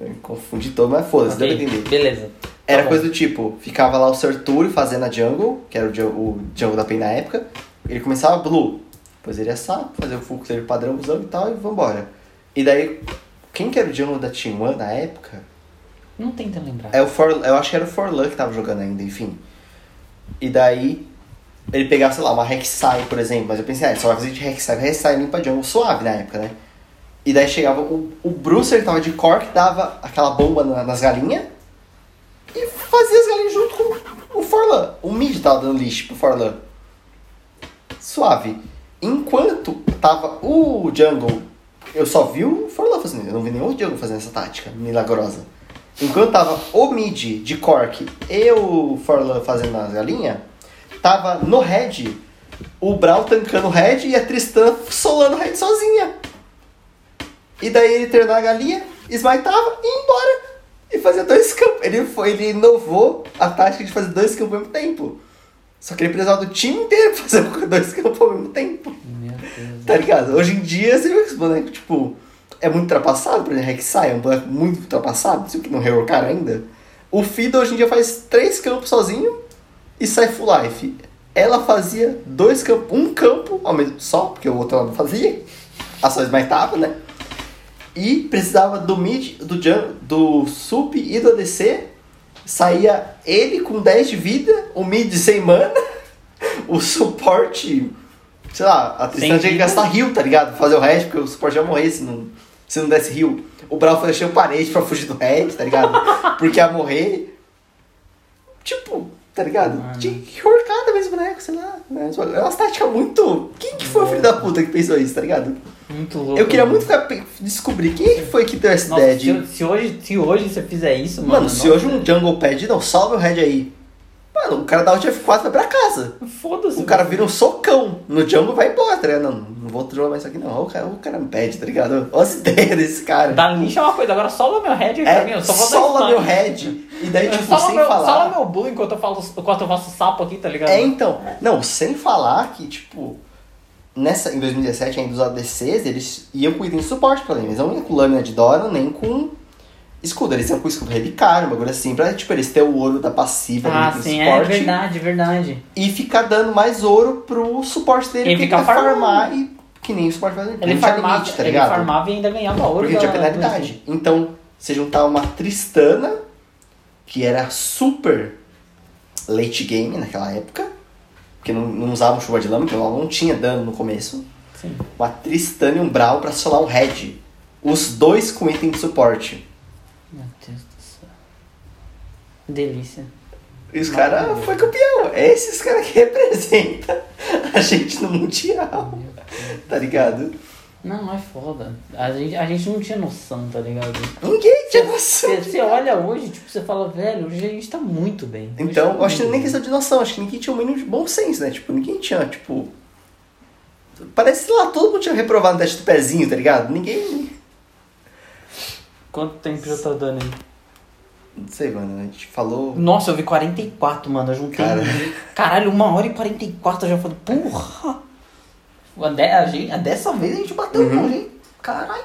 Speaker 2: Eu confundi todo, mas foda-se,
Speaker 1: Ok,
Speaker 2: deu pra entender.
Speaker 1: Beleza.
Speaker 2: Era
Speaker 1: Tá
Speaker 2: coisa do tipo, ficava lá o Serturi fazendo a jungle, que era o, o jungle da PEN na época. Ele começava blue, depois ele ia sapo, fazer o full clear padrãozão e tal, e vambora. E daí, quem que era o jungle da Team One na época?
Speaker 1: Não tenta lembrar.
Speaker 2: É o For, eu acho que era o Forlan que tava jogando ainda, enfim. E daí, ele pegava, sei lá, uma Rek'Sai, por exemplo, mas eu pensei, ah, ele só vai fazer de Rek'Sai, Rek'Sai limpa jungle suave na época, né? E daí chegava, o, o Bruce, ele tava de Cork, dava aquela bomba na- nas galinhas, e fazia as galinhas junto com o Forlan. O mid tava dando lixo pro Forlan. Suave. Enquanto tava o jungle, eu só vi o Forlan fazendo, eu não vi nenhum jungle fazendo essa tática milagrosa. Enquanto tava o mid de Cork e o Forlan fazendo as galinhas, tava no red o Brawl tancando o red e a Tristan solando o red sozinha. E daí ele treinava a galinha, esmaitava e ia embora. E fazia dois campos. Ele, foi, ele inovou a tática de fazer dois campos ao mesmo tempo. Só que ele precisava do time inteiro pra fazer dois campos ao mesmo tempo.
Speaker 1: Meu Deus.
Speaker 2: Tá ligado? Hoje em dia, você vê que esse boneco, tipo, é muito ultrapassado, por exemplo, Rek'Sai é um boneco muito ultrapassado, sei que não reworkaram ainda. O Fido hoje em dia faz três campos sozinho e sai full life. Ela fazia dois campos, um campo ao mesmo só, porque o outro ela não fazia, a só esmaitava, né? E precisava do mid, do, jun, do sup e do ADC. Saía ele com 10 de vida, o mid sem mana, o suporte, sei lá, a Tristana tinha que gastar heal, tá ligado? Fazer o red, porque o suporte ia morrer se não, se não desse heal. O Brawl foi deixando parede pra fugir do red, tá ligado? Porque ia morrer. Tipo, tá ligado?
Speaker 1: Mano.
Speaker 2: Tinha que esse boneco, sei lá. né? É uma tática muito. Quem que foi o filho da puta que pensou isso, tá ligado?
Speaker 1: Muito louco.
Speaker 2: Eu queria muito descobrir quem foi que deu essa
Speaker 1: Nossa,
Speaker 2: ideia
Speaker 1: se,
Speaker 2: de.
Speaker 1: se hoje, se hoje você fizer isso, mano.
Speaker 2: Mano, se hoje um jungle pad, não, salve o red aí. Mano, o cara dá o F4 e vai pra casa.
Speaker 1: Foda-se.
Speaker 2: O cara vira um socão no jungle e vai embora, tá ligado? Não, não vou jogar mais isso aqui não. O cara, o cara me pede, tá ligado? Olha as ideias desse cara.
Speaker 1: Dar lixo é uma coisa, agora sola meu head pra mim,
Speaker 2: É,
Speaker 1: eu só vou dar
Speaker 2: sola meu
Speaker 1: stun.
Speaker 2: head. E daí, tipo,
Speaker 1: sola
Speaker 2: sem
Speaker 1: meu,
Speaker 2: falar.
Speaker 1: sola meu blue enquanto eu, falo, enquanto eu faço sapo aqui, tá ligado?
Speaker 2: É, então. Não, sem falar que, tipo, nessa, em 2017, ainda os ADCs, eles iam com item de suporte pra lane. Eles não iam com lâmina de Dora nem com escudo. Eles iam com escudo relicário, um bagulho assim, pra, tipo, eles ter o ouro da passiva
Speaker 1: Ah,
Speaker 2: do
Speaker 1: sim,
Speaker 2: de
Speaker 1: é
Speaker 2: suporte.
Speaker 1: verdade, verdade.
Speaker 2: E ficar dando mais ouro pro suporte dele.
Speaker 1: Ele
Speaker 2: porque
Speaker 1: fica
Speaker 2: ele vai
Speaker 1: farmando.
Speaker 2: farmar e que nem o suporte faz.
Speaker 1: Ele
Speaker 2: tinha
Speaker 1: farmava,
Speaker 2: limite, tá
Speaker 1: ele
Speaker 2: ligado?
Speaker 1: farmava e ainda ganhava ouro.
Speaker 2: Porque tinha
Speaker 1: da-
Speaker 2: penalidade. Então, você juntar uma Tristana, que era super late game naquela época, porque não, não usavam chuva de lama, então ela não tinha dano no começo.
Speaker 1: Sim.
Speaker 2: Uma Tristana e um Brawl pra solar um Red. Os dois com item de suporte.
Speaker 1: Meu Deus do céu. Delícia.
Speaker 2: E os caras foi campeão. É esses caras que representam a gente no Mundial. Tá ligado?
Speaker 1: Não, é foda. A gente, a gente não tinha noção, tá ligado?
Speaker 2: Ninguém tinha noção.
Speaker 1: Você, você olha hoje, tipo, você fala, velho, hoje a gente tá muito bem. Hoje
Speaker 2: Então,
Speaker 1: tá
Speaker 2: eu acho que nem questão de noção, acho que ninguém tinha o mínimo de bom senso, né? Tipo, ninguém tinha, tipo. Parece que lá todo mundo tinha reprovado no teste do pezinho, tá ligado? Ninguém.
Speaker 1: Quanto tempo já tá dando aí?
Speaker 2: Não sei, mano. A gente falou.
Speaker 1: Nossa, eu vi 44, mano. Eu juntei.
Speaker 2: Cara.
Speaker 1: Caralho, uma hora e 44 eu já falei, porra! A, de, a, gente, a dessa vez a gente bateu
Speaker 2: Uhum.
Speaker 1: longe, hein? Caralho.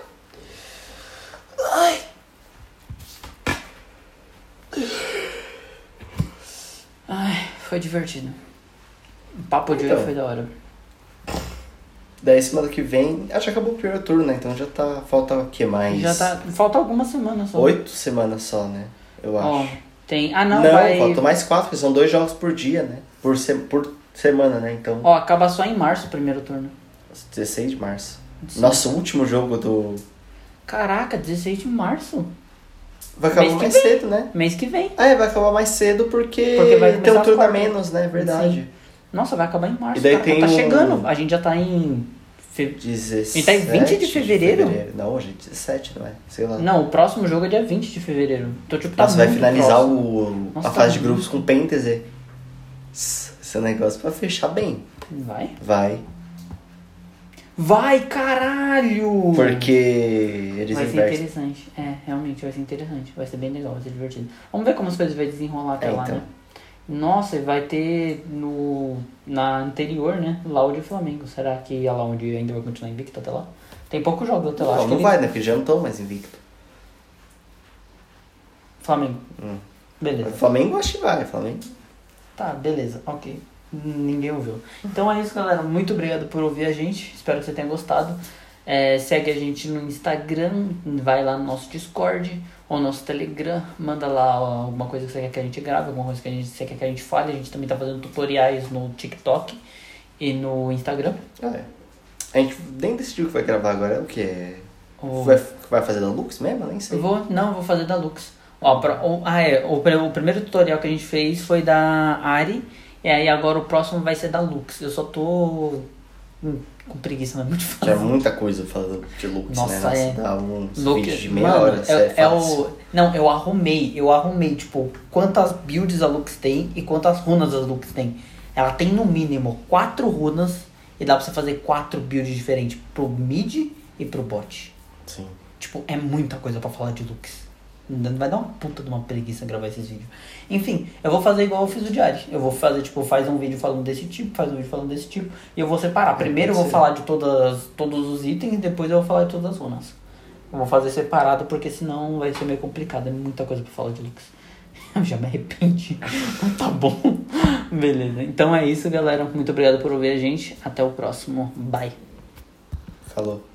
Speaker 1: Ai. Ai, foi divertido. O papo de hoje
Speaker 2: Então.
Speaker 1: foi da hora.
Speaker 2: Daí semana que vem. Acho que acabou o primeiro turno, né? Então já tá. Falta o que mais?
Speaker 1: Já tá. Falta algumas semanas só.
Speaker 2: Oito semanas só, né? Eu acho.
Speaker 1: Ó, tem. Ah, não,
Speaker 2: não,
Speaker 1: vai.
Speaker 2: faltam mais quatro, porque são dois jogos por dia, né? Por, se... por semana, né? Então.
Speaker 1: Ó, acaba só em março o primeiro turno.
Speaker 2: 16 de março. Nosso último jogo do.
Speaker 1: Caraca, 16 de março.
Speaker 2: Vai acabar mais
Speaker 1: vem.
Speaker 2: cedo, né?
Speaker 1: Mês que vem.
Speaker 2: Ah, é, vai acabar mais cedo porque,
Speaker 1: Porque vai
Speaker 2: tem um turno a menos, né? Verdade.
Speaker 1: Nossa, vai acabar em março.
Speaker 2: E daí
Speaker 1: cara.
Speaker 2: tem
Speaker 1: tá
Speaker 2: um-
Speaker 1: chegando. A gente já tá em. fe-
Speaker 2: 17
Speaker 1: E tá em 20 de fevereiro?
Speaker 2: Não, gente, 17, não é? Sei lá.
Speaker 1: Não, o próximo jogo é dia 20 de fevereiro. Então, tipo, tá
Speaker 2: Nossa, vai finalizar
Speaker 1: próximo.
Speaker 2: o,
Speaker 1: Nossa,
Speaker 2: a
Speaker 1: tá
Speaker 2: fase de grupos com Penteze. Esse negócio pra fechar bem.
Speaker 1: Vai?
Speaker 2: Vai.
Speaker 1: Vai, caralho!
Speaker 2: Porque eles
Speaker 1: Vai ser interessante. É, realmente vai ser interessante. Vai ser bem legal, vai ser divertido. Vamos ver como as coisas vão desenrolar até
Speaker 2: É,
Speaker 1: lá,
Speaker 2: então.
Speaker 1: né? Nossa, vai ter no na anterior, né? Loud e Flamengo. Será que a Loud ainda vai continuar invicta até lá? Tem poucos jogos até lá.
Speaker 2: Não, não vai, né? Porque já não estão mais invicto.
Speaker 1: Flamengo.
Speaker 2: Hum.
Speaker 1: Beleza.
Speaker 2: Flamengo acho que vai, Flamengo.
Speaker 1: Tá, beleza, ok. Ninguém ouviu. Então é isso, galera. Muito obrigado por ouvir a gente. Espero que você tenha gostado. É, segue a gente no Instagram, vai lá no nosso Discord ou nosso Telegram, manda lá alguma coisa que você quer que a gente grave, alguma coisa que a gente, você quer que a gente fale. A gente também tá fazendo tutoriais no TikTok e no Instagram.
Speaker 2: Ah, é. A gente nem decidiu o que vai gravar agora. É o que?
Speaker 1: O-
Speaker 2: Vai, vai fazer da Lux mesmo? Nem sei.
Speaker 1: Vou, não, eu vou fazer da Lux. Ó, pra- o- ah, é, o, o primeiro tutorial que a gente fez foi da Ari, e aí agora o próximo vai ser da Lux. Eu só tô hum, com preguiça, mas é muito
Speaker 2: Que é
Speaker 1: fácil.
Speaker 2: muita coisa falando de Lux,
Speaker 1: Nossa,
Speaker 2: né? Nossa,
Speaker 1: é.
Speaker 2: dá uns
Speaker 1: Lux-
Speaker 2: vídeos de meia
Speaker 1: mano,
Speaker 2: hora.
Speaker 1: é,
Speaker 2: é,
Speaker 1: é
Speaker 2: fácil.
Speaker 1: o. Não, eu arrumei, eu arrumei, tipo, quantas builds a Lux tem e quantas runas a Lux tem. Ela tem no mínimo quatro runas e dá pra você fazer quatro builds diferentes pro mid e pro bot.
Speaker 2: Sim.
Speaker 1: Tipo, é muita coisa pra falar de Lux. Vai dar uma puta de uma preguiça gravar esses vídeos. Enfim, eu vou fazer igual eu fiz o diário. Eu vou fazer, tipo, faz um vídeo falando desse tipo, faz um vídeo falando desse tipo. E eu vou separar. Primeiro eu vou falar de todas, todos os itens e depois eu vou falar de todas as runas. Eu vou fazer separado porque senão vai ser meio complicado. É muita coisa pra falar de Lux. Eu já me arrependi. tá bom. Beleza. Então é isso, galera. Muito obrigado por ouvir a gente. Até o próximo. Bye.
Speaker 2: Falou.